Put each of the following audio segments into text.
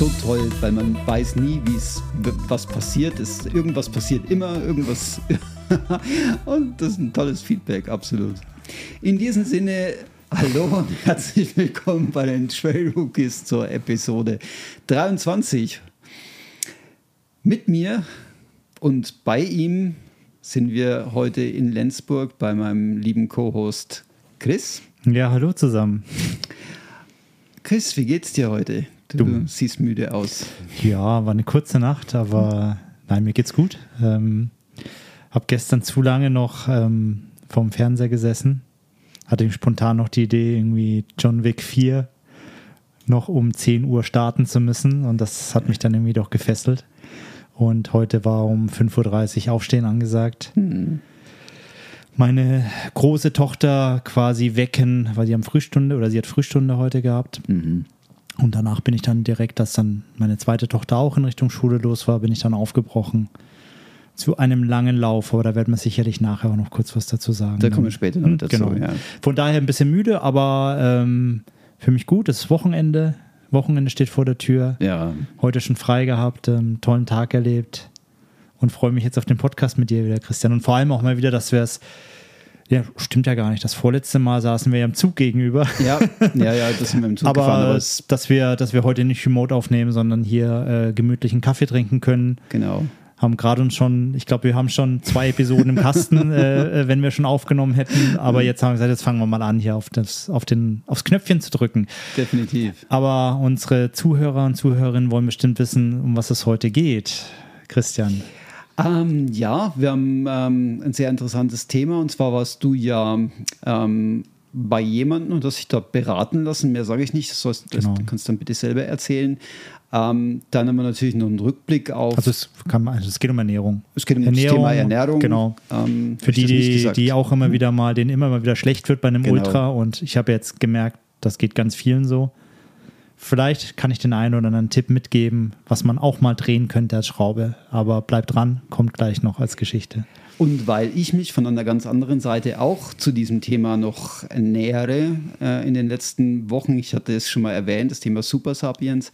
so toll, weil man weiß nie, wie es was passiert. Es, irgendwas passiert immer, irgendwas. und das ist ein tolles Feedback, absolut. In diesem Sinne, hallo und herzlich willkommen bei den Trail Rookies zur Episode 23. Mit mir und bei ihm sind wir heute in Lenzburg bei meinem lieben Co-Host Chris. Ja, hallo zusammen. Chris, wie geht's dir heute? Du, du, siehst müde aus. Ja, war eine kurze Nacht, aber nein, mir geht's gut. Ähm, hab gestern zu lange noch ähm, vorm Fernseher gesessen. Hatte spontan noch die Idee, irgendwie John Wick 4 noch um 10 Uhr starten zu müssen. Und das hat mich dann irgendwie doch gefesselt. Und heute war um 5.30 Uhr Aufstehen angesagt. Hm. Meine große Tochter quasi wecken, weil sie am Frühstunde oder sie hat Frühstunde heute gehabt. Mhm. Und danach bin ich dann direkt, dass dann meine zweite Tochter auch in Richtung Schule los war, bin ich dann aufgebrochen zu einem langen Lauf. Aber da werden wir sicherlich nachher auch noch kurz was dazu sagen. Da kommen wir später noch dazu. Genau. Ja. Von daher ein bisschen müde, aber ähm, für mich gut. Es ist Wochenende. Wochenende steht vor der Tür. Ja. Heute schon frei gehabt, ähm, tollen Tag erlebt und freue mich jetzt auf den Podcast mit dir wieder, Christian. Und vor allem auch mal wieder, dass wir es ja, stimmt ja gar nicht. Das vorletzte Mal saßen wir ja im Zug gegenüber. Ja, ja, ja, das sind wir im Zug aber gefahren. Aber dass wir, dass wir heute nicht remote aufnehmen, sondern hier äh, gemütlichen Kaffee trinken können. Genau. Haben gerade uns schon, ich glaube, wir haben schon zwei Episoden im Kasten, äh, äh, wenn wir schon aufgenommen hätten. Aber jetzt haben wir gesagt, jetzt fangen wir mal an, hier auf das, auf den, aufs Knöpfchen zu drücken. Definitiv. Aber unsere Zuhörer und Zuhörerinnen wollen bestimmt wissen, um was es heute geht. Christian. Ähm, ja, wir haben ähm, ein sehr interessantes Thema und zwar warst du ja ähm, bei jemandem und hast dich da beraten lassen. Mehr sage ich nicht, das, sollst, genau. das kannst du dann bitte selber erzählen. Ähm, dann haben wir natürlich noch einen Rückblick auf. Also es, kann, also es geht um Ernährung. Es geht um Ernährung, das Thema Ernährung. Genau. Ähm, Für die, die, die auch immer wieder mal, denen immer mal wieder schlecht wird bei einem genau. Ultra. Und ich habe jetzt gemerkt, das geht ganz vielen so. Vielleicht kann ich den einen oder anderen Tipp mitgeben, was man auch mal drehen könnte als Schraube. Aber bleibt dran, kommt gleich noch als Geschichte. Und weil ich mich von einer ganz anderen Seite auch zu diesem Thema noch nähere äh, in den letzten Wochen, ich hatte es schon mal erwähnt, das Thema Super Sapiens,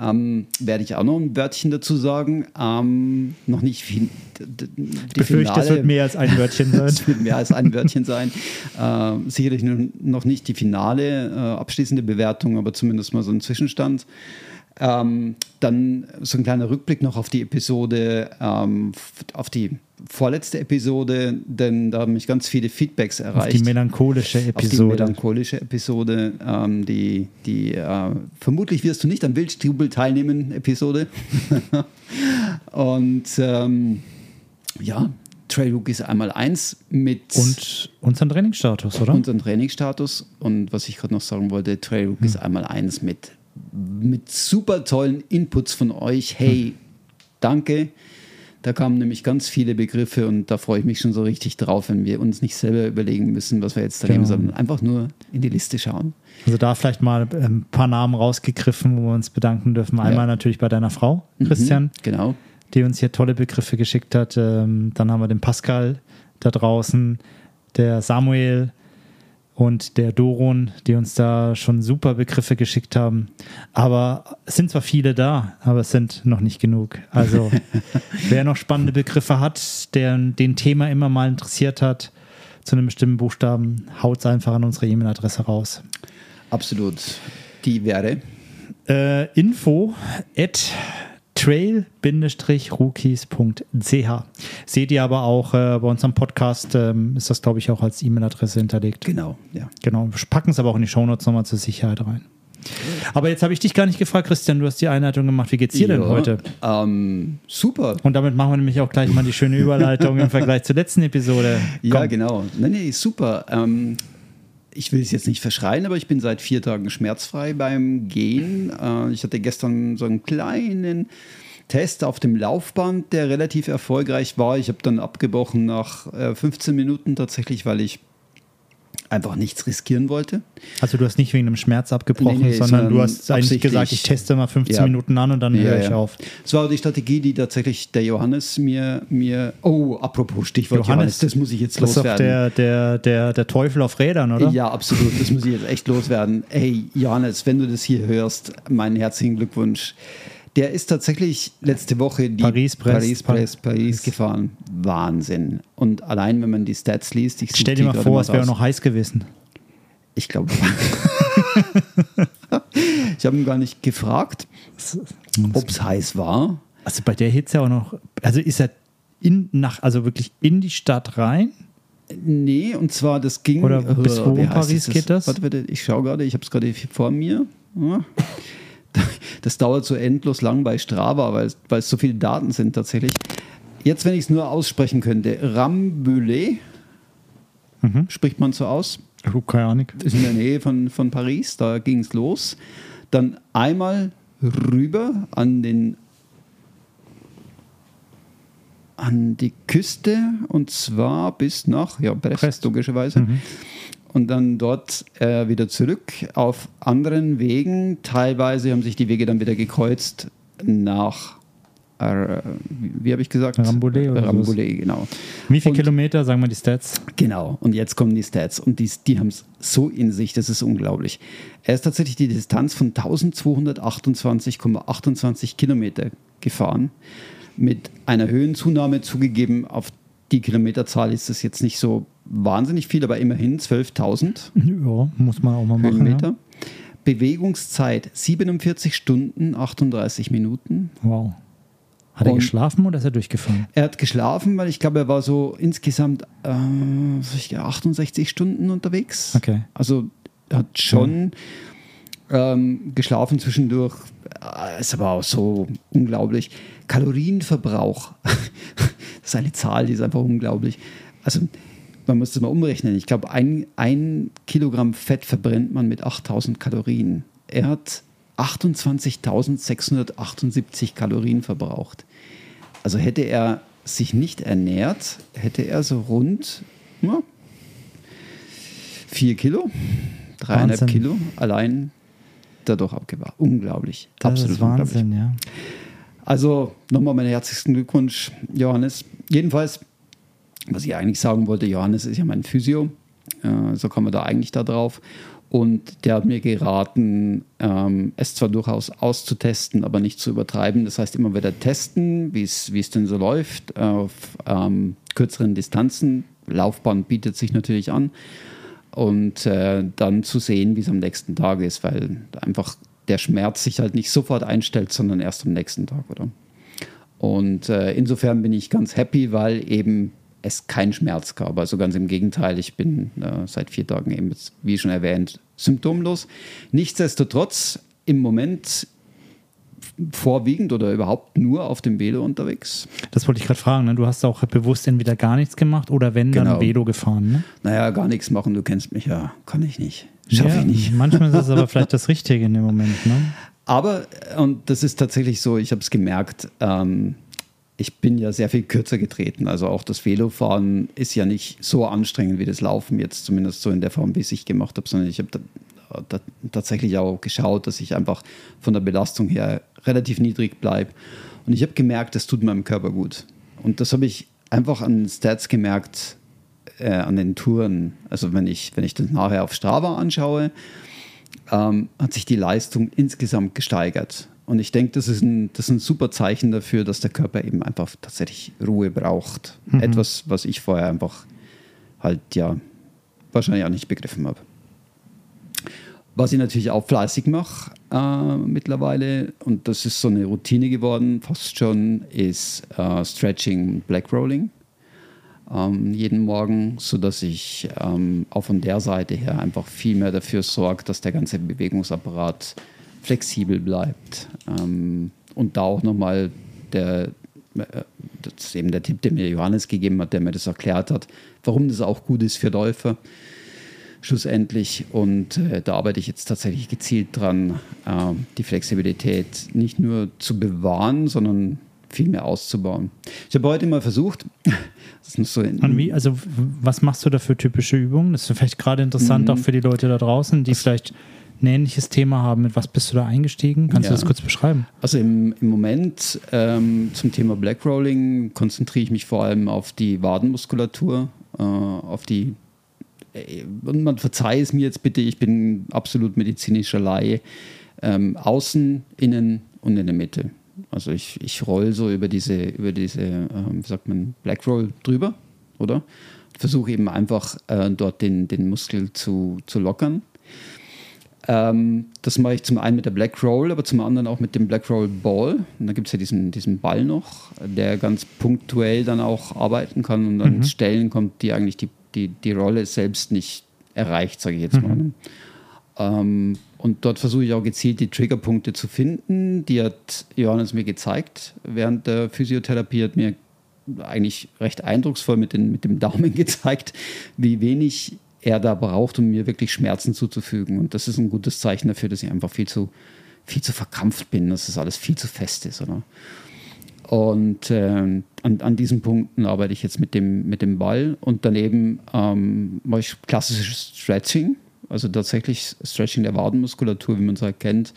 ähm, werde ich auch noch ein Wörtchen dazu sagen. Ähm, noch nicht viel. Ich befürchte, es wird mehr als ein Wörtchen sein. es wird mehr als ein Wörtchen sein. Äh, sicherlich noch nicht die finale, äh, abschließende Bewertung, aber zumindest mal so ein Zwischenstand. Ähm, dann so ein kleiner Rückblick noch auf die Episode, ähm, auf die vorletzte Episode, denn da haben mich ganz viele Feedbacks erreicht. Auf die melancholische Episode. Auf die melancholische Episode, ähm, die, die äh, vermutlich wirst du nicht am Wildstubel teilnehmen, Episode. Und ähm, ja, Trailhook ist einmal eins mit. Und unseren Trainingsstatus, oder? Unseren Trainingsstatus. Und was ich gerade noch sagen wollte, Trailhook hm. ist einmal eins mit, mit super tollen Inputs von euch. Hey, hm. danke. Da kamen nämlich ganz viele Begriffe und da freue ich mich schon so richtig drauf, wenn wir uns nicht selber überlegen müssen, was wir jetzt da genau. nehmen, sondern einfach nur in die Liste schauen. Also da vielleicht mal ein paar Namen rausgegriffen, wo wir uns bedanken dürfen. Einmal ja. natürlich bei deiner Frau, mhm, Christian. Mhm, genau. Die uns hier tolle Begriffe geschickt hat. Ähm, dann haben wir den Pascal da draußen, der Samuel, und der Doron, die uns da schon super Begriffe geschickt haben. Aber es sind zwar viele da, aber es sind noch nicht genug. Also wer noch spannende Begriffe hat, der den Thema immer mal interessiert hat, zu einem bestimmten Buchstaben, haut es einfach an unsere E-Mail-Adresse raus. Absolut. Die wäre? Äh, info at trail-rookies.ch. Seht ihr aber auch äh, bei unserem Podcast, ähm, ist das, glaube ich, auch als E-Mail-Adresse hinterlegt. Genau, ja. Genau, wir packen es aber auch in die Shownotes nochmal zur Sicherheit rein. Aber jetzt habe ich dich gar nicht gefragt, Christian, du hast die Einleitung gemacht. Wie geht's dir ja, denn heute? Ähm, super. Und damit machen wir nämlich auch gleich mal die schöne Überleitung im Vergleich zur letzten Episode. Komm. Ja, genau. Nee, nee, super. Ähm, ich will es jetzt nicht verschreien, aber ich bin seit vier Tagen schmerzfrei beim Gehen. Äh, ich hatte gestern so einen kleinen Test auf dem Laufband, der relativ erfolgreich war. Ich habe dann abgebrochen nach 15 äh, Minuten tatsächlich, weil ich einfach nichts riskieren wollte. Also du hast nicht wegen einem Schmerz abgebrochen, Nee, nee, sondern du sondern hast eigentlich gesagt, ich teste mal 15 Ja. Minuten an und dann höre ich auf. Das war die Strategie, die tatsächlich der Johannes mir, mir oh, apropos Stichwort Johannes, das muss ich jetzt das ist loswerden. der, der, der, der Teufel auf Rädern, oder? Ja, absolut. Das muss ich jetzt echt loswerden. Hey, Johannes, wenn du das hier hörst, meinen herzlichen Glückwunsch. Der ist tatsächlich letzte Woche die Paris-Brest. Paris, Brest, Paris gefahren. Wahnsinn. Und allein, wenn man die Stats liest, ich Stell dir mal vor, es wäre noch heiß gewesen. Ich glaube. ich habe ihn gar nicht gefragt, ob es heiß war. Also bei der Hitze auch noch, also ist er in, nach, also wirklich in die Stadt rein? Nee, und zwar, das ging. Oder bis wo wie in Paris es? geht das? Warte, warte, ich schaue gerade, ich habe es gerade vor mir. Ja. Das dauert so endlos lang bei Strava, weil, es- weil es so viele Daten sind tatsächlich. Jetzt, wenn ich es nur aussprechen könnte, Rambouillet, Mhm. spricht man so aus, keine Ahnung. ist in der Nähe von, von Paris, da ging es los. Dann einmal rüber an den an die Küste und zwar bis nach ja, Brest, Brest. logischerweise. Und dann dort äh, wieder zurück auf anderen Wegen. Teilweise haben sich die Wege dann wieder gekreuzt nach, äh, wie, habe ich gesagt? Rambouillet oder Rambouillet, genau. Wie viele Kilometer, sagen wir die Stats? Genau, und jetzt kommen die Stats und die, die haben es so in sich, das ist unglaublich. Er ist tatsächlich die Distanz von 1228,28 Kilometer gefahren, mit einer Höhenzunahme zugegeben. Auf die Kilometerzahl ist das jetzt nicht so wahnsinnig viel, aber immerhin 12.000 Ja, muss man auch mal machen. Ja. Bewegungszeit 47 Stunden, 38 Minuten. Wow. Hat er Und- geschlafen oder ist er durchgefahren? Er hat geschlafen, weil ich glaube, er war so insgesamt äh, was weiß ich, 68 Stunden unterwegs. Okay. Also er hat schon ähm, geschlafen zwischendurch. Äh, Ist aber auch so unglaublich. Kalorienverbrauch. das ist eine Zahl, die ist einfach unglaublich. Also man muss das mal umrechnen. Ich glaube, ein, ein Kilogramm Fett verbrennt man mit 8000 Kalorien. Er hat 28.678 Kalorien verbraucht. Also hätte er sich nicht ernährt, hätte er so rund ja, vier Kilo, dreieinhalb Wahnsinn. Kilo allein dadurch abgewahrt. Unglaublich. Das absolut ist Wahnsinn, ja. Also nochmal meinen herzlichsten Glückwunsch, Johannes. Jedenfalls, was ich eigentlich sagen wollte, Johannes ist ja mein Physio. Äh, so kommen wir da eigentlich da drauf. Und der hat mir geraten, ähm, es zwar durchaus auszutesten, aber nicht zu übertreiben. Das heißt, immer wieder testen, wie es denn so läuft auf ähm, kürzeren Distanzen. Laufbahn bietet sich natürlich an. Und äh, dann zu sehen, wie es am nächsten Tag ist, weil einfach der Schmerz sich halt nicht sofort einstellt, sondern erst am nächsten Tag, oder? Und äh, insofern bin ich ganz happy, weil eben es keinen Schmerz gab. Also ganz im Gegenteil, ich bin äh, seit vier Tagen eben, wie schon erwähnt, symptomlos. Nichtsdestotrotz im Moment vorwiegend oder überhaupt nur auf dem Velo unterwegs. Das wollte ich gerade fragen. Ne? Du hast auch bewusst entweder gar nichts gemacht oder wenn, dann Genau. Velo gefahren. Ne? Naja, gar nichts machen, du kennst mich ja, kann ich nicht. Schaffe ja, ich nicht. Manchmal ist es aber vielleicht das Richtige in dem Moment. Ne? Aber, und das ist tatsächlich so, ich habe es gemerkt, ähm, ich bin ja sehr viel kürzer getreten. Also auch das Velofahren ist ja nicht so anstrengend wie das Laufen jetzt, zumindest so in der Form, wie ich es gemacht habe, sondern ich habe da, da, tatsächlich auch geschaut, dass ich einfach von der Belastung her relativ niedrig bleibe. Und ich habe gemerkt, das tut meinem Körper gut. Und das habe ich einfach an Stats gemerkt, äh, an den Touren. Also wenn ich, wenn ich das nachher auf Strava anschaue, ähm, hat sich die Leistung insgesamt gesteigert. Und ich denke, das, ist ein, das ist ein super Zeichen dafür, dass der Körper eben einfach tatsächlich Ruhe braucht. Etwas, was ich vorher einfach halt ja wahrscheinlich auch nicht begriffen habe. Was ich natürlich auch fleißig mache äh, mittlerweile, und das ist so eine Routine geworden, fast schon, ist äh, Stretching Black Rolling ähm, jeden Morgen, sodass ich ähm, auch von der Seite her einfach viel mehr dafür sorge, dass der ganze Bewegungsapparat flexibel bleibt. Ähm, und da auch nochmal der, äh, das ist eben der Tipp, den mir Johannes gegeben hat, der mir das erklärt hat, warum das auch gut ist für Läufer schlussendlich. Und äh, da arbeite ich jetzt tatsächlich gezielt dran, äh, die Flexibilität nicht nur zu bewahren, sondern viel mehr auszubauen. Ich habe heute mal versucht, das so Und wie, also was machst du da für typische Übungen? Das ist vielleicht gerade interessant Mhm. auch für die Leute da draußen, die vielleicht ein ähnliches Thema haben. Mit was bist du da eingestiegen? Kannst du Ja. das kurz beschreiben? Also im, im Moment ähm, zum Thema Blackrolling konzentriere ich mich vor allem auf die Wadenmuskulatur, äh, auf die äh, und man verzeihe es mir jetzt bitte, ich bin absolut medizinischer Laie. Ähm, außen, innen und in der Mitte. Also ich, ich roll so über diese, über diese, ähm, wie sagt man, Blackroll drüber, oder? Versuche eben einfach äh, dort den, den Muskel zu, zu lockern. Ähm, das mache ich zum einen mit der Black Roll, aber zum anderen auch mit dem Black Roll Ball. Und da gibt es ja diesen, diesen Ball noch, der ganz punktuell dann auch arbeiten kann und an Stellen kommt, die eigentlich die, die, die Rolle selbst nicht erreicht, sage ich jetzt mal. ne? Ähm, und dort versuche ich auch gezielt die Triggerpunkte zu finden. Die hat Johannes mir gezeigt während der Physiotherapie, hat mir eigentlich recht eindrucksvoll mit, den, mit dem Daumen gezeigt, wie wenig er da braucht, um mir wirklich Schmerzen zuzufügen. Und das ist ein gutes Zeichen dafür, dass ich einfach viel zu, viel zu verkrampft bin, dass das alles viel zu fest ist. Oder? Und ähm, an, an diesen Punkten arbeite ich jetzt mit dem, mit dem Ball und daneben ähm, mache ich klassisches Stretching, also tatsächlich Stretching der Wadenmuskulatur, wie man es halt kennt.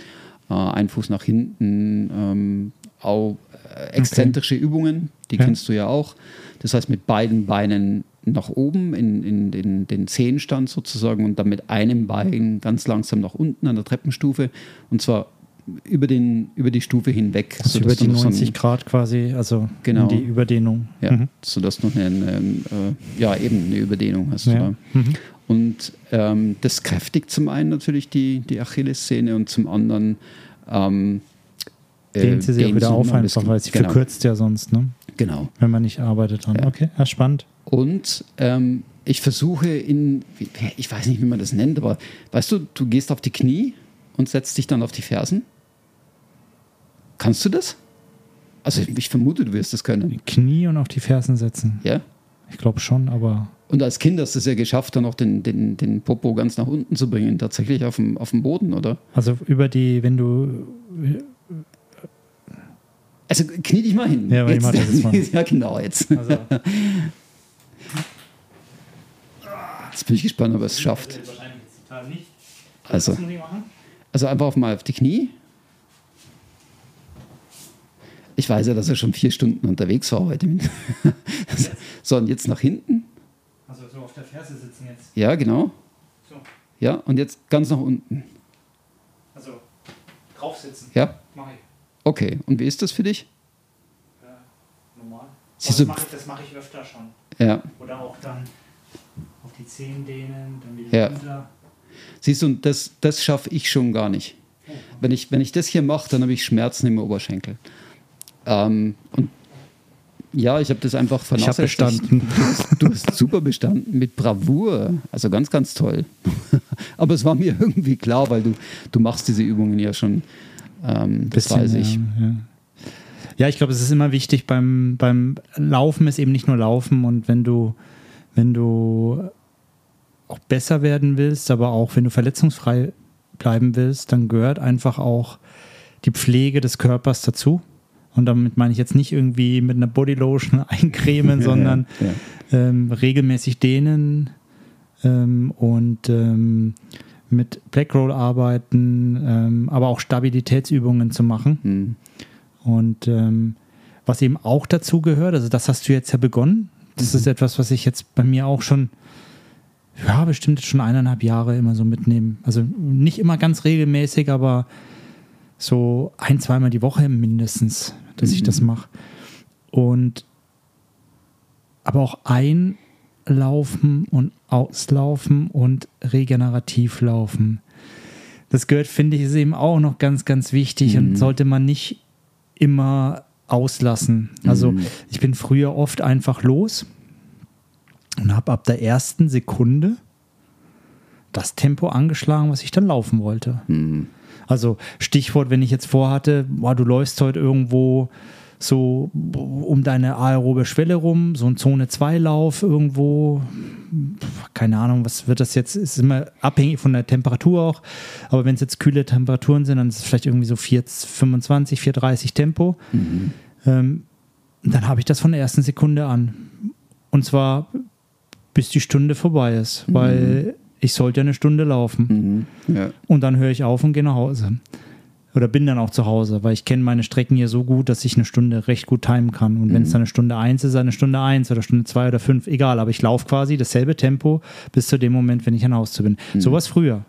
Äh, ein Fuß nach hinten, ähm, auch äh, exzentrische Übungen, die Ja. kennst du ja auch. Das heißt, mit beiden Beinen nach oben in, in den, den Zehenstand sozusagen und dann mit einem Bein ganz langsam nach unten an der Treppenstufe und zwar über, den, über die Stufe hinweg. Also über die du noch so ein- 90 Grad quasi, also Genau. in die Überdehnung. ja, Mhm. sodass du noch eine, eine, äh, ja, eben eine Überdehnung hast. Ja. Mhm. Und ähm, das kräftigt zum einen natürlich die, die Achillessehne und zum anderen ähm, äh, Dehnt sie sich auch wieder auf einfach, weil sie genau, verkürzt ja sonst, ne? Genau. wenn man nicht arbeitet dran. Ja. Okay, ja, spannend. Und ähm, ich versuche in, ich weiß nicht, wie man das nennt, aber weißt du, du gehst auf die Knie und setzt dich dann auf die Fersen. Kannst du das? Also ich, ich vermute, du wirst das können. Knie und auf die Fersen setzen. Ja? Ich glaube schon, aber Und als Kind hast du es ja geschafft, dann auch den, den, den Popo ganz nach unten zu bringen, tatsächlich auf dem, auf dem Boden, oder? also über die, wenn du Also knie dich mal hin. Ja, aber ich mach das jetzt mal. ja, genau, jetzt. also Jetzt bin ich gespannt, ob er es schafft. wahrscheinlich jetzt total nicht. Also, muss ich machen? also einfach mal auf die Knie. Ich weiß ja, dass er schon vier Stunden unterwegs war heute. so, und jetzt nach hinten. Also so auf der Ferse sitzen jetzt. Ja, genau. So, Ja, und jetzt ganz nach unten. also drauf sitzen. Ja, Mache ich. okay. Und wie ist das für dich? Normal. Siehst du- das mache ich, das mach ich öfter schon. Ja. Oder auch dann auf die Zehen dehnen, dann wieder Ja. runter. Siehst du, und das, das schaffe ich schon gar nicht. Wenn ich, wenn ich das hier mache, dann habe ich Schmerzen im Oberschenkel. Ähm, und ja, ich habe das einfach Ich hab vernachlässigt. bestanden. Du hast, du hast super bestanden, mit Bravour. Also ganz, ganz toll. Aber es war mir irgendwie klar, weil du, du machst diese Übungen ja schon. Ähm, das Bisschen, weiß ich. Ja, ja. ja ich glaube, es ist immer wichtig beim, beim Laufen ist eben nicht nur Laufen und wenn du, wenn du auch besser werden willst, aber auch wenn du verletzungsfrei bleiben willst, dann gehört einfach auch die Pflege des Körpers dazu. Und damit meine ich jetzt nicht irgendwie mit einer Bodylotion eincremen, sondern ja. ähm, regelmäßig dehnen ähm, und ähm, mit Blackroll arbeiten, ähm, aber auch Stabilitätsübungen zu machen. Hm. Und ähm, was eben auch dazu gehört, also das hast du jetzt ja begonnen. Das ist etwas, was ich jetzt bei mir auch schon, ja, bestimmt schon eineinhalb Jahre immer so mitnehme. Also nicht immer ganz regelmäßig, aber so ein, zweimal die Woche mindestens, dass ich das mache. Und aber auch einlaufen und auslaufen und regenerativ laufen. Das gehört, finde ich, ist eben auch noch ganz, ganz wichtig und sollte man nicht immer auslassen. Also Mhm. ich bin früher oft einfach los und habe ab der ersten Sekunde das Tempo angeschlagen, was ich dann laufen wollte. Hm. Also Stichwort, wenn ich jetzt vorhatte, boah, du läufst heute irgendwo so um deine aerobe Schwelle rum, so ein Zone-2-Lauf irgendwo, keine Ahnung, was wird das jetzt, ist immer abhängig von der Temperatur auch, aber wenn es jetzt kühle Temperaturen sind, dann ist es vielleicht irgendwie so 4, 25, 430 Tempo. ähm, dann habe ich das von der ersten Sekunde an. Und zwar bis die Stunde vorbei ist, weil ich sollte ja eine Stunde laufen. Mhm. Ja. Und dann höre ich auf und gehe nach Hause. Oder bin dann auch zu Hause, weil ich kenne meine Strecken hier so gut, dass ich eine Stunde recht gut timen kann. Und wenn es dann eine Stunde eins ist, eine Stunde eins oder Stunde zwei oder fünf, egal. Aber ich laufe quasi dasselbe Tempo bis zu dem Moment, wenn ich an Hause bin. Sowas früher.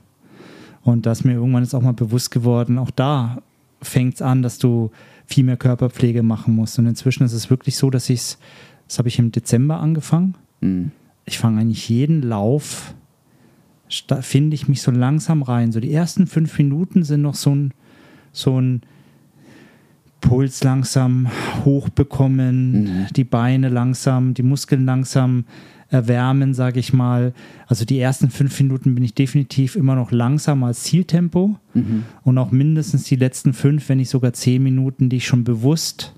Und da ist mir irgendwann jetzt auch mal bewusst geworden, auch da fängt es an, dass du viel mehr Körperpflege machen musst. Und inzwischen ist es wirklich so, dass ich es, das habe ich im Dezember angefangen. Mhm. Ich fange eigentlich jeden Lauf, finde ich mich so langsam rein. So die ersten fünf Minuten sind noch so ein, so ein Puls langsam hochbekommen, die Beine langsam, die Muskeln langsam erwärmen, sage ich mal. Also die ersten fünf Minuten bin ich definitiv immer noch langsamer als Zieltempo und auch mindestens die letzten fünf, wenn nicht sogar zehn Minuten, die ich schon bewusst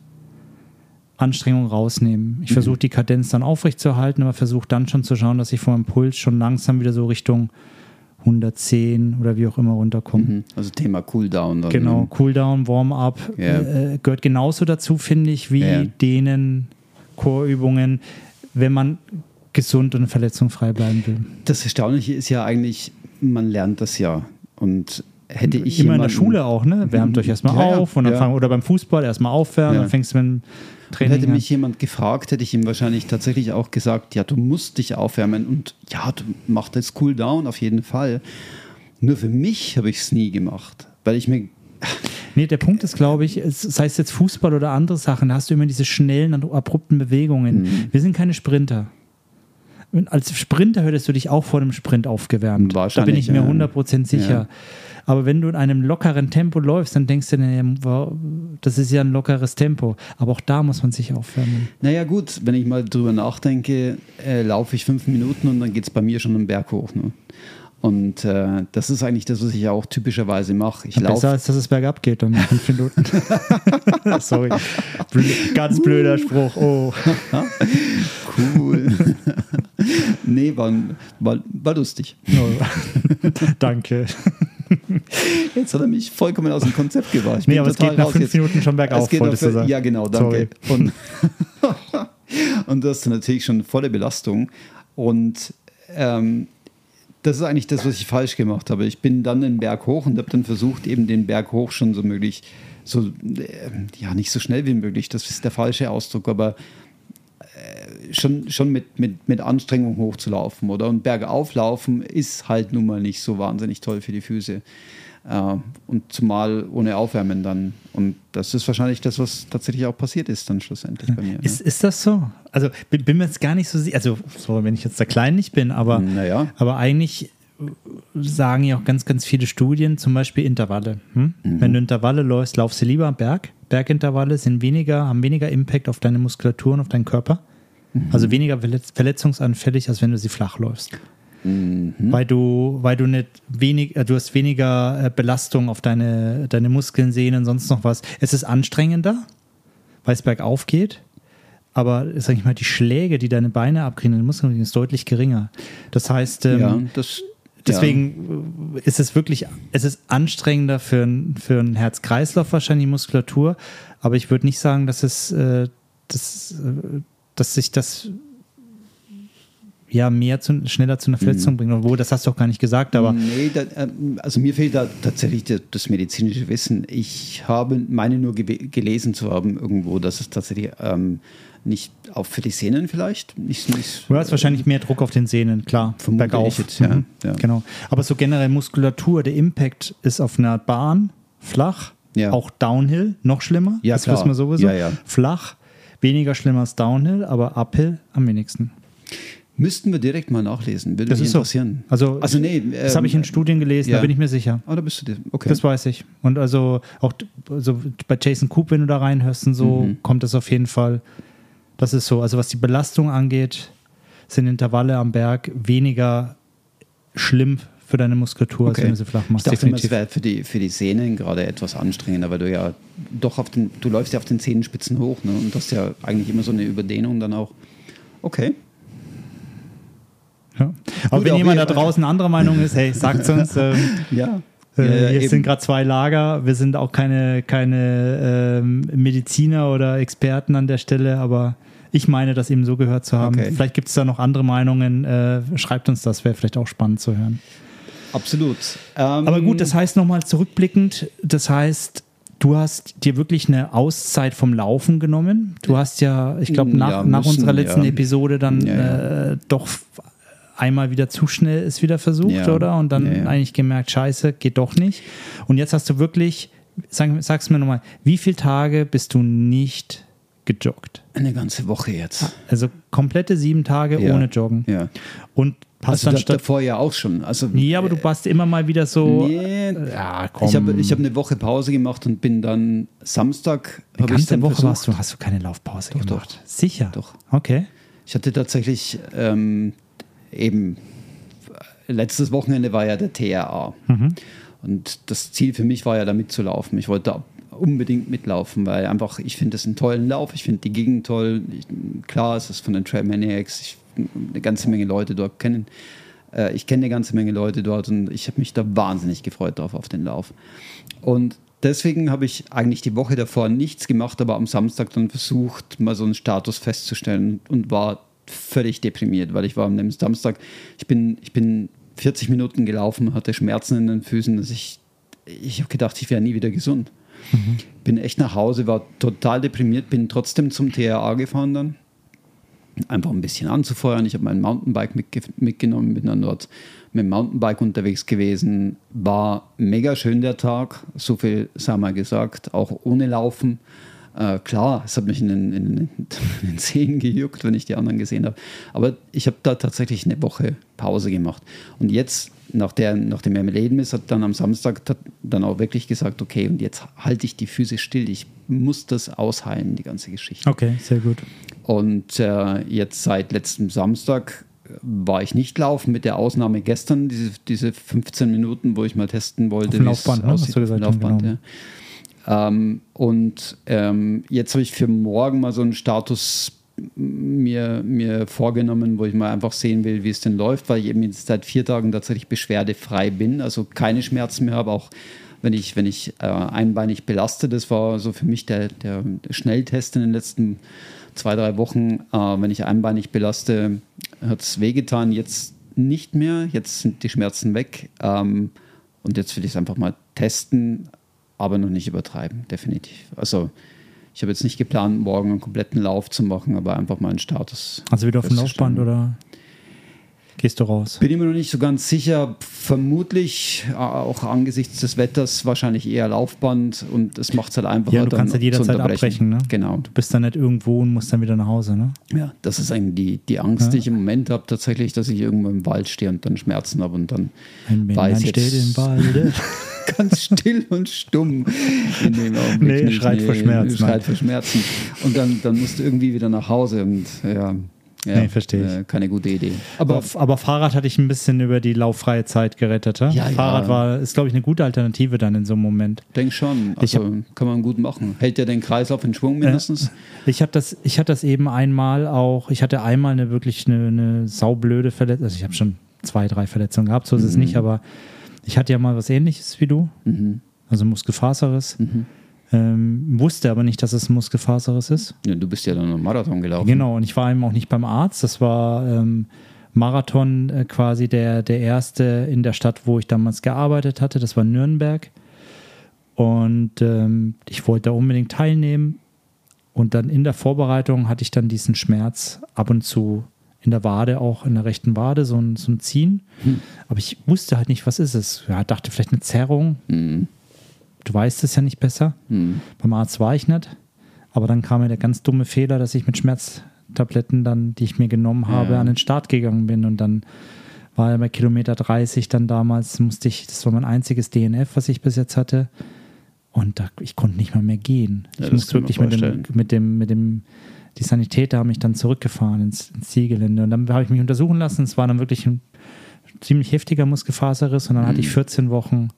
Anstrengung rausnehme. Ich versuche die Kadenz dann aufrechtzuerhalten, aber versuche dann schon zu schauen, dass ich vom Impuls schon langsam wieder so Richtung 110 oder wie auch immer runterkomme. Mhm. Also Thema Cooldown. Dann, Genau, ne? Cooldown, Warm-up Ja. äh, gehört genauso dazu, finde ich, wie Ja. Dehnen, Chorübungen, wenn man gesund und verletzungsfrei bleiben will. Das Erstaunliche ist ja eigentlich, man lernt das ja. Und hätte ich Immer in der Schule auch, ne? Wärmt euch erstmal Ja, ja, auf und dann ja. fang, oder beim Fußball erstmal aufwärmen, Ja. dann fängst du mit Und Training hätte mich jemand gefragt, hätte ich ihm wahrscheinlich tatsächlich auch gesagt, ja, du musst dich aufwärmen und ja, du machst das cool down auf jeden Fall. Nur für mich habe ich es nie gemacht, weil ich mir Nee, der Punkt ist, glaube ich, es, sei es jetzt Fußball oder andere Sachen, da hast du immer diese schnellen, abrupten Bewegungen. Mhm. Wir sind keine Sprinter. Als Sprinter hättest du dich auch vor dem Sprint aufgewärmt. Da bin ich mir ja. 100% sicher. Ja. Aber wenn du in einem lockeren Tempo läufst, dann denkst du, dir, ja, das ist ja ein lockeres Tempo. Aber auch da muss man sich aufwärmen. Naja gut, wenn ich mal drüber nachdenke, äh, laufe ich fünf Minuten und dann geht es bei mir schon einen Berg hoch. Ne? Und äh, das ist eigentlich das, was ich auch typischerweise mache. Ich Besser laufe als dass es bergab geht in fünf Minuten. Sorry. Blö- Ganz blöder Spruch. Oh. cool. nee, war, war, war lustig. oh. Danke. Jetzt hat er mich vollkommen aus dem Konzept gebracht. Nee, aber es geht nach fünf jetzt. Minuten schon bergauf, Es geht wolltest nach, du sagen. Ja, genau, danke. Und, und das ist natürlich schon volle Belastung. Und ähm, das ist eigentlich das, was ich falsch gemacht habe. Ich bin dann den Berg hoch und habe dann versucht, eben den Berg hoch schon so möglich, so, äh, ja, nicht so schnell wie möglich, das ist der falsche Ausdruck, aber schon, schon mit, mit, mit Anstrengung hochzulaufen, oder? Und bergauf laufen ist halt nun mal nicht so wahnsinnig toll für die Füße. Äh, und zumal ohne Aufwärmen dann. Und das ist wahrscheinlich das, was tatsächlich auch passiert ist dann schlussendlich bei mir. ne? Ist, ist das so? Also bin, bin mir jetzt gar nicht so sicher, also so, wenn ich jetzt da klein nicht bin, aber, Naja. aber eigentlich sagen ja auch ganz, ganz viele Studien, zum Beispiel Intervalle. Hm? Mhm. Wenn du Intervalle läufst, laufst du lieber am Berg. Bergintervalle sind weniger, haben weniger Impact auf deine Muskulatur und auf deinen Körper. Mhm. Also weniger verletz verletzungsanfällig, als wenn du sie flach läufst. Mhm. Weil du, weil du nicht wenig, äh, du hast weniger äh, Belastung auf deine, deine Muskeln, Sehnen, sonst noch was. Es ist anstrengender, weil es bergauf geht. Aber sag ich mal, die Schläge, die deine Beine abkriegen, deine Muskeln, ist deutlich geringer. Das heißt, ähm, ja, das, deswegen äh, ist es wirklich, es ist anstrengender für ein, für ein Herz-Kreislauf wahrscheinlich, die Muskulatur. Aber ich würde nicht sagen, dass es, äh, dass, äh, dass sich das ja mehr zu, schneller zu einer Verletzung bringt. Obwohl, das hast du auch gar nicht gesagt, aber Nee, da, ähm, also mir fehlt da tatsächlich das, medizinische Wissen. Ich habe, meine nur gewe- gelesen zu haben irgendwo, dass es tatsächlich ähm, nicht auch für die Sehnen vielleicht nicht, nicht du hast wahrscheinlich mehr Druck auf den Sehnen, klar. Bergauf. jetzt, ja, Mhm, ja. Genau. Aber so generell Muskulatur, der Impact ist auf einer Bahn flach, Ja. auch Downhill, noch schlimmer. Ja, das klar. wissen wir sowieso. Ja, ja. Flach, weniger schlimm als Downhill, aber Uphill am wenigsten. Müssten wir direkt mal nachlesen. Würde Das mich ist so. interessieren. Also, also nee, das ähm, habe ich in Studien gelesen, ja. da bin ich mir sicher. Ah, da bist du dir. Okay. Das weiß ich. Und also auch also bei Jason Coop, wenn du da reinhörst und so, Mhm. kommt das auf jeden Fall. Das ist so. Also was die Belastung angeht, sind Intervalle am Berg weniger schlimm für deine Muskulatur, als Okay. wenn du sie flach Ich machst. dachte immer, es definitiv. wäre für die, für die Sehnen gerade etwas anstrengender, weil du ja doch auf den, du läufst ja auf den Zehenspitzen hoch ne? und hast ja eigentlich immer so eine Überdehnung dann auch. Okay. Ja. Aber Gut, wenn jemand da draußen anderer Meinung ist, hey, sagt uns. Ähm, Ja. Äh, Ja, hier sind gerade zwei Lager. Wir sind auch keine, keine ähm, Mediziner oder Experten an der Stelle, aber ich meine, das eben so gehört zu haben. Okay. Vielleicht gibt es da noch andere Meinungen. Äh, schreibt uns das, wäre vielleicht auch spannend zu hören. Absolut. Ähm, Aber gut, das heißt nochmal zurückblickend, das heißt, du hast dir wirklich eine Auszeit vom Laufen genommen. Du hast ja, ich glaube, nach, Ja, nach unserer letzten ja. Episode dann Ja. Äh, doch einmal wieder zu schnell es wieder versucht, oder? Und dann eigentlich gemerkt, scheiße, geht doch nicht. Und jetzt hast du wirklich, sag, sag's mir nochmal, wie viele Tage bist du nicht gejoggt? eine ganze Woche jetzt. Also komplette sieben Tage ohne Joggen. Ja. Und hast Also dann da, statt. davor ja auch schon. Also, Nee, aber du warst immer mal wieder so. Nee, Ja, komm. ich habe ich hab eine Woche Pause gemacht und bin dann Samstag. Ich's ganze Woche versucht. warst du, hast du keine Laufpause Doch, gemacht. Sicher. Doch. Okay. Ich hatte tatsächlich ähm, eben letztes Wochenende war ja der TRA. Mhm. Und das Ziel für mich war ja, da mitzulaufen. Ich wollte da unbedingt mitlaufen, weil einfach, ich finde das einen tollen Lauf, ich finde die Gegend toll. Ich, klar, es ist von den Trail Maniacs, ich eine ganze Menge Leute dort kennen. Äh, ich kenne eine ganze Menge Leute dort und ich habe mich da wahnsinnig gefreut drauf auf den Lauf. Und deswegen habe ich eigentlich die Woche davor nichts gemacht, aber am Samstag dann versucht, mal so einen Status festzustellen und war völlig deprimiert, weil ich war am Samstag, ich bin, ich bin 40 Minuten gelaufen, hatte Schmerzen in den Füßen, dass ich, ich habe gedacht, ich wäre nie wieder gesund. Bin echt nach Hause, war total deprimiert, bin trotzdem zum TRA gefahren dann. Einfach ein bisschen anzufeuern. Ich habe mein Mountainbike mitge mitgenommen, bin dann dort mit dem Mountainbike unterwegs gewesen. War mega schön der Tag, so viel sei mal gesagt, auch ohne Laufen. Äh, klar, es hat mich in den, in, in den Zehen gejuckt, wenn ich die anderen gesehen habe. Aber ich habe da tatsächlich eine Woche Pause gemacht. Und jetzt, nach, der, nach dem Erlebnis, hat dann am Samstag dann auch wirklich gesagt, okay, und jetzt halte ich die Füße still. Ich muss das ausheilen, die ganze Geschichte. Okay, sehr gut. Und äh, jetzt seit letztem Samstag war ich nicht laufen, mit der Ausnahme gestern, diese, diese 15 Minuten, wo ich mal testen wollte. Auf Laufband, ne? Hast aussieht. du gesagt, Laufband, genau. ja. Ähm, und ähm, jetzt habe ich für morgen mal so einen Status mir, mir vorgenommen, wo ich mal einfach sehen will, wie es denn läuft, weil ich eben jetzt seit vier Tagen tatsächlich beschwerdefrei bin, also keine Schmerzen mehr habe, auch wenn ich, wenn ich äh, einbeinig belaste. Das war so für mich der, der Schnelltest in den letzten zwei, drei Wochen. Äh, wenn ich einbeinig belaste, hat es wehgetan. Jetzt nicht mehr. Jetzt sind die Schmerzen weg. Ähm, und jetzt will ich es einfach mal testen, aber noch nicht übertreiben, definitiv. Also ich habe jetzt nicht geplant, morgen einen kompletten Lauf zu machen, aber einfach mal einen Status. Also wieder auf dem. Laufband oder gehst du raus? Bin ich mir noch nicht so ganz sicher. Vermutlich äh, auch angesichts des Wetters wahrscheinlich eher Laufband und es macht es halt einfacher. Ja, du kannst halt jederzeit abbrechen, ne? Genau. Du bist dann nicht irgendwo und musst dann wieder nach Hause, ne? Ja, das ist eigentlich die, die Angst, die ich im Moment habe, tatsächlich, dass ich irgendwo im Wald stehe und dann Schmerzen habe und dann Ein weiß jetzt steht im Walde. ganz still und stumm in dem Augenblick. Nee, nicht. schreit vor Schmerz, Schreit vor Schmerzen. Und dann, dann musst du irgendwie wieder nach Hause und ja. Ja Nee, verstehe ich. Äh, keine gute Idee. Aber, Aber aber Fahrrad hatte ich ein bisschen über die lauffreie Zeit gerettet. Ja? Fahrrad ja. war, ist, glaube ich, eine gute Alternative dann in so einem Moment. denk schon, also kann man gut machen. Hält ja den Kreislauf in Schwung mindestens. Ich hatte das, ich hatte das eben einmal auch, ich hatte einmal eine wirklich eine, eine saublöde Verletzung. Also ich habe schon zwei, drei Verletzungen gehabt, so ist es Mhm. nicht, aber ich hatte ja mal was ähnliches wie du, Mhm. also Muskelfaserriss. Mhm. Ähm, wusste aber nicht, dass es Muskelfaserriss ist. Ja, du bist ja dann einen Marathon gelaufen. Genau, und ich war eben auch nicht beim Arzt. Das war ähm, Marathon äh, quasi der, der erste in der Stadt, wo ich damals gearbeitet hatte. Das war Nürnberg. Und ähm, ich wollte da unbedingt teilnehmen. Und dann in der Vorbereitung hatte ich dann diesen Schmerz ab und zu in der Wade, auch in der rechten Wade, so ein, so ein Ziehen. Hm. Aber ich wusste halt nicht, was ist es. Ja, dachte vielleicht eine Zerrung. Mhm. Du weißt es ja nicht besser. Mhm. Beim Arzt war ich nicht. Aber dann kam mir der ganz dumme Fehler, dass ich mit Schmerztabletten dann, die ich mir genommen habe, Ja. an den Start gegangen bin. Und dann war er bei Kilometer 30 dann damals, musste ich, das war mein einziges DNF, was ich bis jetzt hatte. Und da, ich konnte nicht mal mehr gehen. Ja, ich musste wirklich mit dem, mit dem, mit dem, die Sanitäter haben mich dann zurückgefahren ins, ins Zielgelände. Und dann habe ich mich untersuchen lassen. Es war dann wirklich ein ziemlich heftiger Muskelfaserriss. Und dann hatte ich Mhm. 14 Wochen,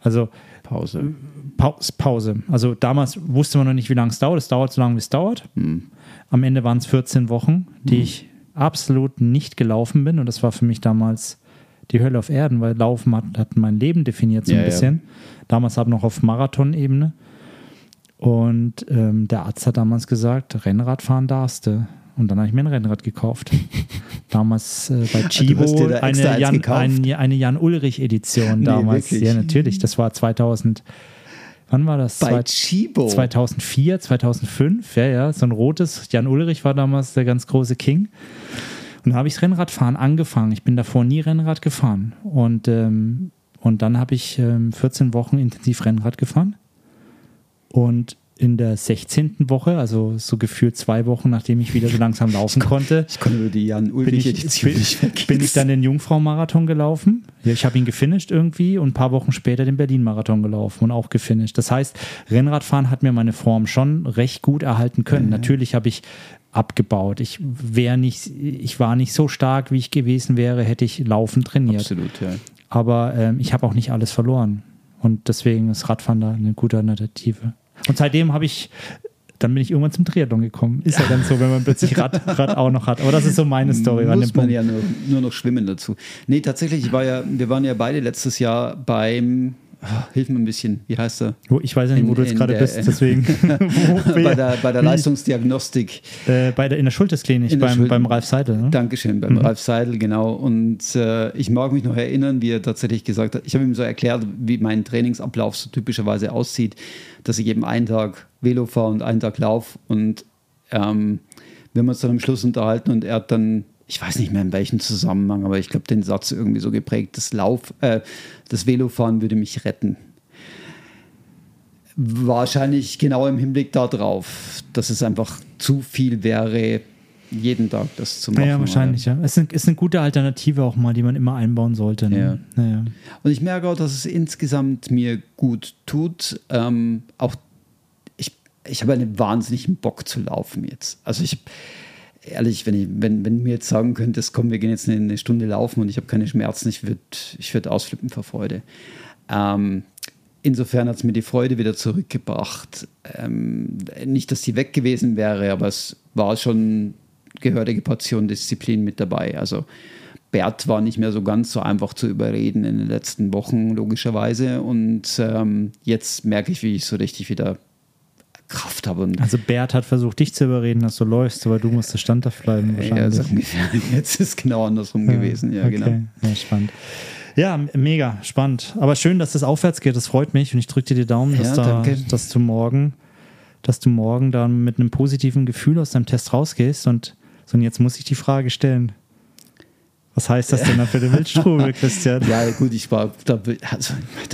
also Pause. Pause, Pause. Also damals wusste man noch nicht, wie lange es dauert. Es dauert so lange, wie es dauert. Mhm. Am Ende waren es 14 Wochen, die ich absolut nicht gelaufen bin. Und das war für mich damals die Hölle auf Erden, weil Laufen hat, hat mein Leben definiert so ein Ja, ja. bisschen. Damals aber noch auf Marathonebene. Und ähm, der Arzt hat damals gesagt, Rennradfahren darfst du. Und dann habe ich mir ein Rennrad gekauft. Damals äh, bei Chibo dir da eine Jan, ein, eine Jan-Ulrich-Edition Nee, damals. wirklich? ja, natürlich. Das war 2000. Wann war das? Bei Zwei- Chibo. 2004, 2005, ja, ja, so ein rotes. Jan Ulrich war damals der ganz große King. Und da habe ich das Rennradfahren angefangen. Ich bin davor nie Rennrad gefahren. Und, ähm, und dann habe ich ähm, 14 Wochen intensiv Rennrad gefahren. Und in der 16. Woche, also so gefühlt zwei Wochen, nachdem ich wieder so langsam laufen konnte, Ich konnte über die bin ich, Jan-Ulrich-Edition bin, nicht bin ich dann den Jungfrau-Marathon gelaufen. Ich habe ihn gefinisht irgendwie und ein paar Wochen später den Berlin-Marathon gelaufen und auch gefinisht. Das heißt, Rennradfahren hat mir meine Form schon recht gut erhalten können. Natürlich habe ich abgebaut. Ich wäre nicht, ich war nicht so stark, wie ich gewesen wäre, hätte ich laufen trainiert. Absolut, ja. Aber ähm, ich habe auch nicht alles verloren. Und deswegen ist Radfahren da eine gute Alternative. Und seitdem habe ich, dann bin ich irgendwann zum Triathlon gekommen. Ist ja dann so, wenn man plötzlich Rad, Rad auch noch hat. Aber das ist so meine Story. an dem Muss man Punkt. ja nur, nur noch schwimmen dazu. Nee, tatsächlich, ich war ja, wir waren ja beide letztes Jahr beim, hilf mir ein bisschen, wie heißt er? Wo- Ich weiß ja nicht, wo In- du jetzt gerade bist, deswegen. Bei der, bei der Leistungsdiagnostik. Äh, bei der, in der Schultersklinik, In der beim, Schul- beim Ralf Seidel. Ne? Dankeschön, beim Ralf Seidel, genau. Und äh, ich mag mich noch erinnern, wie er tatsächlich gesagt hat, ich habe ihm so erklärt, wie mein Trainingsablauf so typischerweise aussieht, dass ich eben einen Tag Velo fahre und einen Tag laufe. Und ähm, wir haben uns dann am Schluss unterhalten und er hat dann, ich weiß nicht mehr in welchem Zusammenhang, aber ich glaube, den Satz irgendwie so geprägt, das Lauf, äh, das Velofahren würde mich retten. Wahrscheinlich genau im Hinblick darauf, dass es einfach zu viel wäre, jeden Tag das zu machen. Ja, wahrscheinlich, ja. Es ist, ist eine gute Alternative auch mal, die man immer einbauen sollte. Ne? Ja. Ja. Und ich merke auch, dass es insgesamt mir gut tut. Ähm, auch ich, ich habe einen wahnsinnigen Bock zu laufen jetzt. Also ich ehrlich, wenn, ich, wenn, wenn du mir jetzt sagen könntest, komm, wir gehen jetzt eine, eine Stunde laufen und ich habe keine Schmerzen, ich würde ich würd ausflippen vor Freude. Ähm, insofern hat es mir die Freude wieder zurückgebracht. Ähm, nicht, dass die weg gewesen wäre, aber es war schon gehörige Portion Disziplin mit dabei. Also Bert war nicht mehr so ganz so einfach zu überreden in den letzten Wochen, logischerweise. Und ähm, jetzt merke ich, wie ich so richtig wieder Kraft habe. Und Also Bert hat versucht, dich zu überreden, dass du läufst, aber du musstest standhaft bleiben ja, wahrscheinlich. so ungefähr. Jetzt ist es genau andersrum gewesen. Ja, okay. genau. Ja, spannend. Ja, mega spannend. Aber schön, dass das aufwärts geht. Das freut mich und ich drücke dir die Daumen, dass, Ja, da, dass du morgen, dass du morgen dann mit einem positiven Gefühl aus deinem Test rausgehst. Und, so, und jetzt muss ich die Frage stellen. Was heißt das denn dann für den Wildstrubel, Christian? Ja, gut, ich war, da, also, ich,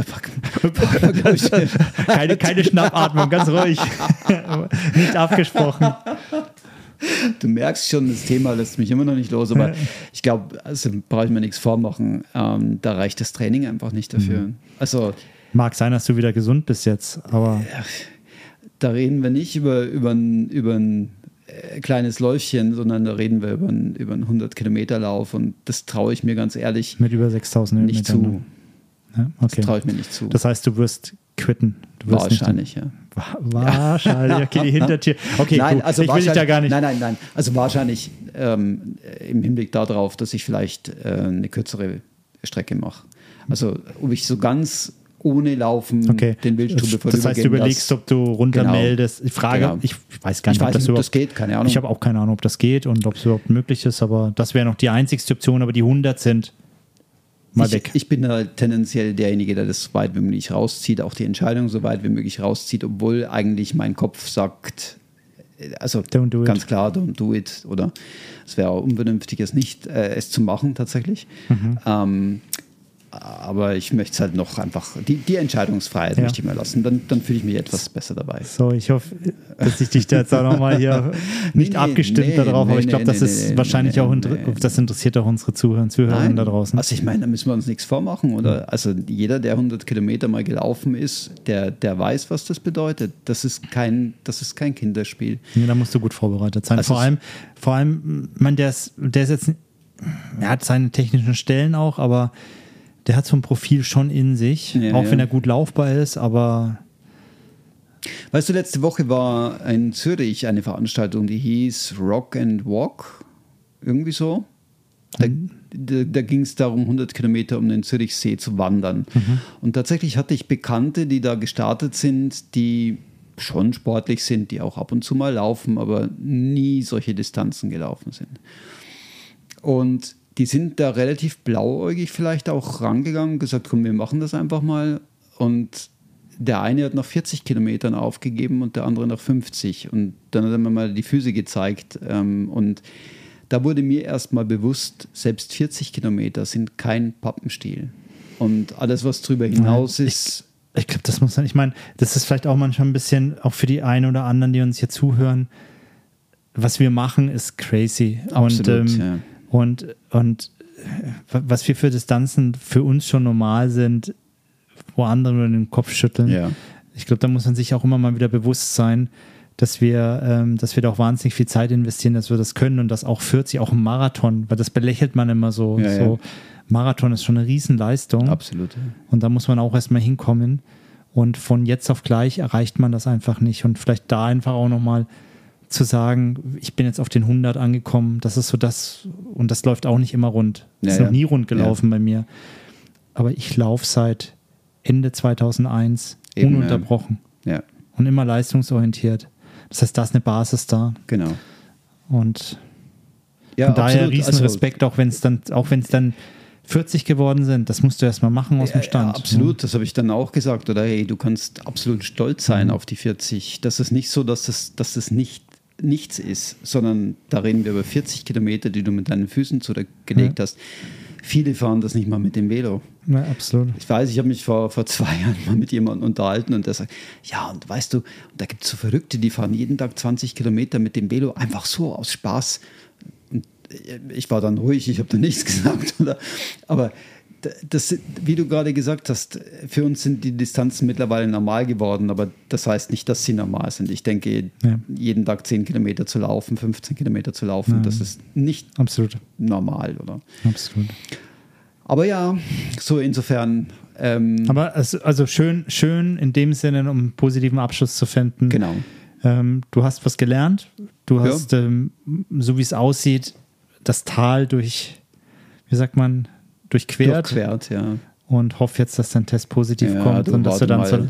Keine, keine Schnappatmung, ganz ruhig. Nicht abgesprochen. du merkst schon, das Thema lässt mich immer noch nicht los, aber ich glaube, also brauche ich mir nichts vormachen. Ähm, da reicht das Training einfach nicht dafür. Mhm. Also Mag sein, dass du wieder gesund bist jetzt, aber da reden wir nicht über, über, über ein äh, kleines Läufchen, sondern da reden wir über einen, über einen 100 Kilometer Lauf und das traue ich mir ganz ehrlich mit über 6000 nicht zu. ne? Ja, Das okay. traue ich mir nicht zu. Das heißt, du wirst quitten. Du wirst nicht- Wahrscheinlich, ja. Wa- Wahrscheinlich, okay, die Hintertür. Okay, nein, du, also ich will dich da gar nicht. Nein, nein, nein. Also wahrscheinlich ähm, im Hinblick darauf, dass ich vielleicht äh, eine kürzere Strecke mache. Also ob ich so ganz ohne Laufen Okay. den Wildstrubel das, das heißt, du vorübergehen überlegst, ob du runtermeldest. Ich frage, Genau. ich weiß gar Ich nicht, ob weiß das nicht, ob das geht, keine Ahnung. Ich habe auch keine Ahnung, ob das geht und ob es überhaupt möglich ist, aber das wäre noch die einzigste Option, aber die 100 sind mal ich, weg. ich bin da tendenziell derjenige, der das so weit wie möglich rauszieht, auch die Entscheidung so weit wie möglich rauszieht, obwohl eigentlich mein Kopf sagt, äh, also ganz klar, don't do it. Oder es wäre auch unvernünftig, es nicht, äh, es zu machen tatsächlich. Mhm. Ähm, aber ich möchte es halt noch einfach, die, die Entscheidungsfreiheit Ja. möchte ich mir lassen. Dann, dann fühle ich mich etwas besser dabei. So, ich hoffe, dass ich dich da jetzt auch nochmal hier nicht Nee, abgestimmt nee, darauf, aber nee, ich glaube, nee, das nee, ist nee, wahrscheinlich nee, auch, nee. das interessiert auch unsere Zuhörer und Zuhörerinnen da draußen. Also ich meine, da müssen wir uns nichts vormachen, oder? Also jeder, der 100 Kilometer mal gelaufen ist, der, der weiß, was das bedeutet. Das ist kein, das ist kein Kinderspiel. Ja, da musst du gut vorbereitet sein. Also vor allem, vor allem, ich meine, der ist, der ist jetzt, er hat seine technischen Stellen auch, aber der hat so ein Profil schon in sich, Ja, auch ja. wenn er gut laufbar ist, aber Weißt du, letzte Woche war in Zürich eine Veranstaltung, die hieß Rock and Walk. Irgendwie so. Da, da, da ging es darum, 100 Kilometer um den Zürichsee zu wandern. Mhm. Und tatsächlich hatte ich Bekannte, die da gestartet sind, die schon sportlich sind, die auch ab und zu mal laufen, aber nie solche Distanzen gelaufen sind. Und die sind da relativ blauäugig vielleicht auch rangegangen und gesagt, komm, wir machen das einfach mal. Und der eine hat nach 40 Kilometern aufgegeben und der andere nach 50. Und dann hat er mir mal die Füße gezeigt. Ähm, und da wurde mir erstmal bewusst, selbst 40 Kilometer sind kein Pappenstiel. Und alles, was drüber hinaus ist. Ich, ich glaube, das muss man, ich meine, das ist vielleicht auch manchmal ein bisschen, auch für die einen oder anderen, die uns hier zuhören, was wir machen, ist crazy. Absolut, und, ähm, ja. Und, und was wir für Distanzen für uns schon normal sind, wo andere nur den Kopf schütteln. Ja. Ich glaube, da muss man sich auch immer mal wieder bewusst sein, dass wir, ähm, dass wir da auch wahnsinnig viel Zeit investieren, dass wir das können und dass auch 40, auch ein Marathon, weil das belächelt man immer so. Ja, so. Ja. Marathon ist schon eine Riesenleistung. Absolut. Und da muss man auch erstmal hinkommen. Und von jetzt auf gleich erreicht man das einfach nicht. Und vielleicht da einfach auch nochmal zu sagen, ich bin jetzt auf den 100 angekommen, das ist so das, und das läuft auch nicht immer rund. Das ist noch nie rund gelaufen bei mir. Aber ich laufe seit Ende 2001 Eben, ununterbrochen. Ja. Und immer leistungsorientiert. Das heißt, da ist eine Basis da. Genau. Und ja, von daher riesen also, Respekt, auch wenn es dann, auch wenn es dann 40 geworden sind, das musst du erstmal machen aus dem Stand. Ja, absolut, ja. das habe ich dann auch gesagt. Oder hey, du kannst absolut stolz sein mhm. auf die 40. Das ist nicht so, dass das, dass das nicht nichts ist, sondern da reden wir über 40 Kilometer, die du mit deinen Füßen zurückgelegt ja. hast. Viele fahren das nicht mal mit dem Velo. Ja, absolut. Ich weiß, ich habe mich vor, vor zwei Jahren mal mit jemandem unterhalten und der sagt, ja, und weißt du, da gibt es so Verrückte, die fahren jeden Tag 20 Kilometer mit dem Velo, einfach so aus Spaß. Und ich war dann ruhig, ich habe da nichts gesagt. Oder? Aber das, wie du gerade gesagt hast, für uns sind die Distanzen mittlerweile normal geworden, aber das heißt nicht, dass sie normal sind. Ich denke, ja. jeden Tag 10 Kilometer zu laufen, 15 Kilometer zu laufen, ja. das ist nicht Absolut. normal, oder? Absolut. Aber ja, so insofern. Ähm, aber also, also schön, schön in dem Sinne, um einen positiven Abschluss zu finden. Genau. Ähm, du hast was gelernt. Du hast, ja. ähm, so wie es aussieht, das Tal durch, wie sagt man, durchquert. Durchquert, ja. Und hoffe jetzt, dass dein Test positiv ja, kommt und dass du dann so,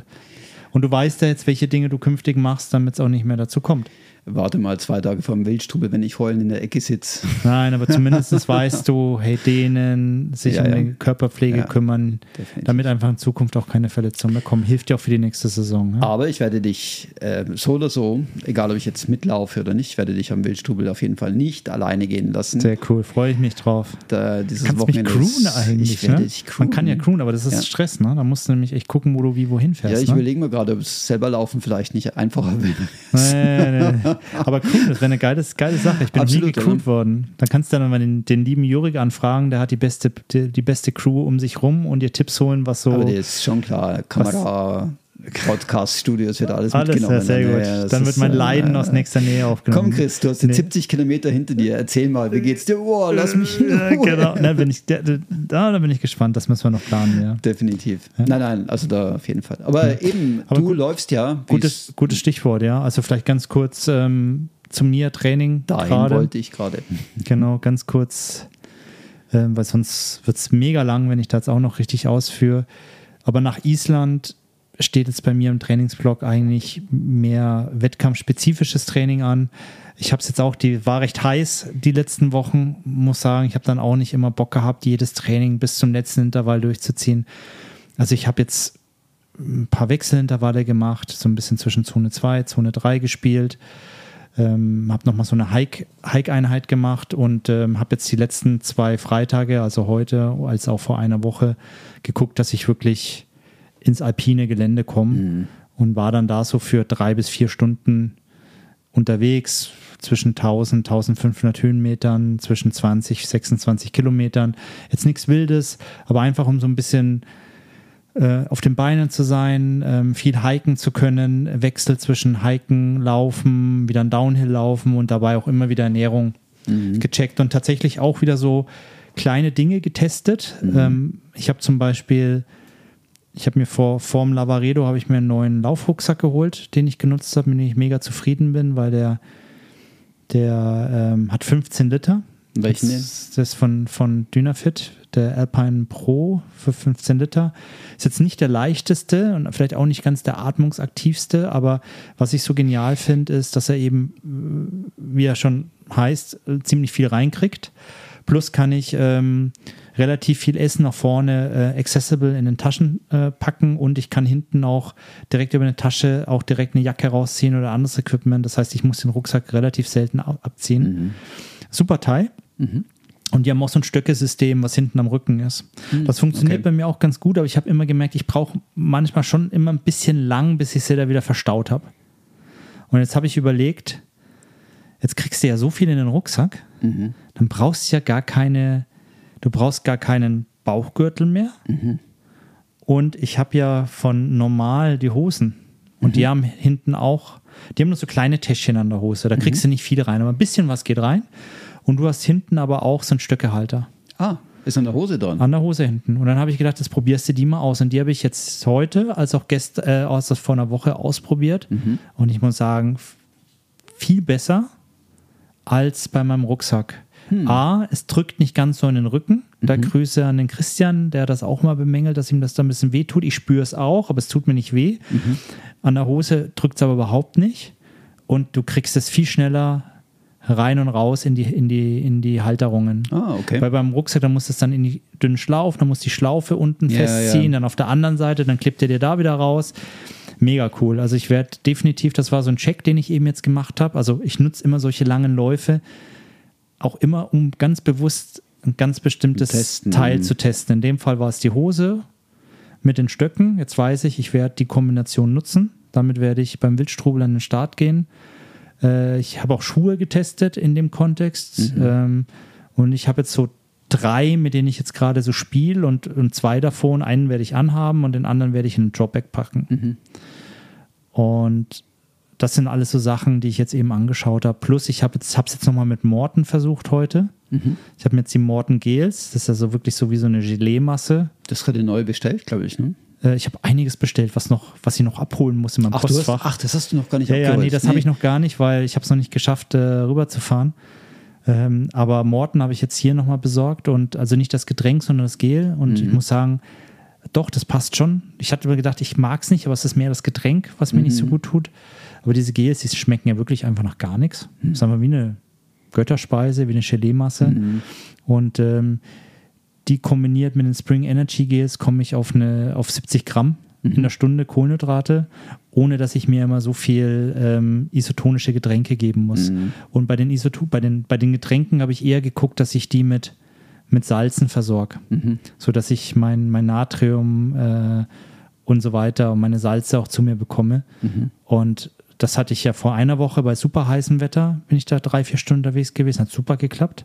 und du weißt ja jetzt, welche Dinge du künftig machst, damit es auch nicht mehr dazu kommt warte mal zwei Tage vor dem Wildstrubel, wenn ich heulen in der Ecke sitze. Nein, aber zumindest weißt du, hey, denen sich ja, um die Körperpflege ja, kümmern, definitiv. damit einfach in Zukunft auch keine Verletzungen mehr kommen. Hilft dir auch für die nächste Saison. Ja? Aber ich werde dich äh, so oder so, egal ob ich jetzt mitlaufe oder nicht, werde dich am Wildstrubel auf jeden Fall nicht alleine gehen lassen. Sehr cool, freue ich mich drauf. Da, dieses Kannst Wochenende mich croonen eigentlich, ne? Man kann ja croonen, aber das ist Stress, ne? Da musst du nämlich echt gucken, wo du wie wohin fährst. Ja, ich ne? überlege mir gerade, ob es selber laufen vielleicht nicht einfacher wäre. Nee, nee. Aber cool, das wäre eine geile, geile Sache. Ich bin Absolut, nie gecrewt worden. Dann kannst du dann mal den, den lieben Jurik anfragen, der hat die beste, die, die, beste Crew um sich rum und ihr Tipps holen, was so. Aber der ist schon klar. Kamera, Podcast-Studios wird alles, alles mitgenommen. Ja, sehr gut. Ja, dann wird mein Leiden äh, aus nächster Nähe aufgenommen. Komm, Chris, du hast nee. 70 Kilometer hinter dir. Erzähl mal, wie geht's dir? Oh, lass mich in Genau, da bin, ich, da, da, bin ich gespannt. Das müssen wir noch planen, ja. Definitiv. Ja? Nein, nein, also da auf jeden Fall. Aber eben, Aber du gut, läufst ja. Gutes, gutes Stichwort, ja. Also vielleicht ganz kurz ähm, zum NIA-Training. Dahin grade. wollte ich gerade. Genau, ganz kurz, äh, weil sonst wird es mega lang, wenn ich das auch noch richtig ausführe. Aber nach Island steht jetzt bei mir im Trainingsblock eigentlich mehr wettkampfspezifisches Training an. Ich habe es jetzt auch, die war recht heiß die letzten Wochen, muss sagen. Ich habe dann auch nicht immer Bock gehabt, jedes Training bis zum letzten Intervall durchzuziehen. Also ich habe jetzt ein paar Wechselintervalle gemacht, so ein bisschen zwischen Zone 2, Zone 3 gespielt. Ähm, habe nochmal so eine Hike-Einheit gemacht und ähm, habe jetzt die letzten zwei Freitage, also heute als auch vor einer Woche, geguckt, dass ich wirklich ins alpine Gelände komme mhm. und war dann da so für drei bis vier Stunden unterwegs, zwischen 1000, 1500 Höhenmetern, zwischen 20, 26 Kilometern. Jetzt nichts Wildes, aber einfach um so ein bisschen äh, auf den Beinen zu sein, ähm, viel hiken zu können, Wechsel zwischen Hiken, Laufen, wieder ein Downhill laufen und dabei auch immer wieder Ernährung mhm. gecheckt und tatsächlich auch wieder so kleine Dinge getestet. Mhm. Ähm, ich habe zum Beispiel ich habe mir vor vorm Lavaredo habe ich mir einen neuen Laufrucksack geholt, den ich genutzt habe, mit dem ich mega zufrieden bin, weil der der ähm, hat 15 Liter Welchen denn? Das, ist von, von Dynafit, der Alpine Pro für 15 Liter. Ist jetzt nicht der leichteste und vielleicht auch nicht ganz der atmungsaktivste, aber was ich so genial finde, ist, dass er eben, wie er schon heißt, ziemlich viel reinkriegt. Plus kann ich ähm, relativ viel Essen nach vorne äh, accessible in den Taschen äh, packen und ich kann hinten auch direkt über eine Tasche auch direkt eine Jacke rausziehen oder anderes Equipment. Das heißt, ich muss den Rucksack relativ selten ab abziehen. Mhm. Super Teil. Und die haben auch so ein Stöckesystem, was hinten am Rücken ist. Das funktioniert okay. bei mir auch ganz gut, aber ich habe immer gemerkt, ich brauche manchmal schon immer ein bisschen lang, bis ich sie da wieder verstaut habe. Und jetzt habe ich überlegt, jetzt kriegst du ja so viel in den Rucksack, dann brauchst du ja gar keine, du brauchst gar keinen Bauchgürtel mehr. Und ich habe ja von normal die Hosen. Und die haben hinten auch, die haben nur so kleine Täschchen an der Hose. Da kriegst du nicht viel rein, aber ein bisschen was geht rein. Und du hast hinten aber auch so einen Stöckehalter Ah, ist an der Hose dran. an der Hose hinten. Und dann habe ich gedacht, das probierst du die mal aus. Und die habe ich jetzt heute, als auch gestern, äh, als vor einer Woche ausprobiert. Und ich muss sagen, viel besser als bei meinem Rucksack. A, es drückt nicht ganz so in den Rücken. Da Grüße an den Christian, der das auch mal bemängelt, dass ihm das da ein bisschen weh tut. Ich spüre es auch, aber es tut mir nicht weh. An der Hose drückt es aber überhaupt nicht. Und du kriegst es viel schneller rein und raus in die, in die, in die Halterungen. Ah, okay. Weil beim Rucksack, da muss es dann in die dünnen Schlaufe, dann muss die Schlaufe unten Ja, festziehen, ja. dann auf der anderen Seite, dann klippt er dir da wieder raus. Mega cool. Also ich werde definitiv, das war so ein Check, den ich eben jetzt gemacht habe. Also ich nutze immer solche langen Läufe, auch immer, um ganz bewusst ein ganz bestimmtes Testen. Teil zu testen. In dem Fall war es die Hose mit den Stöcken. Jetzt weiß ich, ich werde die Kombination nutzen. Damit werde ich beim Wildstrubel an den Start gehen. Äh, ich habe auch Schuhe getestet in dem Kontext. Ähm, und ich habe jetzt so drei, mit denen ich jetzt gerade so spiele und, und zwei davon, einen werde ich anhaben und den anderen werde ich in einen Dropback packen. Und das sind alles so Sachen, die ich jetzt eben angeschaut habe. Plus, ich habe es jetzt, jetzt nochmal mit Morten versucht heute. Ich habe mir jetzt die Morten Gels, das ist also wirklich so wie so eine Gelee-Masse. Das hat er neu bestellt, glaube ich. Ne? Äh, ich habe einiges bestellt, was noch, was ich noch abholen muss in meinem Ach, du hast, Postfach. ach, das hast du noch gar nicht Ja, ja, abgeholt. nee, das habe ich noch gar nicht, weil ich habe es noch nicht geschafft, äh, rüberzufahren. Ähm, aber Morten habe ich jetzt hier nochmal besorgt und also nicht das Getränk, sondern das Gel. Und Mhm. ich muss sagen, doch, das passt schon. Ich hatte mir gedacht, ich mag es nicht, aber es ist mehr das Getränk, was mir nicht Mhm. so gut tut. Aber diese Gels, die schmecken ja wirklich einfach nach gar nichts. Mhm. Das ist einfach wie eine Götterspeise, wie eine Gelee-Masse. Mhm. Und ähm, die kombiniert mit den Spring Energy Gels komme ich auf, eine, auf 70 Gramm Mhm. in der Stunde Kohlenhydrate, ohne dass ich mir immer so viel ähm, isotonische Getränke geben muss. Mhm. Und bei den, Isoto bei den, bei den Getränken habe ich eher geguckt, dass ich die mit, mit Salzen versorge, Mhm. sodass ich mein, mein Natrium äh, und so weiter und meine Salze auch zu mir bekomme. Mhm. Und das hatte ich ja vor einer Woche bei super heißem Wetter, bin ich da drei, vier Stunden unterwegs gewesen, hat super geklappt.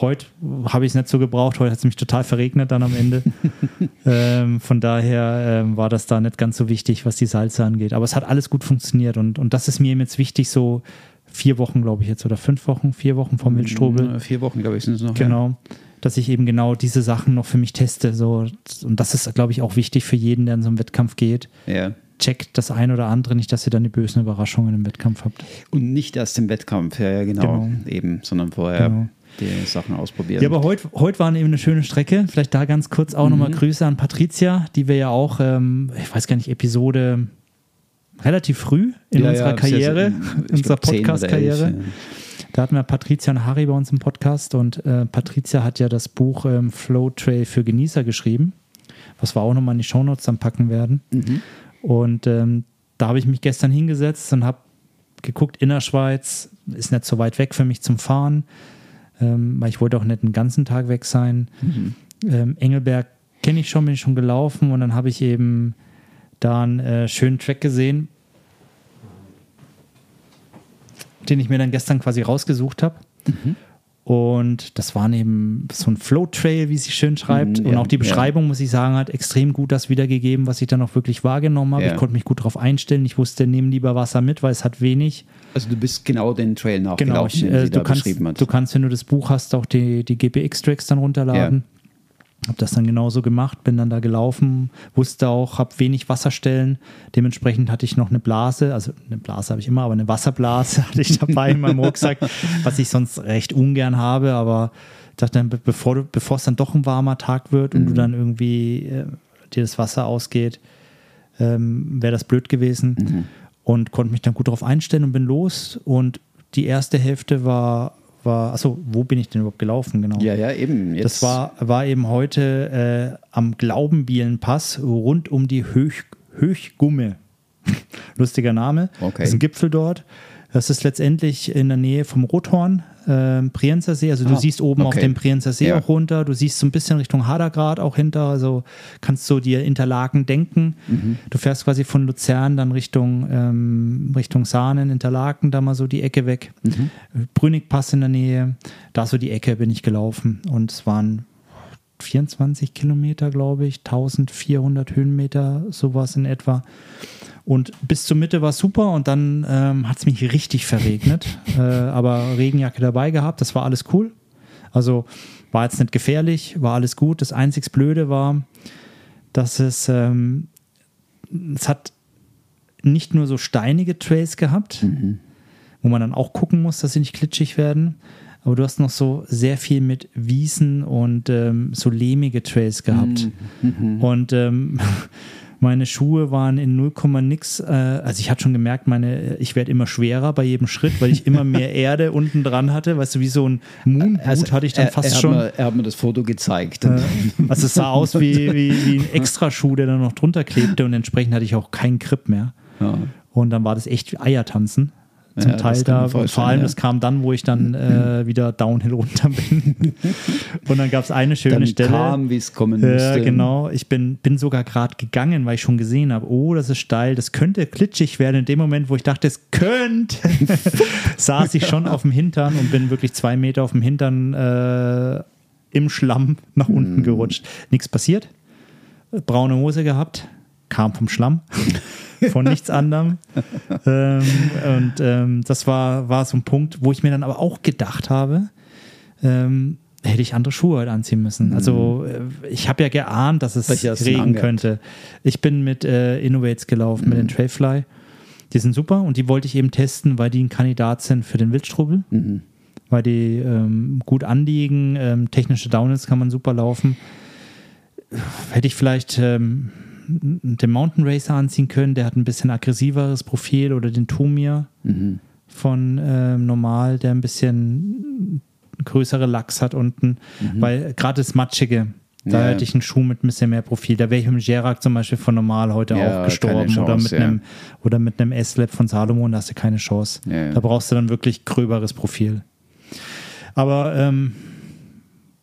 Heute habe ich es nicht so gebraucht, heute hat es mich total verregnet dann am Ende. ähm, von daher ähm, war das da nicht ganz so wichtig, was die Salze angeht. Aber es hat alles gut funktioniert und, und das ist mir jetzt wichtig, so vier Wochen, glaube ich jetzt, oder fünf Wochen, vier Wochen vom Wildstrobel. Ja, Vier Wochen, glaube ich, sind es noch. Genau. Dass ich eben genau diese Sachen noch für mich teste. So. Und das ist, glaube ich, auch wichtig für jeden, der in so einen Wettkampf geht. Ja. Checkt das ein oder andere nicht, dass ihr dann die bösen Überraschungen im Wettkampf habt. Und nicht erst im Wettkampf, ja, ja, genau. Genau. Eben, sondern vorher Genau. die Sachen ausprobieren. Ja, aber heute heut war eben eine schöne Strecke. Vielleicht da ganz kurz auch nochmal Grüße an Patricia, die wir ja auch, ähm, ich weiß gar nicht, Episode relativ früh in Ja, unserer ja, Karriere, in unserer glaub, 10 oder 11, Podcast-Karriere. ja. Da hatten wir Patricia und Harry bei uns im Podcast und äh, Patricia hat ja das Buch ähm, Flow Trail für Genießer geschrieben, was wir auch nochmal in die Shownotes dann packen werden. Mhm. Und ähm, da habe ich mich gestern hingesetzt und habe geguckt, Innerschweiz ist nicht so weit weg für mich zum Fahren, ähm, weil ich wollte auch nicht den ganzen Tag weg sein. Ähm, Engelberg kenne ich schon, bin ich schon gelaufen und dann habe ich eben da einen äh, schönen Track gesehen, den ich mir dann gestern quasi rausgesucht habe. Und das war eben so ein Flow-Trail, wie sie schön schreibt. Mhm, und ja, auch die ja. Beschreibung, muss ich sagen, hat extrem gut das wiedergegeben, was ich dann auch wirklich wahrgenommen habe. Ja. Ich konnte mich gut darauf einstellen. Ich wusste, nehmen lieber Wasser mit, weil es hat wenig. Also du bist genau den Trail Genau, nachgelaufen, ich, den äh, sie du, da kannst, beschrieben hat. du kannst, wenn du das Buch hast, auch die, die GPX-Tracks dann runterladen. Habe das dann genauso gemacht, bin dann da gelaufen, wusste auch, habe wenig Wasserstellen. Dementsprechend hatte ich noch eine Blase, also eine Blase habe ich immer, aber eine Wasserblase hatte ich dabei in meinem Rucksack, was ich sonst recht ungern habe. Aber ich dachte dann, bevor, bevor es dann doch ein warmer Tag wird und Mhm. du dann irgendwie äh, dir das Wasser ausgeht, ähm, wäre das blöd gewesen. Mhm. Und konnte mich dann gut darauf einstellen und bin los. Und die erste Hälfte war, war achso, wo bin ich denn überhaupt gelaufen? Genau. Ja, ja, eben. Jetzt, Das war, war eben heute äh, am Glaubenbielenpass rund um die Höch, Höchgumme. Lustiger Name. Okay. Das ist ein Gipfel dort. Das ist letztendlich in der Nähe vom Rothorn, ähm, Prienzer See. Also du Ah, siehst oben auf okay. dem Prienzer See Ja. auch runter. Du siehst so ein bisschen Richtung Hadergrad auch hinter. Also kannst du dir Interlaken denken. Mhm. Du fährst quasi von Luzern dann Richtung, ähm, Richtung Sahnen, Interlaken, da mal so die Ecke weg. Mhm. Brünigpass in der Nähe. Da so die Ecke bin ich gelaufen. Und es waren 24 Kilometer, glaube ich, 1400 Höhenmeter, sowas in etwa. Und bis zur Mitte war es super und dann ähm, hat es mich richtig verregnet. äh, aber Regenjacke dabei gehabt, das war alles cool. Also war jetzt nicht gefährlich, war alles gut. Das einzig Blöde war, dass es, ähm, es hat nicht nur so steinige Trails gehabt, wo man dann auch gucken muss, dass sie nicht klitschig werden. Aber du hast noch so sehr viel mit Wiesen und ähm, so lehmige Trails gehabt. Und ähm, meine Schuhe waren in 0, nix. Äh, also ich hatte schon gemerkt, meine, ich werde immer schwerer bei jedem Schritt, weil ich immer mehr Erde unten dran hatte. Weißt du, wie so ein Moonboot hatte ich dann er, fast er schon. Hat mir, er hat mir das Foto gezeigt. Äh, Also es sah aus wie, wie, wie ein Extraschuh, der dann noch drunter klebte und entsprechend hatte ich auch keinen Grip mehr. ja. Und dann war das echt wie Eiertanzen. Zum Ja, Teil da. Und vor allem, ja. das kam dann, wo ich dann äh, wieder downhill runter bin. und dann gab es eine schöne Dann Stelle. kam, wie es kommen Ja, musste. genau. Ich bin, bin sogar gerade gegangen, weil ich schon gesehen habe, oh, das ist steil, das könnte klitschig werden. In dem Moment, wo ich dachte, es könnte, saß ich schon auf dem Hintern und bin wirklich zwei Meter auf dem Hintern äh, im Schlamm nach unten gerutscht. Nichts passiert. Braune Hose gehabt, kam vom Schlamm, von nichts anderem. ähm, und ähm, das war, war so ein Punkt, wo ich mir dann aber auch gedacht habe, ähm, hätte ich andere Schuhe heute anziehen müssen. Also äh, ich habe ja geahnt, dass es Mhm. Regen könnte. Ich bin mit äh, Innovates gelaufen, mit den Trailfly. Die sind super und die wollte ich eben testen, weil die ein Kandidat sind für den Wildstrubel, Mhm. weil die ähm, gut anliegen, ähm, technische Downhills kann man super laufen. Hätte ich vielleicht ähm, den Mountain Racer anziehen können, der hat ein bisschen aggressiveres Profil oder den Tomir Mhm. von ähm, Normal, der ein bisschen größere Lachs hat unten, weil gerade das Matschige, da Mhm. Ja. hätte ich einen Schuh mit ein bisschen mehr Profil. Da wäre ich mit dem Gerak zum Beispiel von Normal heute Ja, auch gestorben Chance, oder, mit ja. einem, oder mit einem S-Lab von Salomon, da hast du keine Chance. Da brauchst du dann wirklich gröberes Profil. Aber ähm,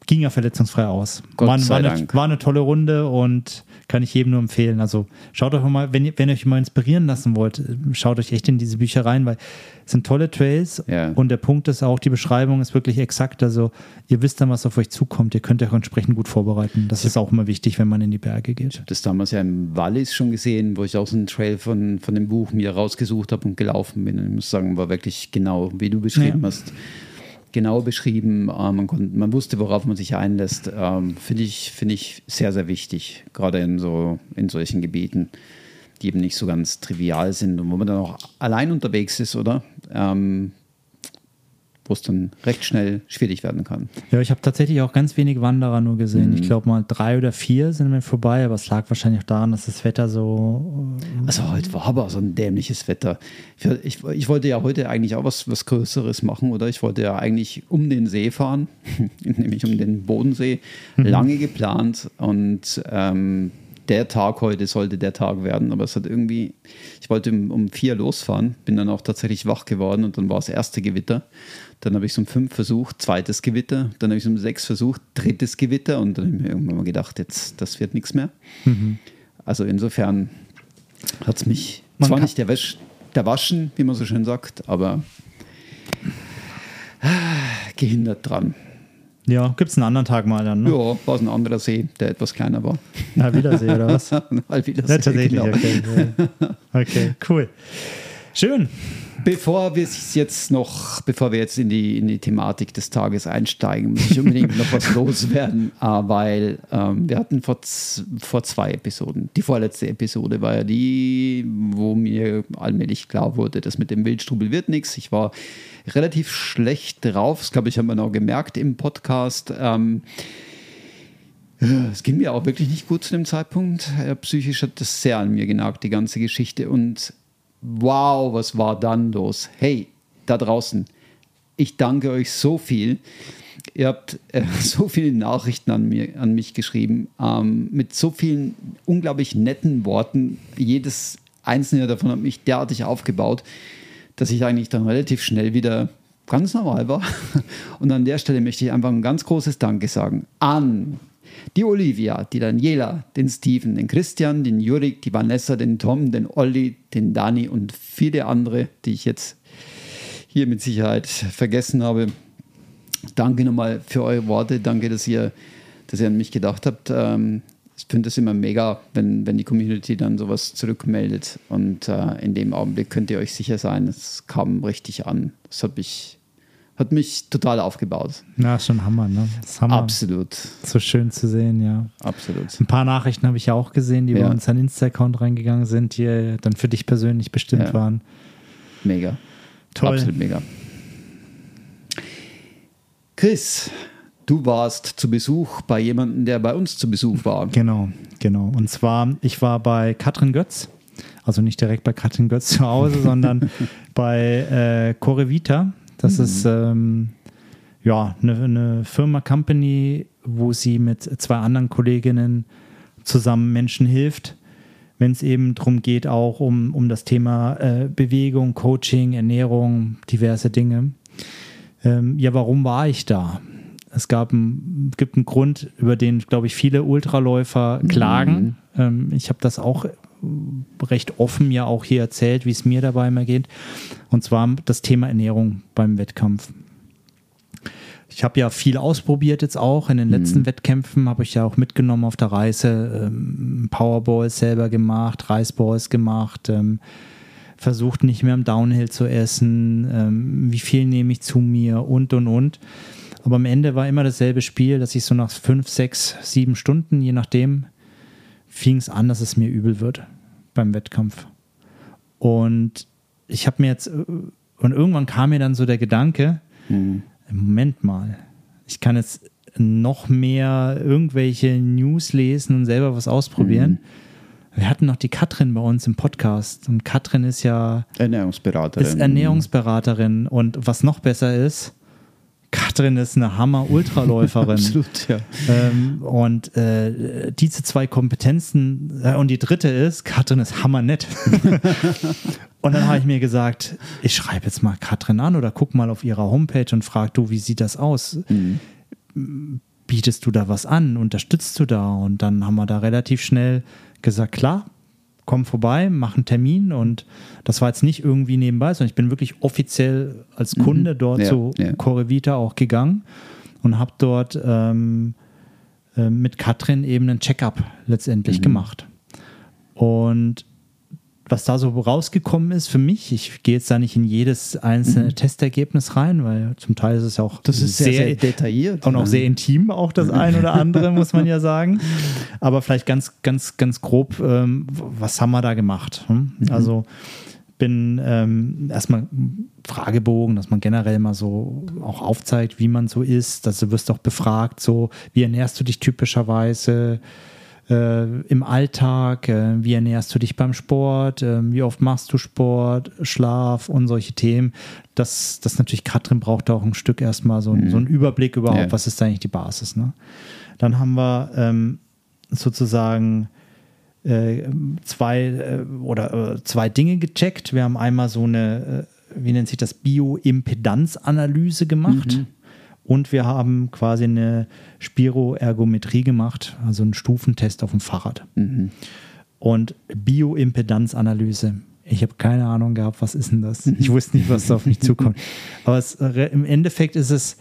ging ja verletzungsfrei aus. Gott war, sei war, eine, Dank. war eine tolle Runde und kann ich jedem nur empfehlen. Also schaut euch mal, wenn ihr, wenn ihr euch mal inspirieren lassen wollt, schaut euch echt in diese Bücher rein, weil es sind tolle Trails Ja. und der Punkt ist auch, die Beschreibung ist wirklich exakt. Also ihr wisst dann, was auf euch zukommt. Ihr könnt euch entsprechend gut vorbereiten. Das ist auch immer wichtig, wenn man in die Berge geht. das damals ja im Wallis schon gesehen, wo ich auch so einen Trail von, von dem Buch mir rausgesucht habe und gelaufen bin. Und ich muss sagen, war wirklich genau, wie du beschrieben Ja. hast. Genau beschrieben. Äh, man, konnte, man wusste, worauf man sich einlässt. Ähm, Finde ich, find ich sehr, sehr wichtig, gerade in, so, in solchen Gebieten, die eben nicht so ganz trivial sind und wo man dann auch allein unterwegs ist, oder? Ähm, wo es dann recht schnell schwierig werden kann. Ja, ich habe tatsächlich auch ganz wenig Wanderer nur gesehen. Mhm. Ich glaube mal drei oder vier sind mir vorbei, aber es lag wahrscheinlich auch daran, dass das Wetter so. Also heute war aber so ein dämliches Wetter. Ich, ich, wollte ja heute eigentlich auch was, was Größeres machen, oder? Ich wollte ja eigentlich um den See fahren, nämlich um den Bodensee, lange geplant und ähm, der Tag heute sollte der Tag werden, aber es hat irgendwie, ich wollte um, um vier losfahren, bin dann auch tatsächlich wach geworden und dann war das erste Gewitter. Dann habe ich es um fünf versucht, zweites Gewitter, dann habe ich es um sechs versucht, drittes Gewitter und dann habe ich mir irgendwann mal gedacht, jetzt, das wird nichts mehr. Also insofern hat es mich Man zwar nicht erwasch, erwaschen, wie man so schön sagt, aber ah, gehindert dran. Ja, gibt es einen anderen Tag mal dann. Ne? Ja, war es ein anderer See, der etwas kleiner war. Ja, Wiedersee oder was? Halt wieder Ja, tatsächlich, genau. okay. Okay, cool. Schön. Bevor wir jetzt noch, bevor wir jetzt in die, in die Thematik des Tages einsteigen, muss ich unbedingt noch was loswerden, äh, weil ähm, wir hatten vor, vor zwei Episoden, die vorletzte Episode war ja die, wo mir allmählich klar wurde, dass mit dem Wildstrubel wird nichts. Ich war relativ schlecht drauf, das glaube ich, haben wir noch gemerkt im Podcast. Ähm, es ging mir auch wirklich nicht gut zu dem Zeitpunkt. Psychisch hat das sehr an mir genagt, die ganze Geschichte. Und wow, was war dann los? Hey, da draußen, ich danke euch so viel. Ihr habt äh, so viele Nachrichten an, mir, an mich geschrieben, ähm, mit so vielen unglaublich netten Worten. Jedes einzelne davon hat mich derartig aufgebaut, dass ich eigentlich dann relativ schnell wieder ganz normal war. Und an der Stelle möchte ich einfach ein ganz großes Danke sagen an die Olivia, die Daniela, den Steven, den Christian, den Jurik, die Vanessa, den Tom, den Olli, den Dani und viele andere, die ich jetzt hier mit Sicherheit vergessen habe. Danke nochmal für eure Worte. Danke, dass ihr, dass ihr an mich gedacht habt. Ähm, ich finde es immer mega, wenn, wenn die Community dann sowas zurückmeldet. Und äh, in dem Augenblick könnt ihr euch sicher sein, es kam richtig an. Das habe ich hat mich total aufgebaut. Ja, schon Hammer, ne? Hammer. Absolut. So schön zu sehen, ja. Absolut. Ein paar Nachrichten habe ich ja auch gesehen, die ja. bei uns an Insta-Account reingegangen sind, die dann für dich persönlich bestimmt ja. waren. Mega. Toll. Absolut mega. Chris, du warst zu Besuch bei jemandem, der bei uns zu Besuch war. Genau, genau. Und zwar, ich war bei Katrin Götz, also nicht direkt bei Katrin Götz zu Hause, sondern bei äh, Core Vita das mhm. ist ähm, ja eine, eine Firma, Company, wo sie mit zwei anderen Kolleginnen zusammen Menschen hilft, wenn es eben darum geht, auch um, um das Thema äh, Bewegung, Coaching, Ernährung, diverse Dinge. Ähm, ja, warum war ich da? Es gab ein, gibt einen Grund, über den, glaube ich, viele Ultraläufer mhm. klagen. Ähm, ich habe das auch recht offen ja auch hier erzählt, wie es mir dabei immer geht. Und zwar das Thema Ernährung beim Wettkampf. Ich habe ja viel ausprobiert jetzt auch. In den letzten mhm. Wettkämpfen habe ich ja auch mitgenommen auf der Reise. Ähm, Powerballs selber gemacht, Reisballs gemacht, ähm, versucht nicht mehr im Downhill zu essen, ähm, wie viel nehme ich zu mir und und und. Aber am Ende war immer dasselbe Spiel, dass ich so nach fünf, sechs, sieben Stunden, je nachdem, fing es an, dass es mir übel wird beim Wettkampf. Und ich habe mir jetzt, und irgendwann kam mir dann so der Gedanke, mhm. Moment mal, ich kann jetzt noch mehr irgendwelche News lesen und selber was ausprobieren. Mhm. Wir hatten noch die Katrin bei uns im Podcast und Katrin ist ja Ernährungsberaterin. Ist Ernährungsberaterin und was noch besser ist, Katrin ist eine Hammer-Ultraläuferin. Absolut, ja. Ähm, und äh, diese zwei Kompetenzen, äh, und die dritte ist, Katrin ist hammernett. und dann habe ich mir gesagt, ich schreibe jetzt mal Katrin an oder guck mal auf ihrer Homepage und frag du, wie sieht das aus? Mhm. Bietest du da was an? Unterstützt du da? Und dann haben wir da relativ schnell gesagt, klar, komm vorbei, mach einen Termin und das war jetzt nicht irgendwie nebenbei, sondern ich bin wirklich offiziell als mhm. Kunde mhm. dort ja, zu ja. Core Vita auch gegangen und habe dort ähm, äh, mit Katrin eben einen Check-up letztendlich mhm. gemacht. Und was da so rausgekommen ist für mich, ich gehe jetzt da nicht in jedes einzelne mhm. Testergebnis rein, weil zum Teil ist es ja auch das ist sehr, sehr, sehr detailliert und auch sehr intim, auch das ein oder andere, muss man ja sagen. Aber vielleicht ganz, ganz, ganz grob, ähm, was haben wir da gemacht? Hm? Mhm. Also bin ähm, erstmal Fragebogen, dass man generell mal so auch aufzeigt, wie man so ist. Dass du wirst auch befragt, so wie ernährst du dich typischerweise? Äh, im Alltag, äh, wie ernährst du dich beim Sport, äh, wie oft machst du Sport, Schlaf und solche Themen. Das, das natürlich, Katrin braucht auch ein Stück erstmal so, mhm. so einen Überblick überhaupt, ja. was ist eigentlich die Basis. Ne? Dann haben wir ähm, sozusagen äh, zwei äh, oder äh, zwei Dinge gecheckt. Wir haben einmal so eine, wie nennt sich das, Bioimpedanzanalyse gemacht. Mhm. Und wir haben quasi eine Spiroergometrie gemacht, also einen Stufentest auf dem Fahrrad. Mhm. Und Bioimpedanzanalyse. Ich habe keine Ahnung gehabt, was ist denn das? Ich wusste nicht, was da auf mich zukommt. Aber es, im Endeffekt ist es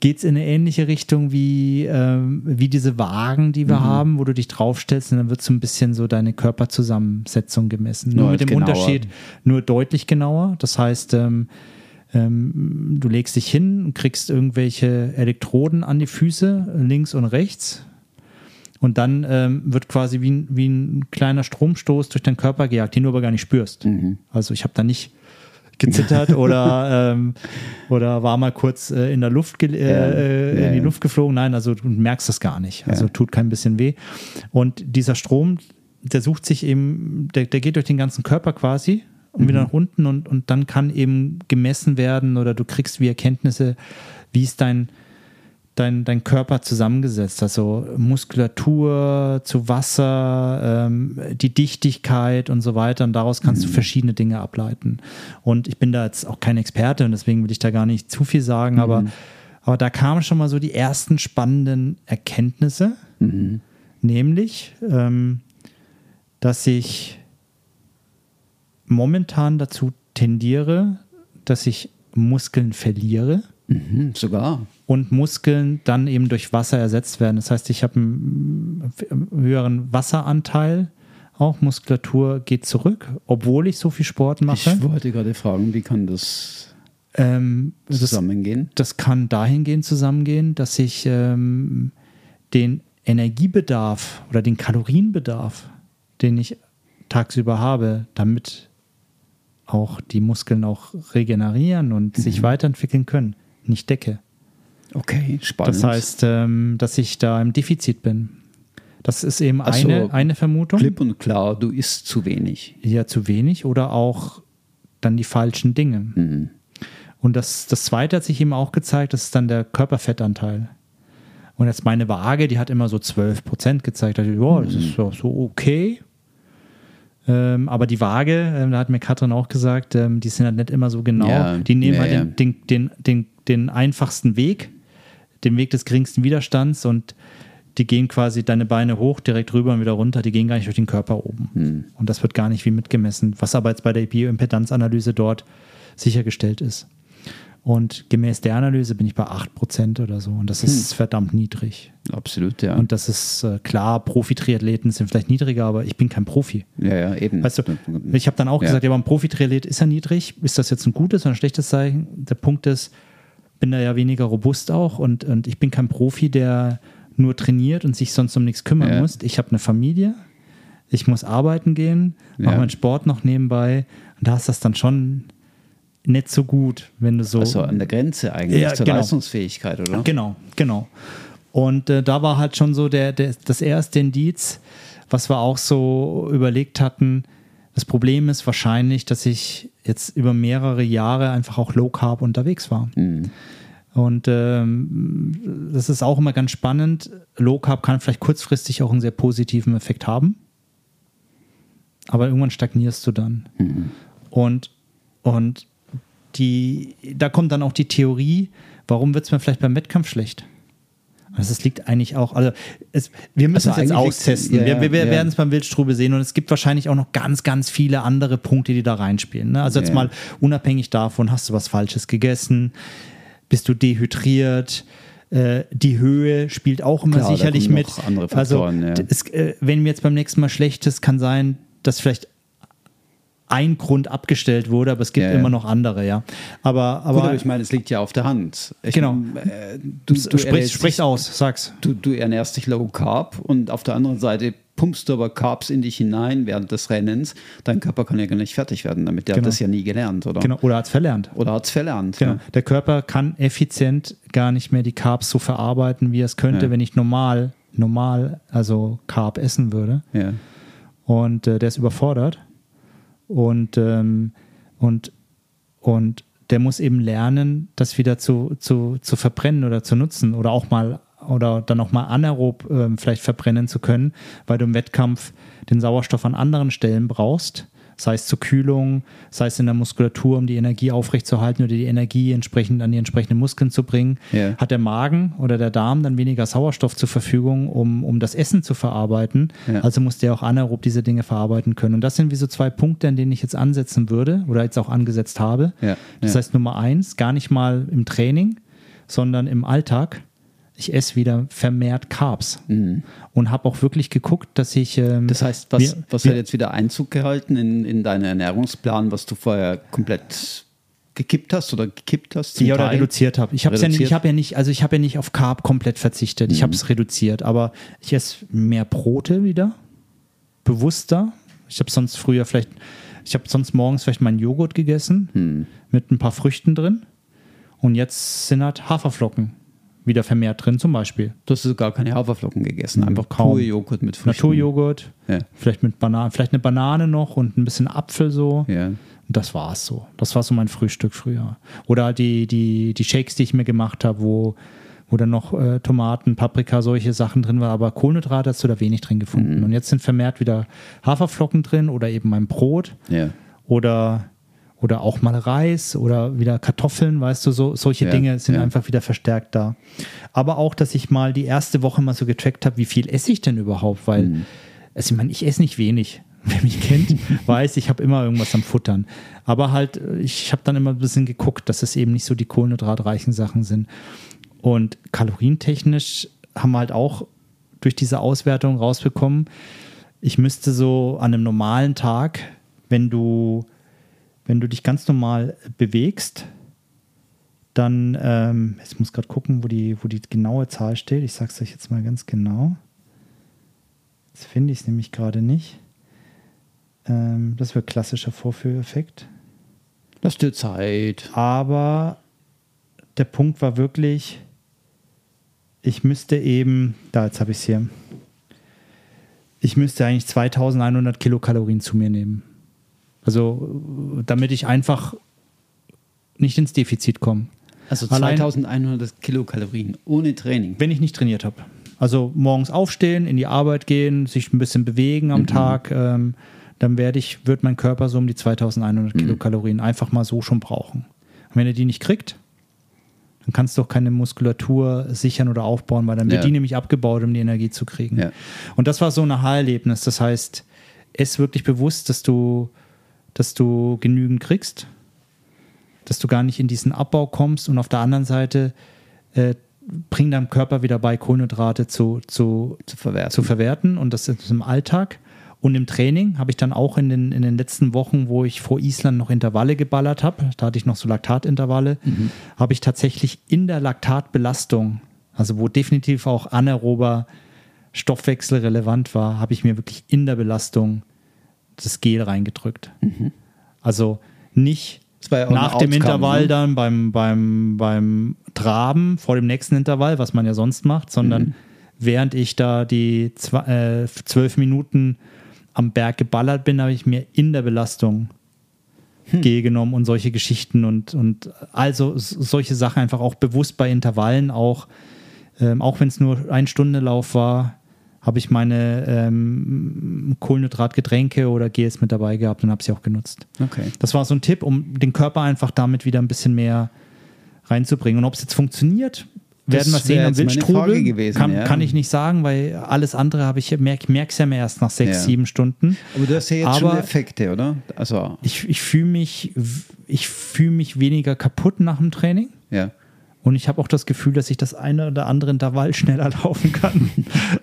geht es in eine ähnliche Richtung wie, ähm, wie diese Wagen, die wir haben, wo du dich draufstellst und dann wird so ein bisschen so deine Körperzusammensetzung gemessen. Nur Nur mit dem genauer. Unterschied, nur deutlich genauer. Das heißt, ähm, ähm, du legst dich hin und kriegst irgendwelche Elektroden an die Füße, links und rechts. Und dann ähm, wird quasi wie ein, wie ein kleiner Stromstoß durch deinen Körper gejagt, den du aber gar nicht spürst. Also ich habe da nicht gezittert oder, ähm, oder war mal kurz äh, in der Luft ge- äh, Ja, in die ja. Luft geflogen. Nein, also du merkst das gar nicht. Also Ja. tut kein bisschen weh. Und dieser Strom, der sucht sich eben, der, der geht durch den ganzen Körper quasi und wieder nach unten und, und dann kann eben gemessen werden oder du kriegst wie Erkenntnisse, wie ist dein, dein, dein Körper zusammengesetzt. Also Muskulatur zu Wasser, ähm, die Dichtigkeit und so weiter. Und daraus kannst du verschiedene Dinge ableiten. Und ich bin da jetzt auch kein Experte und deswegen will ich da gar nicht zu viel sagen, aber, aber da kamen schon mal so die ersten spannenden Erkenntnisse, nämlich, ähm, dass ich momentan dazu tendiere, dass ich Muskeln verliere Mhm, sogar. und Muskeln dann eben durch Wasser ersetzt werden. Das heißt, ich habe einen höheren Wasseranteil, auch Muskulatur geht zurück, obwohl ich so viel Sport mache. Ich wollte gerade fragen, wie kann das Ähm, das, zusammengehen? das kann dahingehend zusammengehen, dass ich ähm, den Energiebedarf oder den Kalorienbedarf, den ich tagsüber habe, damit auch die Muskeln auch regenerieren und sich weiterentwickeln können, nicht decke. Okay, spannend. Das heißt, ähm, dass ich da im Defizit bin. Das ist eben Ach so, eine, eine Vermutung. klipp und klar, du isst zu wenig. Ja, zu wenig oder auch dann die falschen Dinge. Mhm. Und das, das zweite hat sich eben auch gezeigt, das ist dann der Körperfettanteil. Und jetzt meine Waage, die hat immer so 12 Prozent gezeigt. Da dachte ich, ja, das ist so, so okay. Ähm, aber die Waage, ähm, da hat mir Katrin auch gesagt, ähm, die sind halt nicht immer so genau. Ja, die nehmen ja, halt den, den, den, den einfachsten Weg, den Weg des geringsten Widerstands und die gehen quasi deine Beine hoch, direkt rüber und wieder runter. Die gehen gar nicht durch den Körper oben. Hm. Und das wird gar nicht wie mitgemessen, was aber jetzt bei der Bioimpedanzanalyse dort sichergestellt ist. Und gemäß der Analyse bin ich bei 8% oder so. Und das ist verdammt niedrig. Absolut, ja. Und das ist äh, klar, Profi-Triathleten sind vielleicht niedriger, aber ich bin kein Profi. ja, ja, eben. Weißt du, ich habe dann auch Ja. gesagt, ja, aber ein Profi-Triathlet ist ja niedrig. Ist das jetzt ein gutes oder ein schlechtes Zeichen? Der Punkt ist, bin da ja weniger robust auch und, und ich bin kein Profi, der nur trainiert und sich sonst um nichts kümmern Ja. muss. Ich habe eine Familie, ich muss arbeiten gehen, mache Ja. meinen Sport noch nebenbei und da ist das dann schon nicht so gut, wenn du so. also an der Grenze eigentlich Ja, zur genau. Leistungsfähigkeit, oder? Genau, genau. Und äh, da war halt schon so der, der, das erste Indiz, was wir auch so überlegt hatten. Das Problem ist wahrscheinlich, dass ich jetzt über mehrere Jahre einfach auch Low Carb unterwegs war. Mhm. Und ähm, das ist auch immer ganz spannend. Low Carb kann vielleicht kurzfristig auch einen sehr positiven Effekt haben. Aber irgendwann stagnierst du dann. Und, und die, da kommt dann auch die Theorie, warum wird es mir vielleicht beim Wettkampf schlecht? Also es liegt eigentlich auch, also es, wir müssen Also es jetzt austesten. ja, wir wir, wir ja. werden es beim Wildstrube sehen und es gibt wahrscheinlich auch noch ganz, ganz viele andere Punkte, die da reinspielen. Ne? Also jetzt Ja. mal unabhängig davon, hast du was Falsches gegessen? Bist du dehydriert? Äh, die Höhe spielt auch immer Klar, sicherlich mit. also, es, äh, wenn mir jetzt beim nächsten Mal schlecht ist, kann sein, dass vielleicht ein Grund abgestellt wurde, aber es gibt Ja, ja. immer noch andere, ja. Aber, Gut, aber, aber ich meine, es liegt ja auf der Hand. Ich, Genau. Äh, du, du, sprich, sprich aus, sag's. du, du ernährst dich low carb und auf der anderen Seite pumpst du aber Carbs in dich hinein während des Rennens. Dein Körper kann ja gar nicht fertig werden damit. Der Genau. hat das ja nie gelernt, oder? Genau, oder hat's verlernt. Oder hat es verlernt. Genau. Der Körper kann effizient gar nicht mehr die Carbs so verarbeiten, wie er es könnte, Ja. wenn ich normal, normal, also Carb essen würde. Ja. Ja. Und äh, der ist überfordert. Und, ähm, und, und der muss eben lernen, das wieder zu, zu, zu verbrennen oder zu nutzen oder auch mal oder dann auch mal anaerob ähm, vielleicht verbrennen zu können, weil du im Wettkampf den Sauerstoff an anderen Stellen brauchst, sei es zur Kühlung, sei es in der Muskulatur, um die Energie aufrechtzuerhalten oder die Energie entsprechend an die entsprechenden Muskeln zu bringen, Ja. hat der Magen oder der Darm dann weniger Sauerstoff zur Verfügung, um, um das Essen zu verarbeiten. Ja. Also muss der auch anaerob diese Dinge verarbeiten können. Und das sind wie so zwei Punkte, an denen ich jetzt ansetzen würde oder jetzt auch angesetzt habe. Ja, Das heißt Nummer eins, gar nicht mal im Training, sondern im Alltag. Ich esse wieder vermehrt Carbs und habe auch wirklich geguckt, dass ich. Ähm, Mhm. Das heißt, was, wir- was wir- hat jetzt wieder Einzug gehalten in, in deinen Ernährungsplan, was du vorher komplett gekippt hast oder gekippt hast? ja, oder Teil? reduziert habe. Ich habe ja, ich hab ja nicht, also ich habe ja nicht auf Carb komplett verzichtet. Ich habe es reduziert, aber ich esse mehr Brote wieder, bewusster. Ich habe sonst früher vielleicht, ich habe sonst morgens vielleicht meinen Joghurt gegessen mit ein paar Früchten drin und jetzt sind halt Haferflocken wieder vermehrt drin zum Beispiel. Du hast sogar keine Haferflocken gegessen, einfach kaum. pure Joghurt mit Früchten. Naturjoghurt, Ja. vielleicht mit Bananen, vielleicht eine Banane noch und ein bisschen Apfel so. Ja. Und das war es so. Das war so mein Frühstück früher. Oder die, die, die Shakes, die ich mir gemacht habe, wo, wo dann noch äh, Tomaten, Paprika, solche Sachen drin waren, aber Kohlenhydrate hast du da wenig drin gefunden. Und jetzt sind vermehrt wieder Haferflocken drin oder eben mein Brot Ja. oder, oder auch mal Reis oder wieder Kartoffeln, weißt du, so, solche Ja, Dinge sind ja. einfach wieder verstärkt da. Aber auch, dass ich mal die erste Woche mal so getrackt habe, wie viel esse ich denn überhaupt, weil, Mhm. also ich meine, ich esse nicht wenig. Wer mich kennt, weiß, ich habe immer irgendwas am Futtern. Aber halt, ich habe dann immer ein bisschen geguckt, dass es eben nicht so die kohlenhydratreichen Sachen sind. Und kalorientechnisch haben wir halt auch durch diese Auswertung rausbekommen, ich müsste so an einem normalen Tag, wenn du, wenn du dich ganz normal bewegst, dann, ähm, ich muss gerade gucken, wo die, wo die genaue Zahl steht. Ich sage es euch jetzt mal ganz genau. Jetzt finde ich es nämlich gerade nicht. Ähm, das wäre klassischer Vorführeffekt. Lass dir Zeit. Aber der Punkt war wirklich, ich müsste eben, da jetzt habe ich es hier, ich müsste eigentlich 2100 Kilokalorien zu mir nehmen. Also, damit ich einfach nicht ins Defizit komme. Also Allein- 2100 Kilokalorien ohne Training. Wenn ich nicht trainiert habe. Also morgens aufstehen, in die Arbeit gehen, sich ein bisschen bewegen am Tag, ähm, dann werde ich, wird mein Körper so um die 2100 Kilokalorien einfach mal so schon brauchen. Und wenn er die nicht kriegt, dann kannst du auch keine Muskulatur sichern oder aufbauen, weil dann wird Ja. die nämlich abgebaut, um die Energie zu kriegen. Ja. Und das war so ein Aha-Erlebnis. Das heißt, es wirklich bewusst, dass du, dass du genügend kriegst, dass du gar nicht in diesen Abbau kommst und auf der anderen Seite äh, bring deinem Körper wieder bei, Kohlenhydrate zu, zu, Zu verwerten. zu verwerten und das ist im Alltag. Und im Training habe ich dann auch in den, in den letzten Wochen, wo ich vor Island noch Intervalle geballert habe, da hatte ich noch so Laktatintervalle, habe ich tatsächlich in der Laktatbelastung, also wo definitiv auch anaerober Stoffwechsel relevant war, habe ich mir wirklich in der Belastung das Gel reingedrückt. Also nicht ja nach dem Outcome, Intervall ne? dann beim, beim, beim Traben vor dem nächsten Intervall, was man ja sonst macht, sondern Mhm. während ich da die zwei, äh, zwölf Minuten am Berg geballert bin, habe ich mir in der Belastung Hm. Gel genommen und solche Geschichten und, und also solche Sachen einfach auch bewusst bei Intervallen auch, ähm, auch wenn es nur ein Stunde Lauf war, habe ich meine ähm, Kohlenhydratgetränke oder Gels mit dabei gehabt und habe sie auch genutzt. Okay. Das war so ein Tipp, um den Körper einfach damit wieder ein bisschen mehr reinzubringen. Und ob es jetzt funktioniert, werden wir sehen am Wildstrubel. Gewesen, kann, ja. kann ich nicht sagen, weil alles andere habe ich merk, merk's ja mir erst nach sechs, Ja. sieben Stunden. Aber du hast ja jetzt schon Aber- Effekte, oder? Also, Ich, ich fühle mich, ich fühle mich weniger kaputt nach dem Training. ja. Und ich habe auch das Gefühl, dass ich das eine oder andere Intervall schneller laufen kann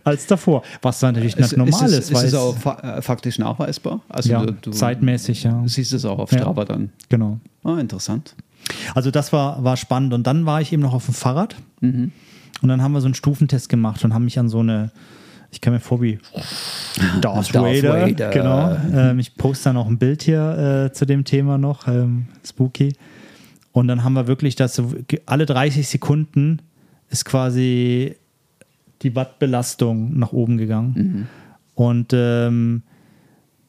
als davor. Was natürlich nicht normal ist, ist, es, weil ist es auch fa äh, faktisch nachweisbar? Also ja, du, du zeitmäßig, ja. siehst es auch auf Ja. Strava dann. Genau. Ah, interessant. Also das war, war spannend. Und dann war ich eben noch auf dem Fahrrad. Und dann haben wir so einen Stufentest gemacht und haben mich an so eine, ich kam mir vor wie Darth, Darth Vader. Vader. Genau. Ähm, ich poste dann auch ein Bild hier äh, zu dem Thema noch, ähm, spooky. Und dann haben wir wirklich das, so, ge- alle 30 Sekunden ist quasi die Wattbelastung nach oben gegangen. Und, ähm,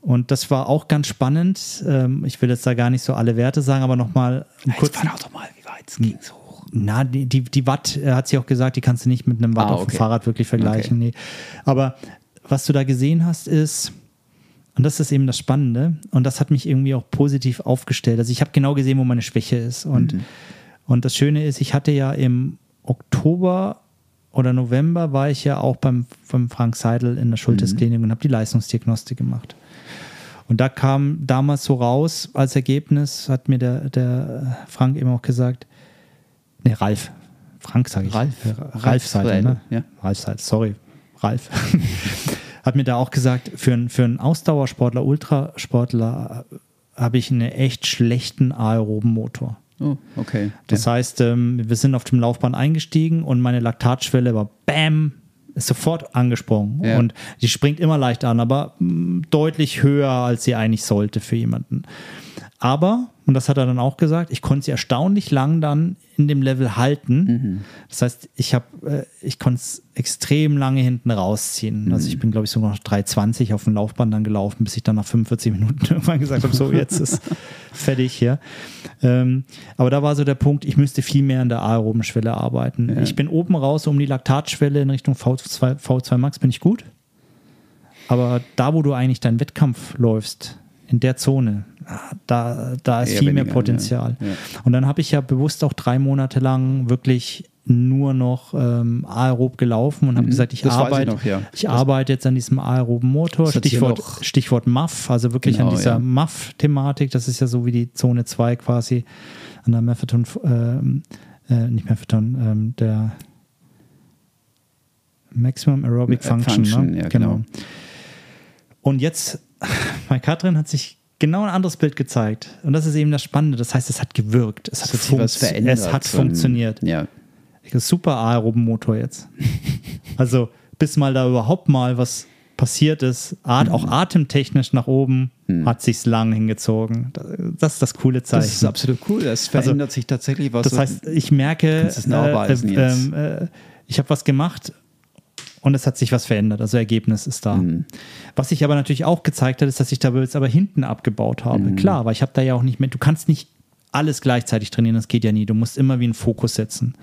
und das war auch ganz spannend. Ähm, ich will jetzt da gar nicht so alle Werte sagen, aber nochmal kurz. doch mal, wie weit es ging so hoch. Na, die, die, die Watt, äh, hat sie auch gesagt, die kannst du nicht mit einem Watt Ah, auf dem okay. Fahrrad wirklich vergleichen. Nee. Aber was du da gesehen hast, ist, und das ist eben das Spannende, und das hat mich irgendwie auch positiv aufgestellt. Also ich habe genau gesehen, wo meine Schwäche ist. Und, und das Schöne ist, ich hatte ja im Oktober oder November war ich ja auch beim, beim Frank Seidel in der Schultersklinik und habe die Leistungsdiagnostik gemacht. Und da kam damals so raus, als Ergebnis, hat mir der, der Frank eben auch gesagt, ne, Ralf, Frank sage ich. Ralf. Ralf, Ralf Seidel, ne? Ja. Ralf Seidel, sorry. Ralf. Hat mir da auch gesagt, für, einen- für einen Ausdauersportler, Ultrasportler äh, habe ich einen echt schlechten aeroben Motor. Oh, okay. Das heißt, ähm, wir sind auf dem Laufband eingestiegen und meine Laktatschwelle war BAM, ist sofort angesprungen. Ja. Und die springt immer leicht an, aber mh, deutlich höher, als sie eigentlich sollte für jemanden. Aber, und das hat er dann auch gesagt, ich konnte sie erstaunlich lang dann in dem Level halten. Das heißt, ich habe, äh, ich konnte es extrem lange hinten rausziehen. Also ich bin, glaube ich, sogar noch 3,20 auf dem Laufband dann gelaufen, bis ich dann nach 45 Minuten irgendwann gesagt habe, so jetzt ist fertig hier. Ähm, aber da war so der Punkt, ich müsste viel mehr an der aeroben Schwelle arbeiten. Ich bin oben raus um die Laktatschwelle in Richtung V2, V2 Max, bin ich gut. Aber da, wo du eigentlich deinen Wettkampf läufst, in der Zone, ah, da, da ist Eher viel mehr weniger, Potenzial. ja. Ja. Und dann habe ich ja bewusst auch drei Monate lang wirklich nur noch ähm, aerob gelaufen und habe gesagt, ich Mhm. Das weiß ich arbeite, noch, ja. ich arbeite jetzt an diesem aeroben Motor, Stichwort, Stichwort MAF, also wirklich Genau, an dieser ja. MAF-Thematik, das ist ja so wie die Zone 2 quasi an der Marathon, ähm, äh, nicht Marathon, ähm, der Maximum Aerobic Äh, Function, Function, ne? ja, genau. Und jetzt, bei Katrin hat sich genau ein anderes Bild gezeigt. Und das ist eben das Spannende. Das heißt, es hat gewirkt. Es hat, hat sich was verändert. Es hat funktioniert. Ja. Super aeroben Motor jetzt. also, bis mal da überhaupt mal was passiert ist, At Mhm. auch atemtechnisch nach oben, hat sich's lang hingezogen. Das ist das coole Zeichen. Das ist absolut cool. Es verändert sich tatsächlich was. Das heißt, ich merke, es jetzt. ähm, äh, ich habe was gemacht und es hat sich was verändert. Also Ergebnis ist da. Mhm. Was sich aber natürlich auch gezeigt hat, ist, dass ich da jetzt aber hinten abgebaut habe. Mhm. Klar, weil ich habe da ja auch nicht mehr, du kannst nicht alles gleichzeitig trainieren, das geht ja nie. Du musst immer wie einen Fokus setzen.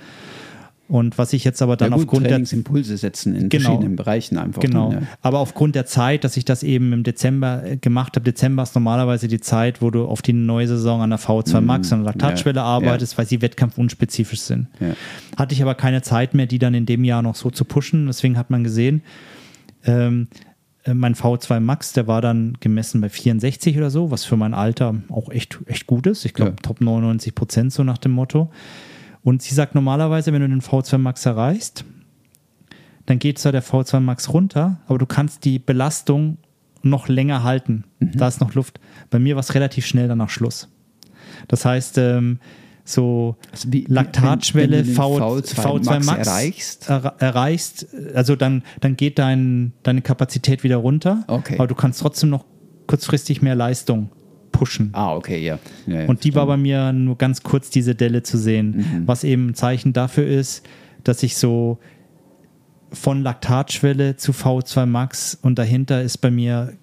Und was ich jetzt aber ja, dann gut, aufgrund der Trainingsimpulse setzen in Genau. verschiedenen Bereichen einfach. Genau. Ja. Aber aufgrund der Zeit, dass ich das eben im Dezember äh, gemacht habe, Dezember ist normalerweise die Zeit, wo du auf die neue Saison an der V2 Max, an der Laktatschwelle Ja. arbeitest, weil sie wettkampfunspezifisch sind. Ja. Hatte ich aber keine Zeit mehr, die dann in dem Jahr noch so zu pushen. Deswegen hat man gesehen, ähm, äh, mein V2 Max, der war dann gemessen bei 64 oder so, was für mein Alter auch echt, echt gut ist. Ich glaube, Ja. Top 99 Prozent so nach dem Motto. Und sie sagt normalerweise, wenn du den V2 Max erreichst, dann geht zwar der V2 Max runter, aber du kannst die Belastung noch länger halten. Mhm. Da ist noch Luft. Bei mir war es relativ schnell danach Schluss. Das heißt, ähm, so Also wie- Laktatschwelle wenn- wenn du den v, V2 V2 Max, Max erreichst? er, erreichst, also dann, dann geht dein, deine Kapazität wieder runter, Okay. aber du kannst trotzdem noch kurzfristig mehr Leistung pushen. Ah, okay, ja. ja, ja Und die war bei mir nur ganz kurz diese Delle zu sehen, Mhm. was eben ein Zeichen dafür ist, dass ich so von Laktatschwelle zu V2 Max und dahinter ist bei mir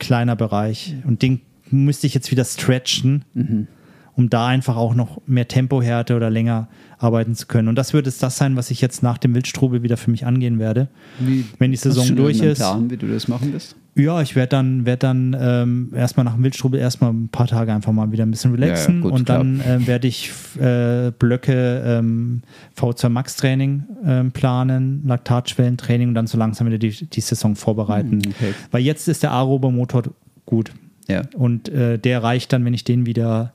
kleiner Bereich. Und den müsste ich jetzt wieder stretchen, Mhm. um da einfach auch noch mehr Tempohärte oder länger arbeiten zu können. Und das wird es das sein, was ich jetzt nach dem Wildstrubel wieder für mich angehen werde. Wie- Wenn die Saison durch ist. Plan, wie du das machen wirst? Ja, ich werde dann, werd dann ähm, erstmal nach dem Wildstrubel erstmal ein paar Tage einfach mal wieder ein bisschen relaxen Ja, ja, gut, und dann ähm, werde ich äh, Blöcke ähm, V2 Max Training ähm, planen, Laktatschwellentraining und dann so langsam wieder die, die Saison vorbereiten. Hm, okay. Weil jetzt ist der Aerober Motor gut Ja. und äh, der reicht dann, wenn ich den wieder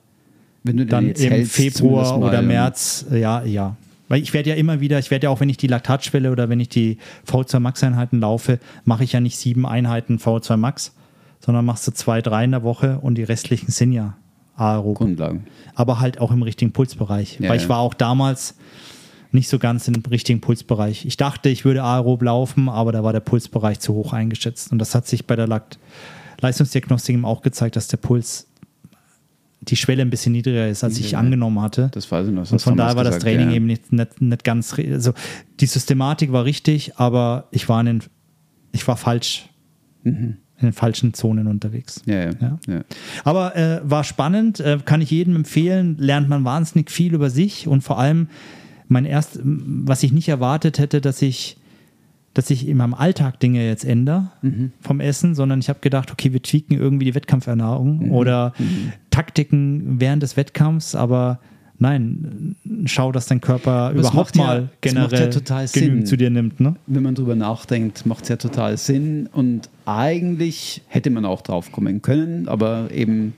Wenn du dann im Februar mal, oder ähm, März, ja, ja. Weil ich werde ja immer wieder, ich werde ja auch, wenn ich die Laktatschwelle oder wenn ich die V2 Max-Einheiten laufe, mache ich ja nicht sieben Einheiten V2 Max, sondern machst du zwei, drei in der Woche und die restlichen sind ja aerob. Grundlagen. Aber halt auch im richtigen Pulsbereich. Ja, Weil ich war auch damals nicht so ganz im richtigen Pulsbereich. Ich dachte, ich würde aerob laufen, aber da war der Pulsbereich zu hoch eingeschätzt. Und das hat sich bei der Lakt Leistungsdiagnostik eben auch gezeigt, dass der Puls die Schwelle ein bisschen niedriger ist, als ich angenommen hatte. Das weiß ich noch. Und von daher war das Training ja. eben nicht, nicht, nicht ganz. Also die Systematik war richtig, aber ich war in den, ich war falsch in den falschen Zonen unterwegs. Ja. Ja. ja. Aber äh, war spannend, äh, kann ich jedem empfehlen, lernt man wahnsinnig viel über sich und vor allem mein erst, was ich nicht erwartet hätte, dass ich, dass ich in meinem Alltag Dinge jetzt ändere vom Essen, sondern ich habe gedacht, okay, wir tweaken irgendwie die Wettkampfernährung oder Taktiken während des Wettkampfs, aber nein, schau, dass dein Körper es überhaupt ja- mal generell ja total genügend Sinn. zu dir nimmt. Ne? Wenn man drüber nachdenkt, macht es ja total Sinn. Und eigentlich hätte man auch drauf kommen können, aber eben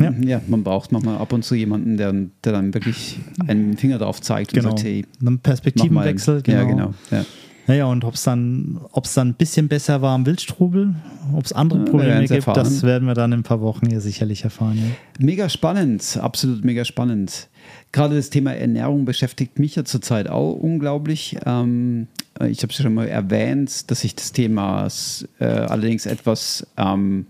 ja. ja. man braucht manchmal ab und zu jemanden, der, der dann wirklich einen Finger drauf zeigt genau. und sagt, hey, einen Perspektivenwechsel. Genau. Ja, genau. Ja. Naja, und ob es dann, dann ein bisschen besser war am Wildstrubel, ob es andere ja, Probleme gibt, erfahren. das werden wir dann in ein paar Wochen hier sicherlich erfahren. Ja. Mega spannend, absolut mega spannend. Gerade das Thema Ernährung beschäftigt mich ja zurzeit auch unglaublich. Ähm, ich habe es schon mal erwähnt, dass ich das Thema äh, allerdings etwas ähm,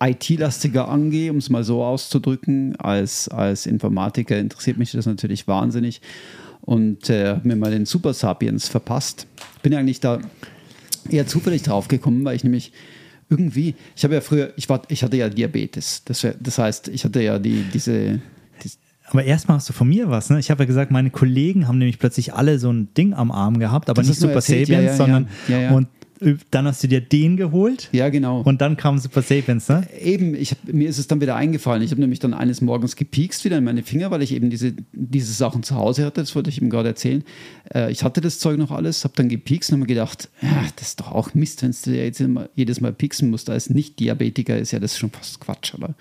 IT-lastiger angehe, um es mal so auszudrücken. Als, als Informatiker interessiert mich das natürlich wahnsinnig und äh, habe mir mal den Super Sapiens verpasst. Bin eigentlich da eher zufällig drauf gekommen, weil ich nämlich irgendwie, ich habe ja früher, ich, war, ich hatte ja Diabetes. Das, das heißt, ich hatte ja die, diese. Die aber erstmal hast du von mir was, ne? Ich habe ja gesagt, meine Kollegen haben nämlich plötzlich alle so ein Ding am Arm gehabt, aber das nicht Super erzählt, Sapiens, ja, ja, sondern ja, und dann hast du dir den geholt. Ja, genau. Und dann kam Super Sapiens, ne? Eben, ich hab, mir ist es dann wieder eingefallen. Ich habe nämlich dann eines Morgens gepiekst wieder in meine Finger, weil ich eben diese, diese Sachen zu Hause hatte. Das wollte ich ihm gerade erzählen. Äh, ich hatte das Zeug noch alles, habe dann gepiekst und habe mir gedacht, ja, das ist doch auch Mist, wenn du jetzt immer, jedes Mal pieksen musst. Als Nicht-Diabetiker ist ja das schon fast Quatsch, oder?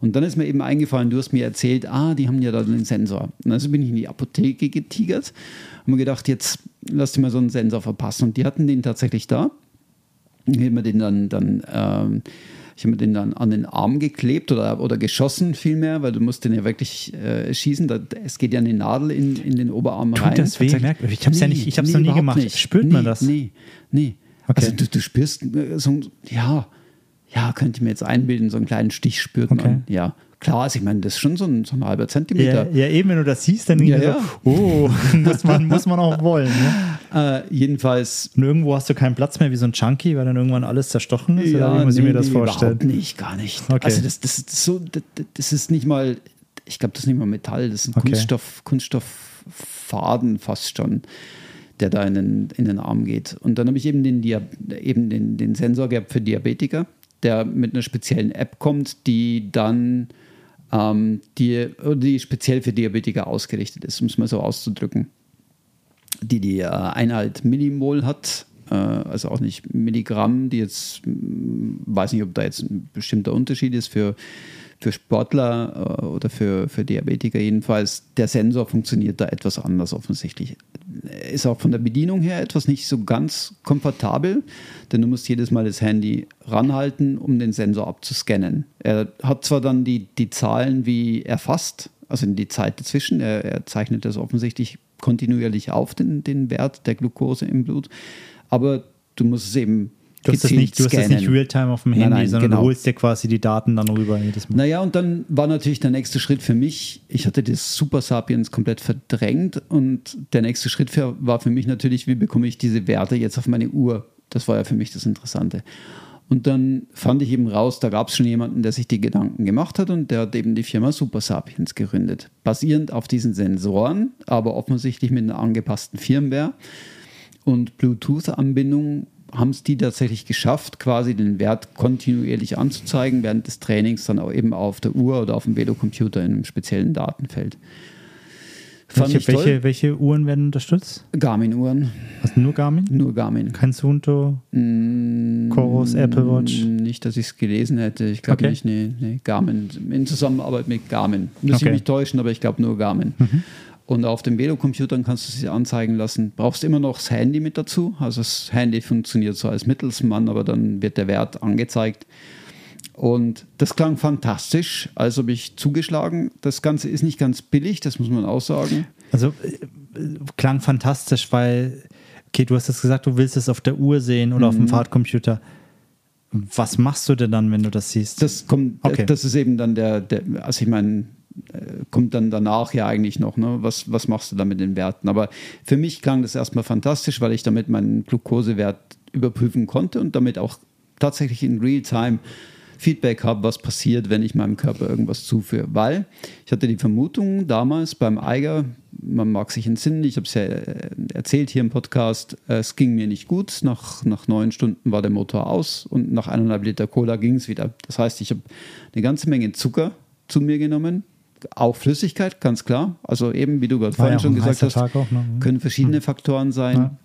Und dann ist mir eben eingefallen, du hast mir erzählt, ah, die haben ja da den Sensor. Und also bin ich in die Apotheke getigert und mir gedacht, jetzt lass dir mal so einen Sensor verpassen. Und die hatten den tatsächlich da. Ich habe mir den dann, dann ähm, ich habe mir den dann an den Arm geklebt oder, oder geschossen vielmehr, weil du musst den ja wirklich äh, schießen. Da, es geht ja eine Nadel in, in den Oberarm Tut rein. Das weh? Merk, ich habe es nee, ja nicht, ich hab's nee, noch nie gemacht. Nicht. Spürt nee, man das? Nee, nee. Okay. Also du, du spürst äh, so, ja, ja, könnte ich mir jetzt einbilden, so einen kleinen Stich spürt okay. man. Ja, Klar, also ich meine, das ist schon so ein, so ein halber Zentimeter. Ja, ja, eben, wenn du das siehst, dann ja, ja. so, oh, muss man, muss man auch wollen. Ne? Äh, jedenfalls. Und irgendwo hast du keinen Platz mehr wie so ein Chunky, weil dann irgendwann alles zerstochen ist? Ja, oder wie muss nee, ich mir das nee, vorstellen? Überhaupt nicht, gar nicht. Okay. Also das, das, das, so, das, das ist nicht mal, ich glaube, das ist nicht mal Metall, das ist ein okay. Kunststoff, Kunststofffaden fast schon der da in den, in den Arm geht. Und dann habe ich eben den, eben den, den Sensor gehabt für Diabetiker, der mit einer speziellen App kommt, die dann ähm, die, die speziell für Diabetiker ausgerichtet ist, um es mal so auszudrücken. Die die äh, Einheit Millimol hat, äh, also auch nicht Milligramm, die jetzt, hm, weiß nicht, ob da jetzt ein bestimmter Unterschied ist für für Sportler äh, oder für, für Diabetiker jedenfalls, der Sensor funktioniert da etwas anders offensichtlich. Ist auch von der Bedienung her etwas nicht so ganz komfortabel, denn du musst jedes Mal das Handy ranhalten, um den Sensor abzuscannen. Er hat zwar dann die, die Zahlen wie erfasst, also die Zeit dazwischen, er, er zeichnet das offensichtlich kontinuierlich auf, den, den Wert der Glucose im Blut, aber du musst es eben Du hast, das nicht, du hast das nicht Realtime auf dem Handy, nein, nein, sondern genau. du holst dir quasi die Daten dann rüber jedes Mal. Naja, und dann war natürlich der nächste Schritt für mich, ich hatte das Super Sapiens komplett verdrängt und der nächste Schritt für, war für mich natürlich, wie bekomme ich diese Werte jetzt auf meine Uhr? Das war ja für mich das Interessante. Und dann fand ich eben raus, da gab es schon jemanden, der sich die Gedanken gemacht hat und der hat eben die Firma Super Sapiens gegründet. Basierend auf diesen Sensoren, aber offensichtlich mit einer angepassten Firmware und Bluetooth-Anbindung haben es die tatsächlich geschafft, quasi den Wert kontinuierlich anzuzeigen, während des Trainings dann auch eben auf der Uhr oder auf dem Velocomputer in einem speziellen Datenfeld. welche, welche, welche, Uhren werden unterstützt? Garmin-Uhren. Du nur Garmin? Nur Garmin. Kein Suunto? Mm, Chorus, Apple Watch? Nicht, dass ich es gelesen hätte. Ich glaube okay. nicht. Nee, nee, Garmin. In Zusammenarbeit mit Garmin. Muss okay. ich mich täuschen, aber ich glaube nur Garmin. Mhm. Und auf den Velocomputern kannst du sie anzeigen lassen. Brauchst immer noch das Handy mit dazu. Also das Handy funktioniert so als Mittelsmann, aber dann wird der Wert angezeigt. Und das klang fantastisch, also habe ich zugeschlagen. Das Ganze ist nicht ganz billig, das muss man auch sagen. Also äh, klang fantastisch, weil, okay, du hast jetzt gesagt, du willst es auf der Uhr sehen oder mhm. auf dem mhm. Fahrtcomputer. Was machst du denn dann, wenn du das siehst? Das kommt, okay. das ist eben dann der, der also ich meine, kommt dann danach ja eigentlich noch, ne? was, was machst du da mit den Werten? Aber für mich klang das erstmal fantastisch, weil ich damit meinen Glukosewert überprüfen konnte und damit auch tatsächlich in Realtime Feedback habe, was passiert, wenn ich meinem Körper irgendwas zuführe. Weil ich hatte die Vermutung damals beim Eiger, man mag sich entsinnen, ich habe es ja äh, erzählt hier im Podcast, es ging mir nicht gut. Nach, nach neun Stunden war der Motor aus und nach eineinhalb Liter Cola ging es wieder. Das heißt, ich habe eine ganze Menge Zucker zu mir genommen, auch Flüssigkeit, ganz klar. Also eben, wie du gerade vorhin ja schon gesagt hast, noch, ne? können verschiedene hm. Faktoren sein.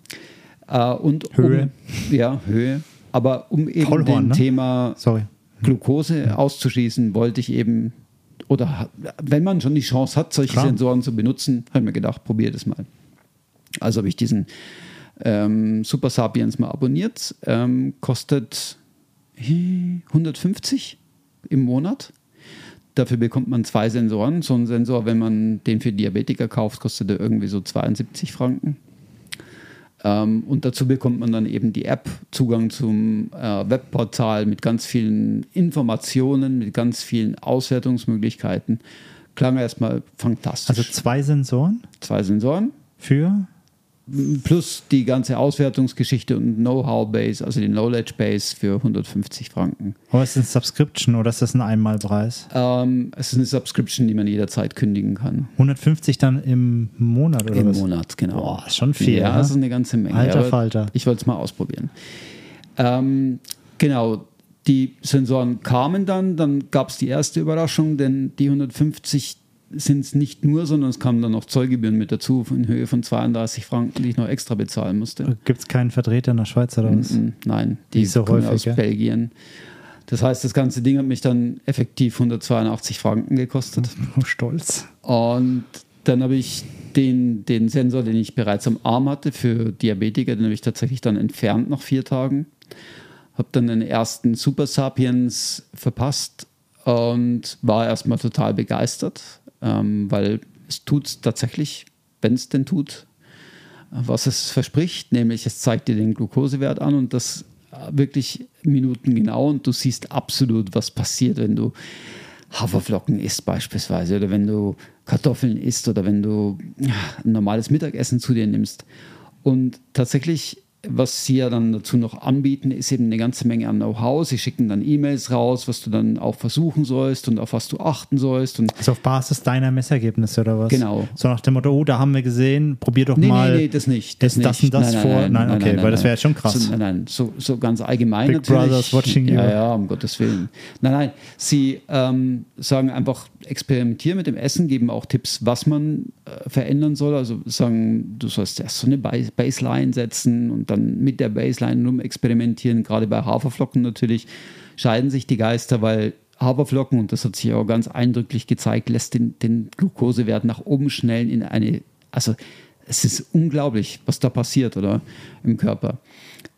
Ja. Äh, und Höhe. Um, ja, Höhe. Aber um eben Vollhorn, dem ne? Thema Sorry. Glucose ja. auszuschließen, wollte ich eben oder wenn man schon die Chance hat, solche Klar. Sensoren zu benutzen, habe ich mir gedacht, probier das mal. Also habe ich diesen ähm, Super Sapiens mal abonniert. Ähm, kostet äh, 150 im Monat. Dafür bekommt man zwei Sensoren. So ein Sensor, wenn man den für Diabetiker kauft, kostet er irgendwie so 72 Franken. Ähm, und dazu bekommt man dann eben die App, Zugang zum äh, Webportal mit ganz vielen Informationen, mit ganz vielen Auswertungsmöglichkeiten. Klang erstmal fantastisch. Also zwei Sensoren zwei Sensoren für plus die ganze Auswertungsgeschichte und Know-how-Base, also den Knowledge-Base für 150 Franken. Aber ist das ein Subscription oder ist das ein Einmalpreis? Ähm, es ist eine Subscription, die man jederzeit kündigen kann. 150 dann im Monat oder Im was? Monat, genau. Boah, ist schon viel, Ja, ne? das ist eine ganze Menge. Alter Falter. Ich wollte es mal ausprobieren. Ähm, genau, die Sensoren kamen dann, dann gab es die erste Überraschung, denn die 150 sind es nicht nur, sondern es kamen dann noch Zollgebühren mit dazu in Höhe von 32 Franken, die ich noch extra bezahlen musste. Gibt es keinen Vertreter in der Schweiz oder was? Mm, Nein, die Wie so kommen häufig, aus ja? Belgien. Das heißt, das ganze Ding hat mich dann effektiv 182 Franken gekostet. Stolz. Und dann habe ich den, den Sensor, den ich bereits am Arm hatte für Diabetiker, den habe ich tatsächlich dann entfernt nach vier Tagen. Habe dann den ersten Super Sapiens verpasst und war erstmal total begeistert, ähm, weil es tut tatsächlich, wenn es denn tut, was es verspricht, nämlich es zeigt dir den Glukosewert an und das wirklich minutengenau und du siehst absolut, was passiert, wenn du Haferflocken isst beispielsweise oder wenn du Kartoffeln isst oder wenn du ein normales Mittagessen zu dir nimmst. Und tatsächlich, was sie ja dann dazu noch anbieten, ist eben eine ganze Menge an Know-how. Sie schicken dann E-Mails raus, was du dann auch versuchen sollst und auf was du achten sollst. Und Also auf Basis deiner Messergebnisse oder was? Genau. So nach dem Motto, oh, da haben wir gesehen, probier doch Nee, mal. nee, nee, das nicht. ist das und das vor? Nein, okay, weil das wäre jetzt schon krass. So, nein, nein, so, so ganz allgemein Big natürlich. Brother's watching you. Ja, ja, um Gottes Willen. Nein, nein, sie ähm, sagen einfach, experimentieren mit dem Essen, geben auch Tipps, was man verändern soll. Also sagen, du sollst erst so eine Base- Baseline setzen und dann mit der Baseline rum experimentieren. Gerade bei Haferflocken natürlich scheiden sich die Geister, weil Haferflocken, und das hat sich auch ganz eindrücklich gezeigt, lässt den, den Glukosewert nach oben schnellen in eine, also es ist unglaublich, was da passiert, oder? Im Körper.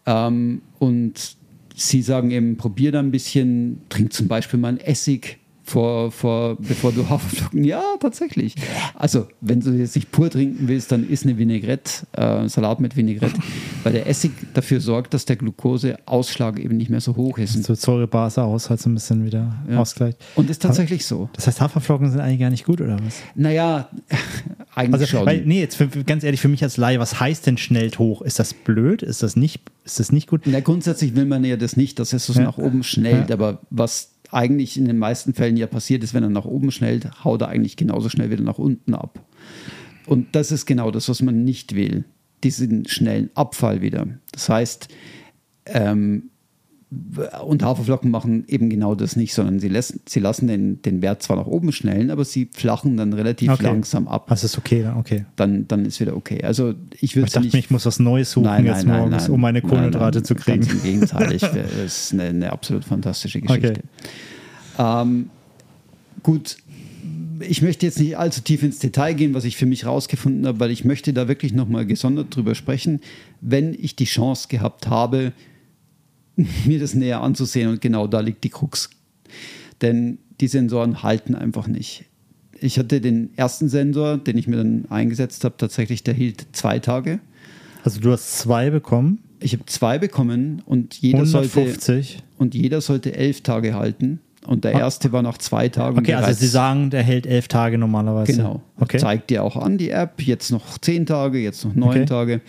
Ähm, und sie sagen eben, probier da ein bisschen, trink zum Beispiel mal einen Essig vor, vor, bevor du Haferflocken. Ja, tatsächlich. Also, wenn du jetzt nicht pur trinken willst, dann isst eine Vinaigrette, äh, Salat mit Vinaigrette, weil der Essig dafür sorgt, dass der Glukoseausschlag eben nicht mehr so hoch ist. So Säurebase-Haushalt so ein bisschen wieder Ja. ausgleicht. Und ist tatsächlich so. Das heißt, Haferflocken sind eigentlich gar nicht gut, oder was? Naja, eigentlich Also, schon. weil, nee, jetzt für- ganz ehrlich, für mich als Laie, was heißt denn schnell hoch? Ist das blöd? Ist das nicht, ist das nicht gut? Na, grundsätzlich will man ja das nicht, dass es so Ja. nach oben schnellt, Ja. aber was eigentlich in den meisten Fällen ja passiert ist, wenn er nach oben schnellt, haut er eigentlich genauso schnell wieder nach unten ab. Und das ist genau das, was man nicht will, diesen schnellen Abfall wieder. Das heißt, ähm, und Haferflocken machen eben genau das nicht, sondern sie lassen, sie lassen den, den Wert zwar nach oben schnellen, aber sie flachen dann relativ Okay. langsam ab. Das ist okay, dann okay. Dann, dann ist wieder okay. Also ich würde Ich dachte nicht ich muss was Neues suchen jetzt morgens, um meine Kohlenhydrate nein, zu kriegen. Ganz im Gegenteil, ich, es ist eine, eine absolut fantastische Geschichte. Ähm, gut, ich möchte jetzt nicht allzu tief ins Detail gehen, was ich für mich rausgefunden habe, weil ich möchte da wirklich nochmal gesondert drüber sprechen, wenn ich die Chance gehabt habe, mir das näher anzusehen und genau da liegt die Krux. Denn die Sensoren halten einfach nicht. Ich hatte den ersten Sensor, den ich mir dann eingesetzt habe, tatsächlich, der hielt zwei Tage. Also du hast zwei bekommen, Ich habe zwei bekommen und jeder, sollte, 150. und jeder sollte elf Tage halten. Und der Ah. erste war nach zwei Tagen. Okay, also Sie sagen, der hält elf Tage normalerweise. Genau. Okay. Zeigt dir auch an die App. Jetzt noch zehn Tage, jetzt noch neun Okay. Tage.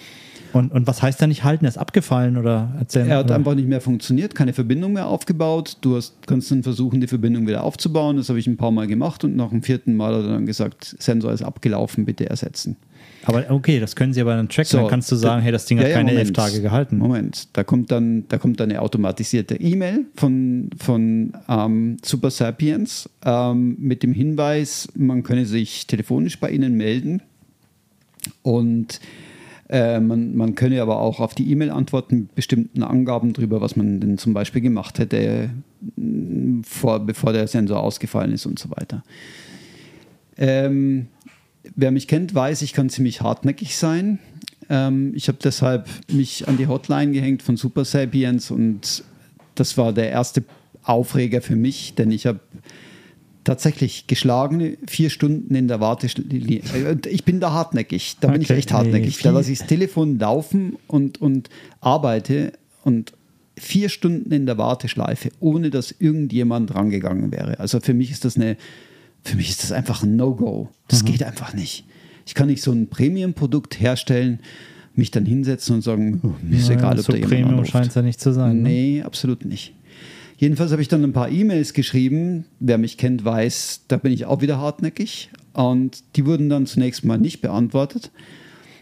Und, und was heißt da nicht halten? Er ist abgefallen oder erzählen? Er hat oder? einfach nicht mehr funktioniert, keine Verbindung mehr aufgebaut. Du hast, kannst dann versuchen, die Verbindung wieder aufzubauen. Das habe ich ein paar Mal gemacht und nach dem vierten Mal hat er dann gesagt, Sensor ist abgelaufen, bitte ersetzen. Aber okay, das können Sie aber dann tracken. So, dann kannst du sagen, hey, das Ding hat Ja, ja, keine Moment. elf Tage gehalten. Moment, da kommt dann, da kommt dann eine automatisierte E-Mail von, von ähm, Super Sapiens ähm, mit dem Hinweis, man könne sich telefonisch bei Ihnen melden und Äh, man, man könne aber auch auf die E-Mail antworten mit bestimmten Angaben darüber, was man denn zum Beispiel gemacht hätte, mm, vor, bevor der Sensor ausgefallen ist und so weiter. Ähm, wer mich kennt, weiß, ich kann ziemlich hartnäckig sein. Ähm, ich habe deshalb mich an die Hotline gehängt von Super Sapiens und das war der erste Aufreger für mich, denn ich habe tatsächlich geschlagene vier Stunden in der Warteschleife. Ich bin da hartnäckig, da bin ich echt hartnäckig. Nee, da lasse ich das Telefon laufen und, und arbeite und vier Stunden in der Warteschleife, ohne dass irgendjemand rangegangen wäre. Also für mich ist das eine, für mich ist das einfach ein No-Go. Das mhm. geht einfach nicht. Ich kann nicht so ein Premium-Produkt herstellen, mich dann hinsetzen und sagen, oh, mir ist egal, ob so da jemand Premium scheint es ja nicht zu sein. Ne? Nee, absolut nicht. Jedenfalls habe ich dann ein paar E-Mails geschrieben. Wer mich kennt, weiß, da bin ich auch wieder hartnäckig. Und die wurden dann zunächst mal nicht beantwortet.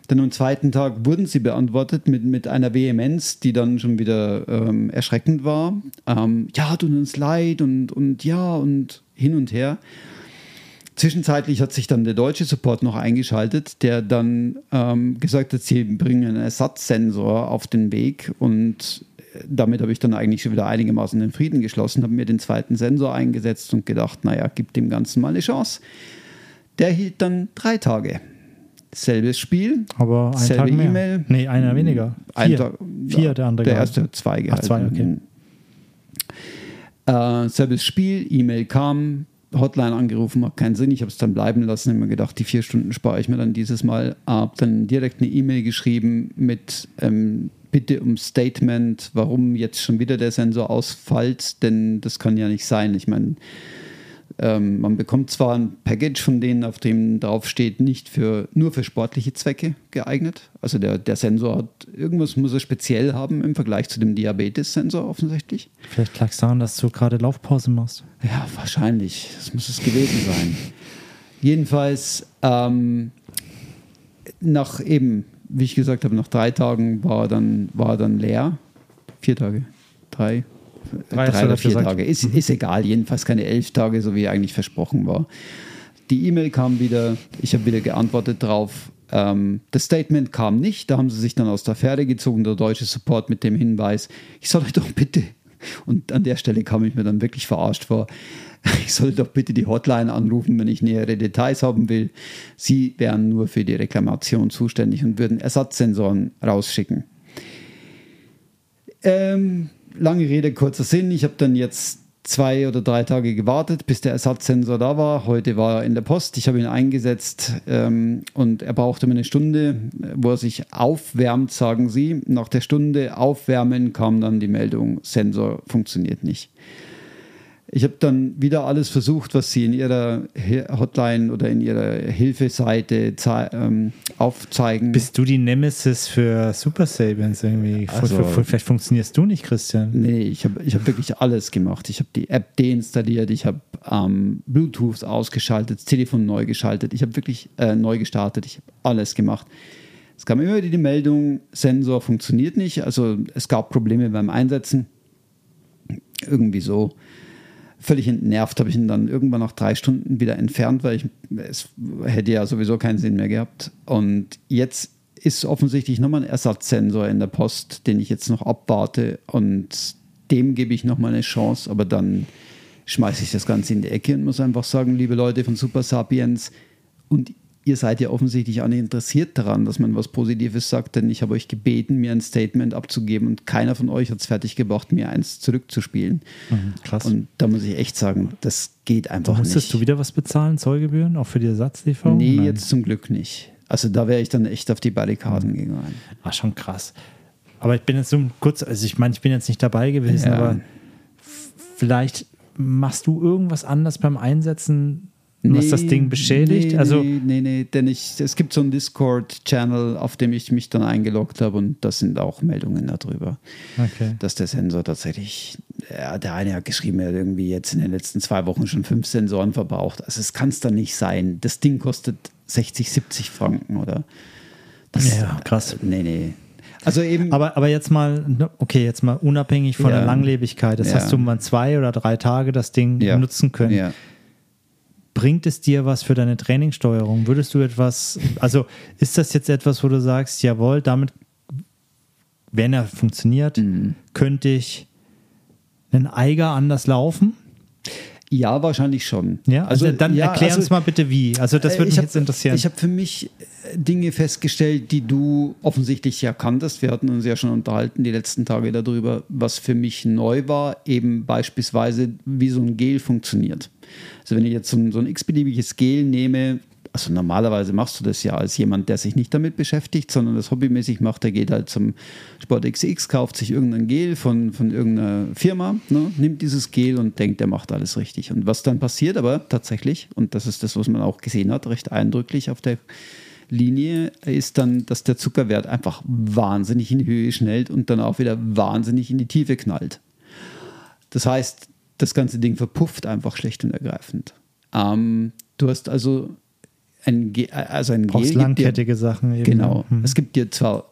Dann am zweiten Tag wurden sie beantwortet mit, mit einer Vehemenz, die dann schon wieder ähm, erschreckend war. Ähm, ja, tut uns leid und, und ja und hin und her. Zwischenzeitlich hat sich dann der deutsche Support noch eingeschaltet, der dann ähm, gesagt hat, sie bringen einen Ersatzsensor auf den Weg und damit habe ich dann eigentlich schon wieder einigermaßen den Frieden geschlossen, habe mir den zweiten Sensor eingesetzt und gedacht, naja, gib dem Ganzen mal eine Chance. Der hielt dann drei Tage. Selbes Spiel, aber ein selbe E-Mail. Nee, einer weniger. Vier, Tag, Vier der andere. Der erste hat zwei gehalten. Ach, zwei, okay. Äh, selbes Spiel, E-Mail kam, Hotline angerufen, hat keinen Sinn. Ich habe es dann bleiben lassen, habe mir gedacht, die vier Stunden spare ich mir dann dieses Mal. Habe dann direkt eine E-Mail geschrieben mit ähm, Bitte um Statement, warum jetzt schon wieder der Sensor ausfällt, denn das kann ja nicht sein. Ich meine, ähm, man bekommt zwar ein Package von denen, auf dem drauf steht, nicht für, nur für sportliche Zwecke geeignet. Also der, der Sensor hat irgendwas muss er speziell haben im Vergleich zu dem Diabetes-Sensor offensichtlich. Vielleicht lag es daran, dass du gerade Laufpause machst. Ja, wahrscheinlich. Das muss es gewesen sein. Jedenfalls ähm, nach eben wie ich gesagt habe, nach drei Tagen war dann, war dann leer. Vier Tage. Drei. Drei, drei oder vier gesagt. Tage. Ist, ist egal, jedenfalls keine elf Tage, so wie eigentlich versprochen war. Die E-Mail kam wieder, ich habe wieder geantwortet drauf. Ähm, das Statement kam nicht, da haben sie sich dann aus der Pferde gezogen, der deutsche Support mit dem Hinweis, ich soll euch doch bitte, und an der Stelle kam ich mir dann wirklich verarscht vor, ich soll doch bitte die Hotline anrufen, wenn ich nähere Details haben will. Sie wären nur für die Reklamation zuständig und würden Ersatzsensoren rausschicken. Ähm, lange Rede, kurzer Sinn. Ich habe dann jetzt zwei oder drei Tage gewartet, bis der Ersatzsensor da war. Heute war er in der Post. Ich habe ihn eingesetzt ähm, und er brauchte eine Stunde, wo er sich aufwärmt, sagen sie. Nach der Stunde Aufwärmen kam dann die Meldung, Sensor funktioniert nicht. Ich habe dann wieder alles versucht, was Sie in Ihrer Hotline oder in Ihrer Hilfeseite ähm, aufzeigen. Bist du die Nemesis für Super Sapiens irgendwie? Also, Vielleicht funktionierst du nicht, Christian. Nee, ich habe ich hab wirklich alles gemacht. Ich habe die App deinstalliert, ich habe ähm, Bluetooth ausgeschaltet, das Telefon neu geschaltet, ich habe wirklich äh, neu gestartet, ich habe alles gemacht. Es kam immer wieder die Meldung, Sensor funktioniert nicht, also es gab Probleme beim Einsetzen. Irgendwie so völlig entnervt habe ich ihn dann irgendwann nach drei Stunden wieder entfernt, weil ich, es hätte ja sowieso keinen Sinn mehr gehabt. Und jetzt ist offensichtlich nochmal ein Ersatzsensor in der Post, den ich jetzt noch abwarte und dem gebe ich nochmal eine Chance, aber dann schmeiße ich das Ganze in die Ecke und muss einfach sagen, liebe Leute von Super Sapiens und ihr seid ja offensichtlich auch nicht interessiert daran, dass man was Positives sagt, denn ich habe euch gebeten, mir ein Statement abzugeben und keiner von euch hat es fertig gebracht, mir eins zurückzuspielen. Mhm, krass. Und da muss ich echt sagen, das geht einfach Musstest nicht. Musstest du wieder was bezahlen, Zollgebühren, auch für die Ersatzlieferung? Nee, Nein. jetzt zum Glück nicht. Also da wäre ich dann echt auf die Barrikaden mhm. gegangen. Ah, schon krass. Aber ich bin jetzt so kurz, also ich meine, ich bin jetzt nicht dabei gewesen, ja. aber vielleicht machst du irgendwas anders beim Einsetzen nee, was das Ding beschädigt? Nee, also nee, nee, nee, denn ich, es gibt so einen Discord-Channel, auf dem ich mich dann eingeloggt habe und das sind auch Meldungen darüber, okay. dass der Sensor tatsächlich, ja, der eine hat geschrieben, er hat irgendwie jetzt in den letzten zwei Wochen schon fünf Sensoren verbraucht. Also es kann es dann nicht sein. Das Ding kostet 60, 70 Franken oder das, ja, krass. Äh, nee, nee. Also eben. Aber, aber jetzt mal, ne, okay, jetzt mal unabhängig von ja, der Langlebigkeit. Das ja. hast du mal zwei oder drei Tage das Ding ja. nutzen können. Ja bringt es dir was für deine Trainingssteuerung? Würdest du etwas, also ist das jetzt etwas, wo du sagst, jawohl, damit, wenn er funktioniert, Mhm. könnte ich einen Eiger anders laufen? Ja, wahrscheinlich schon. Ja, also, dann ja, erklär also- uns mal bitte wie. Also das Äh, würde ich mich hab- jetzt interessieren. Ich habe für mich äh, Dinge festgestellt, die du offensichtlich ja kanntest. Wir hatten uns ja schon unterhalten die letzten Tage darüber, was für mich neu war, eben beispielsweise, wie so ein Gel funktioniert. Also wenn ich jetzt so ein, so ein x-beliebiges Gel nehme, also normalerweise machst du das ja als jemand, der sich nicht damit beschäftigt, sondern das hobbymäßig macht, der geht halt zum Sport XX, kauft sich irgendein Gel von, von irgendeiner Firma, ne, nimmt dieses Gel und denkt, der macht alles richtig. Und was dann passiert aber tatsächlich, und das ist das, was man auch gesehen hat, recht eindrücklich auf der Linie, ist dann, dass der Zuckerwert einfach wahnsinnig in die Höhe schnellt und dann auch wieder wahnsinnig in die Tiefe knallt. Das heißt, das ganze Ding verpufft einfach schlicht und ergreifend. Ähm, du hast also ein, Ge also ein Brauchst Gel dir- langkettige Sachen eben. Genau. Mhm. Es gibt dir zwar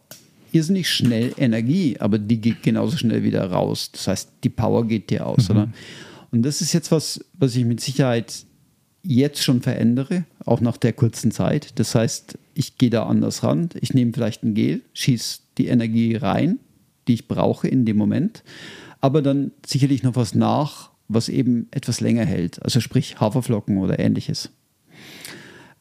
irrsinnig schnell Energie, aber die geht genauso schnell wieder raus. Das heißt, die Power geht dir aus, oder? Und das ist jetzt was, was ich mit Sicherheit jetzt schon verändere, auch nach der kurzen Zeit. Das heißt, ich gehe da anders ran. Ich nehme vielleicht ein Gel, schieße die Energie rein, die ich brauche in dem Moment, aber dann sicherlich noch was nach, was eben etwas länger hält. Also sprich Haferflocken oder ähnliches.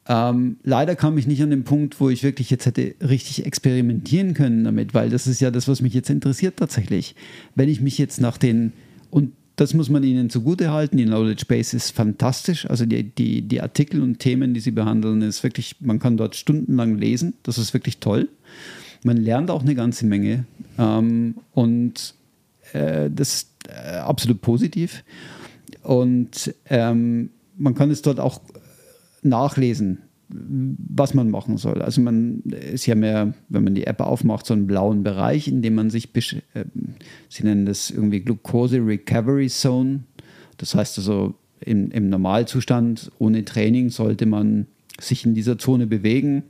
Ähm, leider kam ich nicht an den Punkt, wo ich wirklich jetzt hätte richtig experimentieren können damit, weil das ist ja das, was mich jetzt interessiert tatsächlich. Wenn ich mich jetzt nach den, und das muss man ihnen zugute halten, die Knowledge Base ist fantastisch, also die, die, die Artikel und Themen, die sie behandeln, ist wirklich, man kann dort stundenlang lesen, das ist wirklich toll. Man lernt auch eine ganze Menge ähm, und äh, das äh, absolut positiv. Und ähm, man kann es dort auch nachlesen, was man machen soll. Also man ist ja mehr, wenn man die App aufmacht, so einen blauen Bereich, in dem man sich, äh, sie nennen das irgendwie Glucose Recovery Zone. Das heißt also, im, im Normalzustand ohne Training sollte man sich in dieser Zone bewegen.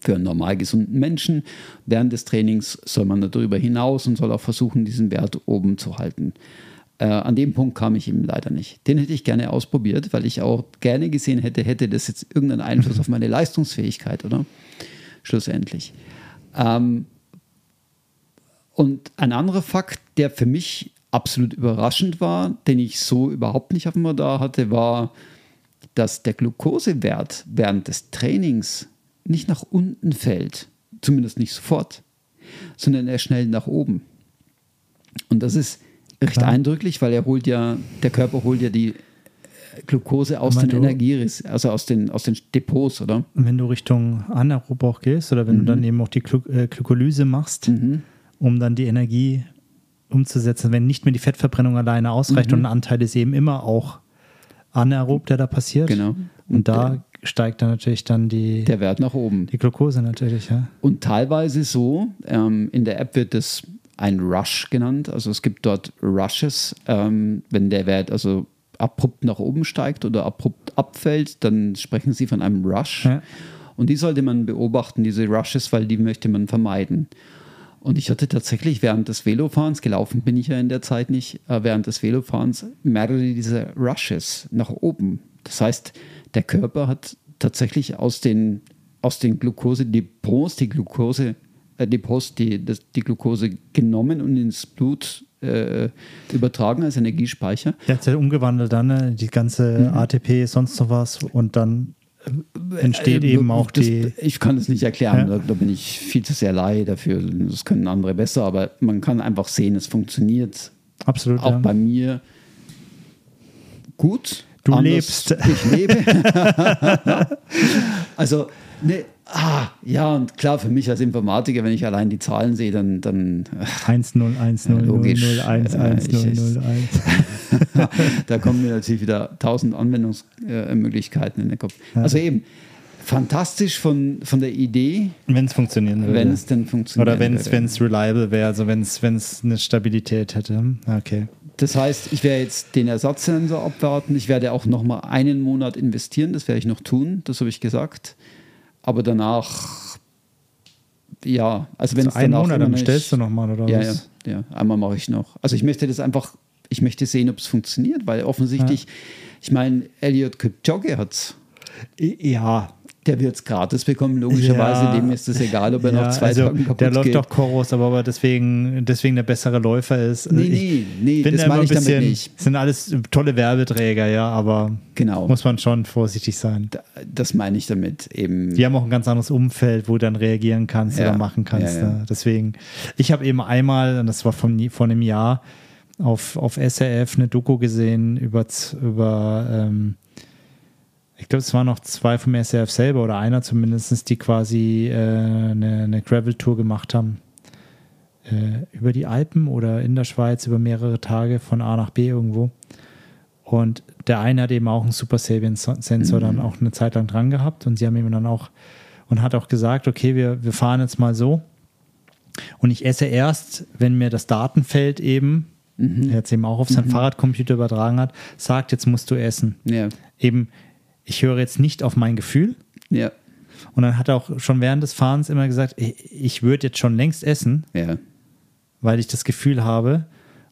Für einen normal gesunden Menschen. Während des Trainings soll man darüber hinaus und soll auch versuchen, diesen Wert oben zu halten. Äh, an dem Punkt kam ich eben leider nicht. Den hätte ich gerne ausprobiert, weil ich auch gerne gesehen hätte, hätte das jetzt irgendeinen Einfluss auf meine Leistungsfähigkeit, oder? Schlussendlich. Ähm, und ein anderer Fakt, der für mich absolut überraschend war, den ich so überhaupt nicht auf dem Radar hatte, war, dass der Glukosewert während des Trainings nicht nach unten fällt, zumindest nicht sofort, sondern er schnell nach oben. Und das ist recht Klar. eindrücklich, weil er holt ja, der Körper holt ja die äh, Glukose aus den Energieres, also aus den, aus den Depots, oder? Und wenn du Richtung anaerob auch gehst oder wenn du dann eben auch die Glu äh, Glykolyse machst, um dann die Energie umzusetzen, wenn nicht mehr die Fettverbrennung alleine ausreicht und ein Anteil ist eben immer auch anaerob, der da passiert. Genau. Und da steigt dann natürlich dann die, Der Wert nach oben. die Glucose natürlich, ja. Und teilweise so, ähm, in der App wird es ein Rush genannt. Also es gibt dort Rushes, ähm, wenn der Wert also abrupt nach oben steigt oder abrupt abfällt, dann sprechen sie von einem Rush. Ja. Und die sollte man beobachten, diese Rushes, weil die möchte man vermeiden. Und ich hatte tatsächlich während des Velofahrens, gelaufen bin ich ja in der Zeit nicht, äh, während des Velofahrens mehrere dieser Rushes nach oben. Das heißt, der Körper hat tatsächlich aus den, aus den Glukosedepots die Glukose, äh, Depots, die, das, die Glukose genommen und ins Blut äh, übertragen als Energiespeicher. Der hat ja umgewandelt dann, ne? die ganze Mhm. ATP, sonst noch was und dann entsteht Äh, eben auch das, die. Ich kann es nicht erklären, Ja. da, da bin ich viel zu sehr Laie dafür. Das können andere besser, aber man kann einfach sehen, es funktioniert Absolut. auch ja. bei mir gut. Du Anders- lebst. Ich lebe. also, ne, ah, ja, und klar, für mich als Informatiker, wenn ich allein die Zahlen sehe, dann, dann 1 0 1 0 0 logisch. 0 1 Äh, 1 0 ich- 0 1. da kommen mir natürlich wieder tausend Anwendungsmöglichkeiten in den Kopf. Also eben, fantastisch von, von der Idee, Wenn es funktionieren würde. wenn es denn funktioniert. Oder wenn es reliable wäre, also wenn es eine Stabilität hätte. Okay. Das heißt, ich werde jetzt den Ersatzsensor abwarten. Ich werde auch noch mal einen Monat investieren. Das werde ich noch tun. Das habe ich gesagt. Aber danach, ja, also wenn So es einen Monat, dann bestellst du nochmal, oder Ja, ja, was? ja. Einmal mache ich noch. Also ich möchte das einfach. ich möchte sehen, ob es funktioniert, weil offensichtlich, ich meine, Elliot Kipchoge hat Ja, der wird es gratis bekommen, logischerweise. Ja. Dem ist es egal, ob er ja, nach zwei also, Tagen kaputt Der läuft geht. doch Chorus, aber ob er deswegen, deswegen der bessere Läufer ist. Nee, Ich nee, nee, bin das da meine ich ein damit bisschen- nicht. Sind alles tolle Werbeträger, ja, aber Genau. muss man schon vorsichtig sein. Das meine ich damit eben. Die haben auch ein ganz anderes Umfeld, wo du dann reagieren kannst Ja, oder machen kannst. Ne? Deswegen, ich habe eben einmal, und das war von, vor einem Jahr, auf, auf SRF eine Doku gesehen über, über ähm, ich glaube, es waren noch zwei vom SRF selber oder einer zumindest, die quasi äh, eine, eine Gravel-Tour gemacht haben. Äh, über die Alpen oder in der Schweiz über mehrere Tage von A nach B irgendwo. Und der eine hat eben auch einen Super Sapiens-Sensor dann auch eine Zeit lang dran gehabt und sie haben ihm dann auch und hat auch gesagt, okay, wir, wir fahren jetzt mal so. Und ich esse erst, wenn mir das Datenfeld eben, der jetzt eben auch auf seinen Fahrradcomputer übertragen hat, sagt, jetzt musst du essen. Ja, Eben, ich höre jetzt nicht auf mein Gefühl. ja, Und dann hat er auch schon während des Fahrens immer gesagt, ich, ich würde jetzt schon längst essen, ja. weil ich das Gefühl habe.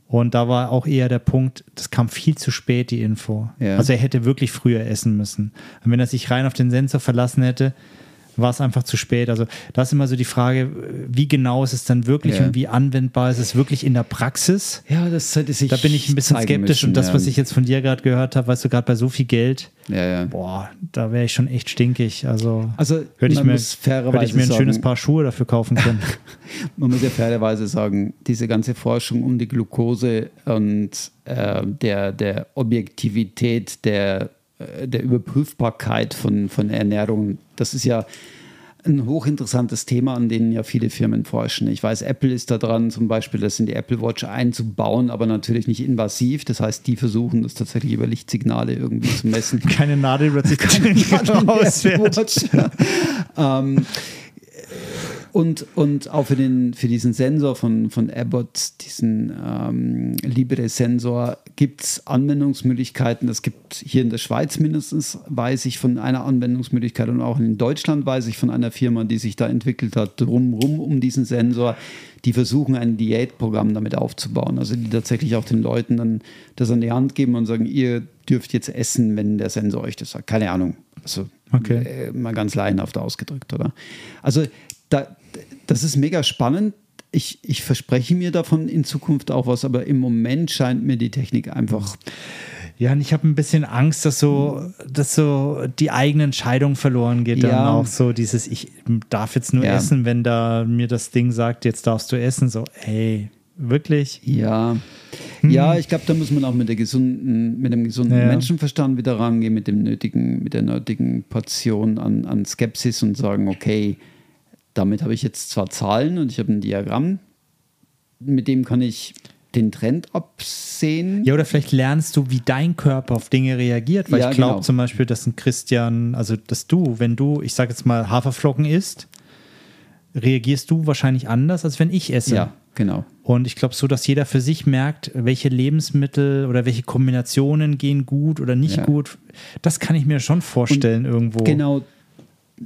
Und da war auch eher der Punkt, das kam viel zu spät, die Info. Ja. Also er hätte wirklich früher essen müssen. Und wenn er sich rein auf den Sensor verlassen hätte, war es einfach zu spät. Also da ist immer so die Frage, wie genau ist es dann wirklich Ja. und wie anwendbar ist es wirklich in der Praxis? Ja, das hätte sich Da bin ich ein bisschen skeptisch müssen, und das, ja. was ich jetzt von dir gerade gehört habe, weißt du, gerade bei so viel Geld, Ja, boah, da wäre ich schon echt stinkig. Also, Also, würde ich mir, ich mir ein sagen, schönes Paar Schuhe dafür kaufen können. Man muss ja fairerweise sagen, diese ganze Forschung um die Glucose und äh, der, der Objektivität, der, äh, der Überprüfbarkeit von, von Ernährung, das ist ja ein hochinteressantes Thema, an dem ja viele Firmen forschen. Ich weiß, Apple ist da dran, zum Beispiel das in die Apple Watch einzubauen, aber natürlich nicht invasiv. Das heißt, die versuchen das tatsächlich über Lichtsignale irgendwie zu messen. Keine Nadel wird sich Watch. ähm, und, und auch für, den, für diesen Sensor von, von Abbott, diesen ähm, Libre-Sensor, gibt es Anwendungsmöglichkeiten. Das gibt hier in der Schweiz mindestens, weiß ich von einer Anwendungsmöglichkeit und auch in Deutschland weiß ich von einer Firma, die sich da entwickelt hat, drumrum um diesen Sensor. Die versuchen ein Diätprogramm damit aufzubauen. Also die tatsächlich auch den Leuten dann das an die Hand geben und sagen, ihr dürft jetzt essen, wenn der Sensor euch das sagt. Keine Ahnung. Also Okay. äh, mal ganz laienhaft ausgedrückt, oder? Also da, das ist mega spannend. Ich, ich verspreche mir davon in Zukunft auch was, aber im Moment scheint mir die Technik einfach. Ja, und ich habe ein bisschen Angst, dass so, dass so die eigene Entscheidung verloren geht. Dann Ja. auch so dieses, ich darf jetzt nur Ja. essen, wenn da mir das Ding sagt, jetzt darfst du essen. So, ey, wirklich? Ja, ja, ich glaube, da muss man auch mit der gesunden, mit dem gesunden Ja. Menschenverstand wieder rangehen, mit dem nötigen, mit der nötigen Portion an, an Skepsis und sagen, okay, damit habe ich jetzt zwar Zahlen und ich habe ein Diagramm, mit dem kann ich den Trend absehen. Ja, oder vielleicht lernst du, wie dein Körper auf Dinge reagiert. Weil Ja, ich glaube genau. zum Beispiel, dass ein Christian, also dass du, wenn du, ich sage jetzt mal, Haferflocken isst, reagierst du wahrscheinlich anders, als wenn ich esse. Ja, genau. Und ich glaube so, dass jeder für sich merkt, welche Lebensmittel oder welche Kombinationen gehen gut oder nicht Ja. gut. Das kann ich mir schon vorstellen irgendwo. Genau,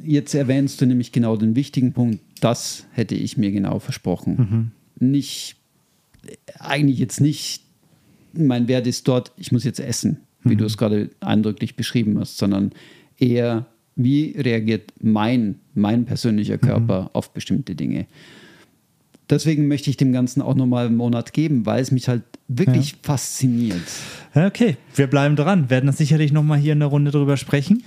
jetzt erwähnst du nämlich genau den wichtigen Punkt. Das hätte ich mir genau versprochen. Nicht, eigentlich jetzt nicht, mein Wert ist dort, ich muss jetzt essen, wie du es gerade eindrücklich beschrieben hast, sondern eher, wie reagiert mein, mein persönlicher Körper auf bestimmte Dinge. Deswegen möchte ich dem Ganzen auch nochmal einen Monat geben, weil es mich halt wirklich fasziniert. Ja, Okay, wir bleiben dran. Werden das sicherlich nochmal hier in der Runde drüber sprechen.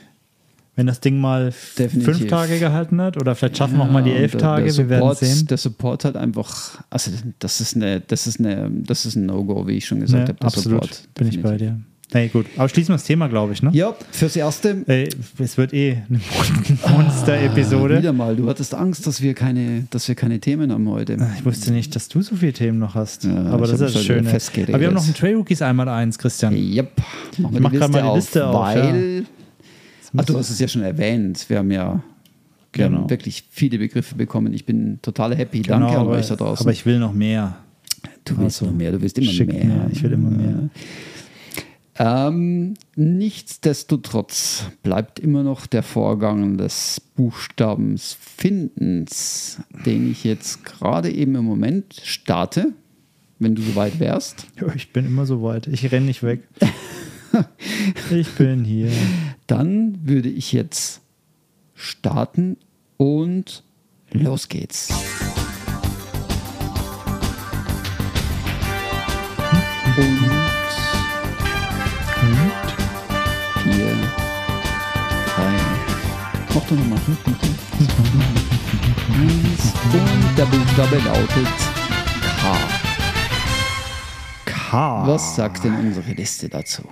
Wenn das Ding mal Definitiv. fünf Tage gehalten hat oder vielleicht schaffen wir auch mal die Ja, elf Tage. Der wir werden Support, sehen. Der Support hat einfach, also das ist eine, das ist eine, das ist ein No-Go, wie ich schon gesagt Ja, habe. absolut, Support. bin ich bei dir. Hey, gut. Aber schließen wir das Thema, glaube ich, ne? Ja, fürs Erste. Ey, es wird eh eine Monster-Episode. Wieder mal, du hattest Angst, dass wir keine, dass wir keine Themen haben heute. Ich wusste nicht, dass du so viele Themen noch hast. Ja, Aber das ist das Schöne. Aber wir haben noch einen Trail Rookies einmal eins, Christian. Yep. Machen Ich mach grad mal die Liste auf, weil. muss- Ach, du hast es ja schon erwähnt. Wir haben ja Genau. wirklich viele Begriffe bekommen. Ich bin total happy. Danke Genau, an aber, euch da draußen. aber ich will noch mehr. du willst also, noch mehr, du willst immer mehr. mir, ich will immer mehr. Ähm, nichtsdestotrotz bleibt immer noch der Vorgang des Buchstabens Findens, den ich jetzt gerade eben im Moment starte. wenn du so weit wärst. Ja, ich bin immer so weit. Ich renne nicht weg. ich bin hier. Dann würde ich jetzt starten und los geht's. Und vier, drei, mach doch nochmal. Eins und der Buchstabe lautet K. K. Was sagt denn unsere Liste dazu?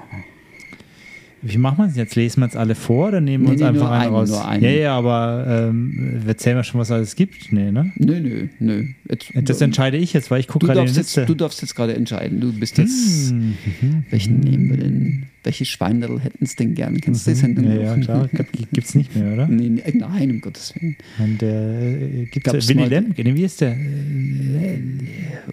Wie machen wir es jetzt? Lesen wir jetzt alle vor oder nehmen wir Nee, uns nee, einfach einen einen, raus? nur einen. Ja, ja, aber ähm, erzählen wir schon, was alles gibt? Nee, ne? Nö, nö, nö. Jetzt, Das entscheide ich jetzt, weil ich gucke du, gerade in die darfst jetzt, Liste. du darfst jetzt gerade entscheiden. Du bist jetzt. Hm, Welchen nehmen wir denn? Welche Schweinerl hätten es denn gern? Kennst du die Sendung? Mhm. ja, ja, klar. Gibt es nicht mehr, oder? Nee, nee, nein, um Gottes Willen. Und äh, gibt es Willy Lemke. Nee, wie ist der?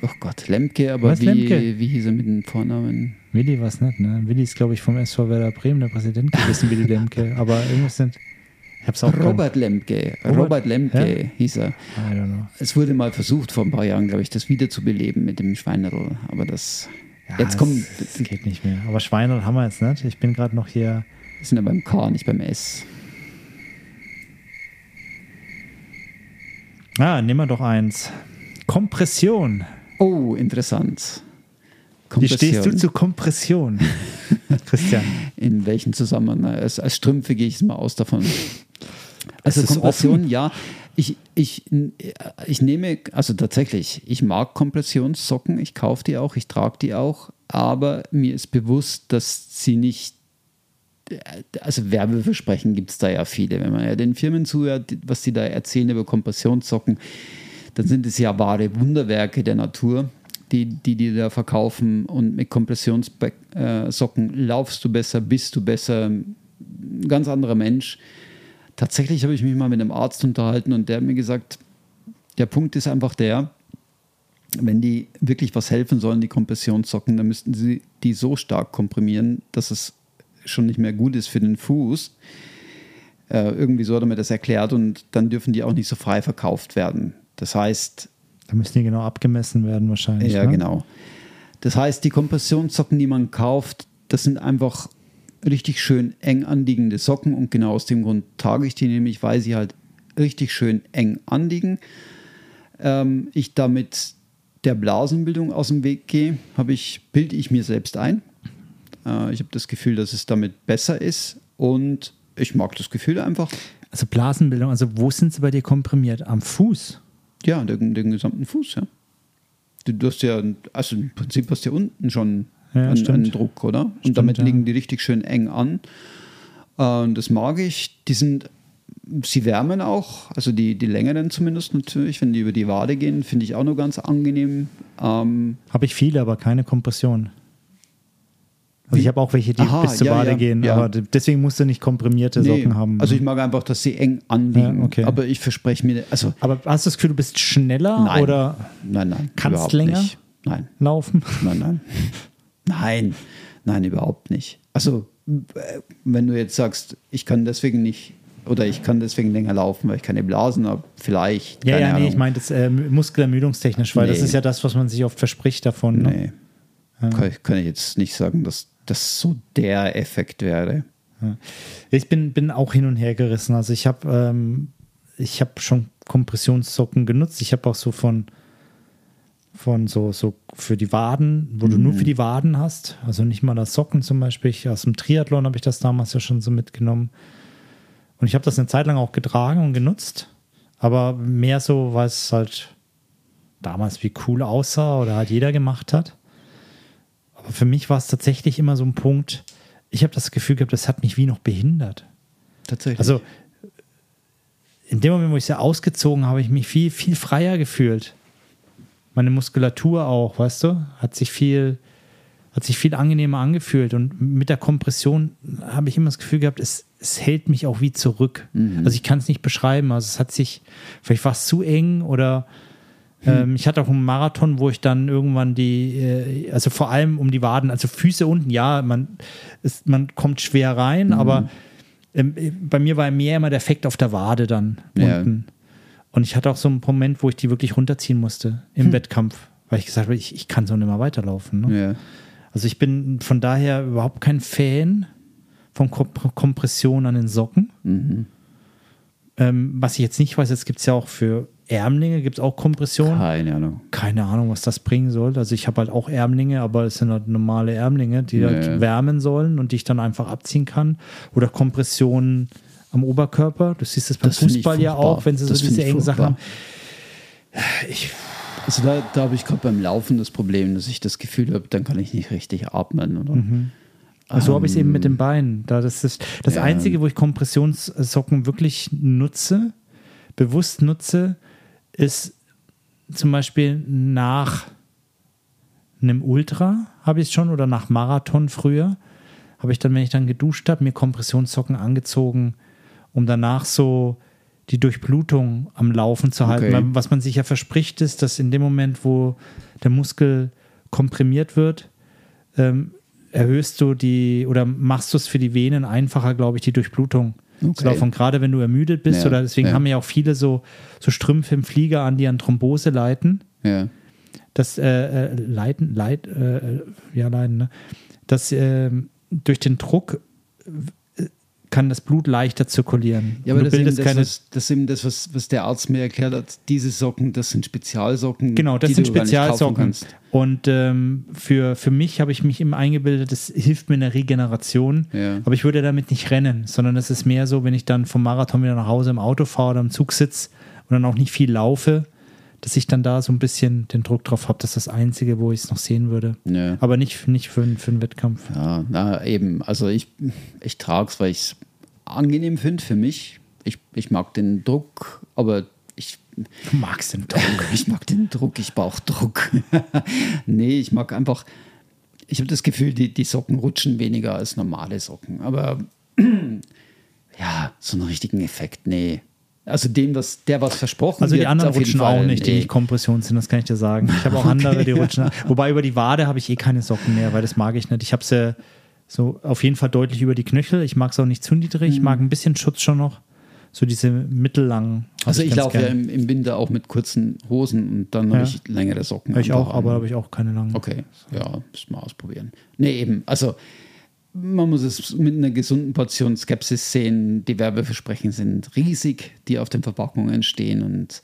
Oh Gott, Lemke, aber Was, wie, Lemke? wie hieß er mit dem Vornamen? Willy war es nicht, ne? Willy ist, glaube ich, vom SV Werder Bremen, der Präsident gewesen, Willy Lemke. Aber irgendwas sind. Ich hab's auch Robert Lemke. Robert- Robert, Lemke Ja? hieß er. I don't know. Es wurde mal versucht, vor ein paar Jahren, glaube ich, das wiederzubeleben mit dem Schweinerl. Aber das. Ja, jetzt kommen. Es, es geht nicht mehr. Aber Schweine haben wir jetzt nicht. Ich bin gerade noch hier. Wir sind ja beim K, nicht beim S. Ah, nehmen wir doch eins. Kompression. Oh, interessant. Wie stehst du zu Kompression, Christian? In welchem Zusammenhang? Als, als Strümpfe gehe ich es mal aus davon. Also Kompression, offen. ja. Ich, ich, ich nehme, also tatsächlich, ich mag Kompressionssocken, ich kaufe die auch, ich trage die auch, aber mir ist bewusst, dass sie nicht, also Werbeversprechen gibt es da ja viele. Wenn man ja den Firmen zuhört, was die da erzählen über Kompressionssocken, dann sind es ja wahre Wunderwerke der Natur, die die, die da verkaufen. Und mit Kompressionssocken laufst du besser, bist du besser, ganz anderer Mensch. Tatsächlich habe ich mich mal mit einem Arzt unterhalten und der hat mir gesagt, der Punkt ist einfach der, wenn die wirklich was helfen sollen, die Kompressionssocken, dann müssten sie die so stark komprimieren, dass es schon nicht mehr gut ist für den Fuß. Äh, irgendwie so hat er mir das erklärt und dann dürfen die auch nicht so frei verkauft werden. Das heißt, Da müssen die genau abgemessen werden wahrscheinlich. ja, ne? genau. Das heißt, die Kompressionssocken, die man kauft, das sind einfach richtig schön eng anliegende Socken und genau aus dem Grund trage ich die nämlich, weil sie halt richtig schön eng anliegen. Ähm, ich damit der Blasenbildung aus dem Weg gehe, habe ich, bilde ich mir selbst ein. Äh, ich habe das Gefühl, dass es damit besser ist und ich mag das Gefühl einfach. Also Blasenbildung, also wo sind sie bei dir komprimiert? Am Fuß? Ja, den, den gesamten Fuß, ja. Du, du hast ja, also im Prinzip hast du ja unten schon Ja, einen, einen Druck, oder? Und Stimmt, damit ja. liegen die richtig schön eng an. Äh, Und das mag ich. Die sind, sie wärmen auch, also die, die längeren zumindest natürlich. Wenn die über die Wade gehen, finde ich auch nur ganz angenehm. Ähm, Habe ich viele, aber keine Kompression. Also ich habe auch welche, die Aha, bis zur ja, Wade ja, gehen, ja. aber deswegen musst du nicht komprimierte nee, Socken haben. Also ich mag einfach, dass sie eng anliegen. Okay. Aber ich verspreche mir, also aber hast du das Gefühl, du bist schneller Nein. oder nein, nein. Kannst länger? Nicht. Nein. laufen? Nein, nein. Nein, nein, überhaupt nicht. Also, wenn du jetzt sagst, ich kann deswegen nicht oder ich kann deswegen länger laufen, weil ich keine Blasen habe, vielleicht. Ja, ja, nee, Ahnung. ich meine das äh, muskelermüdungstechnisch, weil das Nee. ist ja das, was man sich oft verspricht davon. Ne? Nee. Kann, ich, kann ich jetzt nicht sagen, dass das so der Effekt wäre. Ich bin, bin auch hin und her gerissen. Also ich habe ähm, ich habe schon Kompressionssocken genutzt. Ich habe auch so von von so, so für die Waden, wo du nur für die Waden hast. Also nicht mal das Socken zum Beispiel. Ich, aus dem Triathlon habe ich das damals ja schon so mitgenommen. Und ich habe das eine Zeit lang auch getragen und genutzt. Aber mehr so, weil es halt damals wie cool aussah oder halt jeder gemacht hat. Aber für mich war es tatsächlich immer so ein Punkt, ich habe das Gefühl gehabt, das hat mich wie noch behindert. Tatsächlich. Also in dem Moment, wo ich sie ausgezogen habe, habe ich mich viel, viel freier gefühlt. Meine Muskulatur auch, weißt du, hat sich viel, hat sich viel angenehmer angefühlt. Und mit der Kompression habe ich immer das Gefühl gehabt, es, es hält mich auch wie zurück. Also ich kann es nicht beschreiben. Also es hat sich, vielleicht war es zu eng oder ähm, ich hatte auch einen Marathon, wo ich dann irgendwann die, äh, also vor allem um die Waden, also Füße unten, ja, man, es, man kommt schwer rein, aber ähm, bei mir war mehr immer der Effekt auf der Wade dann Ja. unten. Und ich hatte auch so einen Moment, wo ich die wirklich runterziehen musste im Wettkampf, weil ich gesagt habe, ich, ich kann so nicht mehr weiterlaufen. Ne? Ja. Also ich bin von daher überhaupt kein Fan von Komp Kompression an den Socken. Mhm. Ähm, was ich jetzt nicht weiß, jetzt gibt es ja auch für Ärmlinge, gibt es auch Kompression. Keine Ahnung. Keine Ahnung, was das bringen soll. Also ich habe halt auch Ärmlinge, aber es sind halt normale Ärmlinge, die Ja, halt wärmen sollen und die ich dann einfach abziehen kann. Oder Kompressionen am Oberkörper. Du siehst es beim Das Fußball ja auch, wenn sie so Das finde diese engen Sachen haben. Ich, Also da, da habe ich gerade beim Laufen das Problem, dass ich das Gefühl habe, dann kann ich nicht richtig atmen. Oder? so Also habe ich es eben mit den Beinen. Da das ist das Ja. Einzige, wo ich Kompressionssocken wirklich nutze, bewusst nutze, ist zum Beispiel nach einem Ultra habe ich es schon oder nach Marathon früher habe ich dann, wenn ich dann geduscht habe, mir Kompressionssocken angezogen, um danach so die Durchblutung am Laufen zu halten. Okay. Was man sich ja verspricht, ist, dass in dem Moment, wo der Muskel komprimiert wird, ähm, erhöhst du die oder machst du es für die Venen einfacher, glaube ich, die Durchblutung zu Okay. laufen. Gerade wenn du ermüdet bist Ja, oder deswegen ja. haben ja auch viele so, so Strümpfe im Flieger an, die an Thrombose leiten. Ja. Das äh, äh, Leiten, Leit, äh, ja, Leiden, ne? Das ähm, durch den Druck äh, kann das Blut leichter zirkulieren. Ja, aber das eben das, keine, was, das ist eben das, was, was der Arzt mir erklärt hat. Diese Socken, das sind Spezialsocken. Genau, das sind Spezialsocken. Und ähm, für, für mich habe ich mich immer eingebildet, das hilft mir in der Regeneration. Ja. Aber ich würde damit nicht rennen, sondern es ist mehr so, wenn ich dann vom Marathon wieder nach Hause im Auto fahre oder im Zug sitze und dann auch nicht viel laufe, dass ich dann da so ein bisschen den Druck drauf habe. Das ist das Einzige, wo ich es noch sehen würde. Ja. Aber nicht, nicht für, einen- für einen Wettkampf. Ja, na eben. Also ich, ich trage es, weil ich es angenehm finde für mich. Ich, ich mag den Druck, aber ich, Du magst den Druck. ich mag den Druck, ich brauche Druck. nee, ich mag einfach, ich habe das Gefühl, die, die Socken rutschen weniger als normale Socken. Aber ja, so einen richtigen Effekt, nee. Also dem, was, der was versprochen Also die anderen rutschen Fall, auch nicht, die nee. nicht Kompression sind, das kann ich dir sagen. Ich habe auch andere, die rutschen. Wobei über die Wade habe ich eh keine Socken mehr, weil das mag ich nicht. Ich habe sie so auf jeden Fall deutlich über die Knöchel. Ich mag es auch nicht zu niedrig. Ich mag ein bisschen Schutz schon noch. So diese mittellangen. Also ich ganz laufe ja im, im Winter auch mit kurzen Hosen und dann Ja. habe ich längere Socken. Ich auch, aber habe ich auch keine langen. Okay, ja, müssen wir ausprobieren. Nee, eben, also man muss es mit einer gesunden Portion Skepsis sehen. Die Werbeversprechen sind riesig, die auf den Verpackungen stehen und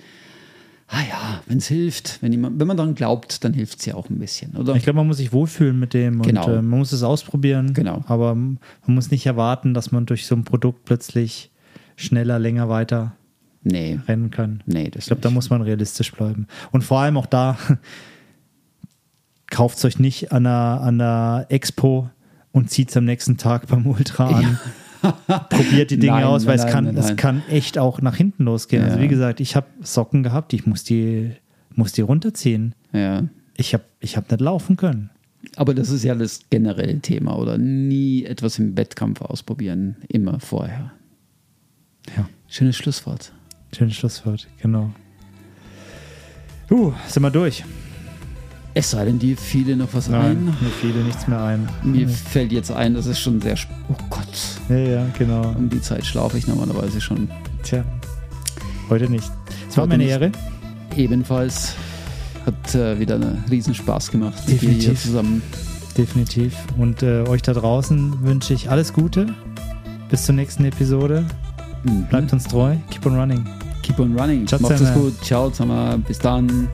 ah ja, wenn es hilft, wenn, jemand, wenn man daran glaubt, dann hilft es ja auch ein bisschen, oder? Ich glaube, man muss sich wohlfühlen mit dem Genau. und äh, man muss es ausprobieren. Genau. Aber man muss nicht erwarten, dass man durch so ein Produkt plötzlich schneller, länger weiter nee, rennen kann. nee, das Ich glaube, da muss man realistisch bleiben. Und vor allem auch da, kauft es euch nicht an der, an der Expo und zieht es am nächsten Tag beim Ultra an. Probiert die Dinge Nein, aus, weil nein, es, kann, nein, es kann echt auch nach hinten losgehen. Also Ja. wie gesagt, ich habe Socken gehabt, ich muss die, muss die runterziehen. Ja. Ich habe ich hab nicht laufen können. Aber das ist ja das generelle Thema, oder? Nie etwas im Wettkampf ausprobieren, immer vorher. Ja. Schönes Schlusswort. Schönes Schlusswort, genau. Uh, sind wir durch? Es sei denn, dir fiele noch was Nein, ein. mir fiel nichts mehr ein. Mir fällt jetzt ein, das ist schon sehr. Oh Gott, Ja, ja, genau. um die Zeit schlafe ich normalerweise schon. Tja, heute nicht. Es war Heute mir eine nicht. Ehre. Ebenfalls hat äh, wieder einen riesen Spaß gemacht dir hier Definitiv. zusammen. Definitiv. Und äh, euch da draußen wünsche ich alles Gute. Bis zur nächsten Episode. Mhm. Bleibt uns treu. Keep on running. Keep on running. Ciao Macht es gut. Ciao zusammen. Bis dann.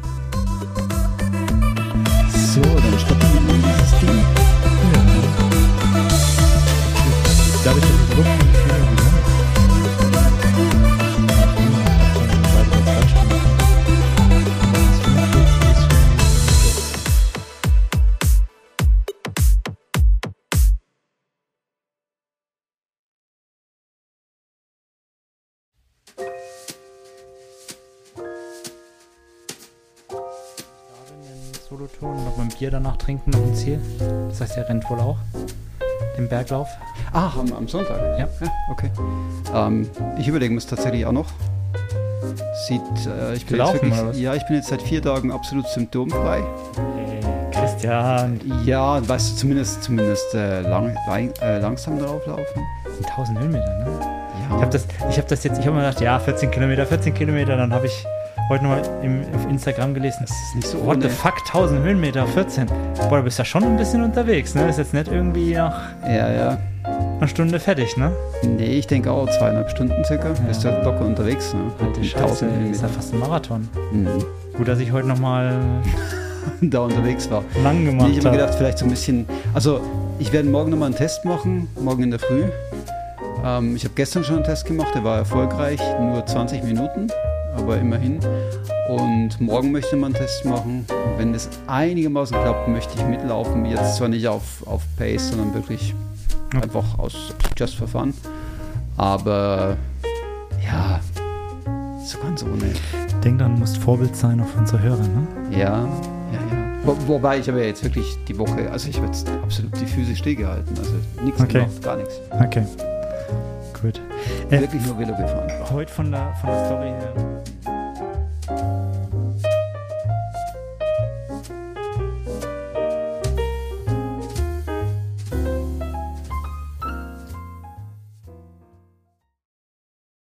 Bier danach trinken dem Ziel. Das heißt, er rennt wohl auch den Berglauf. Ah, am, am Sonntag? Ja. okay. Ähm, ich überlege mir es tatsächlich auch noch. Sieht, äh, ich bin Zu jetzt laufen, wirklich, oder was? ja, ich bin jetzt seit vier Tagen absolut symptomfrei. Christian, Ja, weißt du, zumindest, zumindest äh, lang, lang, äh, langsam drauf laufen. das sind 1000 Höhenmeter, ne? Ja. Ich habe das, ich hab das jetzt, ich habe mir gedacht, ja, 14 Kilometer, 14 Kilometer, dann habe ich heute nochmal auf Instagram gelesen. Das ist nicht so What the fuck, 1000 Höhenmeter, 14. Boah, du bist ja schon ein bisschen unterwegs, ne? Ist jetzt nicht irgendwie nach Ja, ja. einer Stunde fertig, ne? Nee, ich denke auch zweieinhalb Stunden circa. Bist du locker unterwegs, ne? Alte Die Scheiße, 1000 ist ja fast ein Marathon. Mhm. Gut, dass ich heute nochmal da unterwegs war. lang gemacht Nee, ich habe habe. mir gedacht, vielleicht so ein bisschen. Also, ich werde morgen nochmal einen Test machen, morgen in der Früh. Ähm, ich habe gestern schon einen Test gemacht, der war erfolgreich, nur 20 Minuten, aber immerhin. Und morgen möchte ich mal einen Test machen. Wenn das einigermaßen klappt, möchte ich mitlaufen. Jetzt zwar nicht auf, auf Pace, sondern wirklich Ja. einfach aus Just for Fun. Aber ja, so ganz ohne. Denk dran, du musst Vorbild sein auf unsere Hörer, ne? Ja, ja, ja. Wo, wobei ich habe ja jetzt wirklich die Woche, also ich habe jetzt absolut die Füße stillgehalten. Also nichts Okay. gemacht, gar nichts. Okay. Wirklich nur Velo gefahren. heute von der, von der Story her.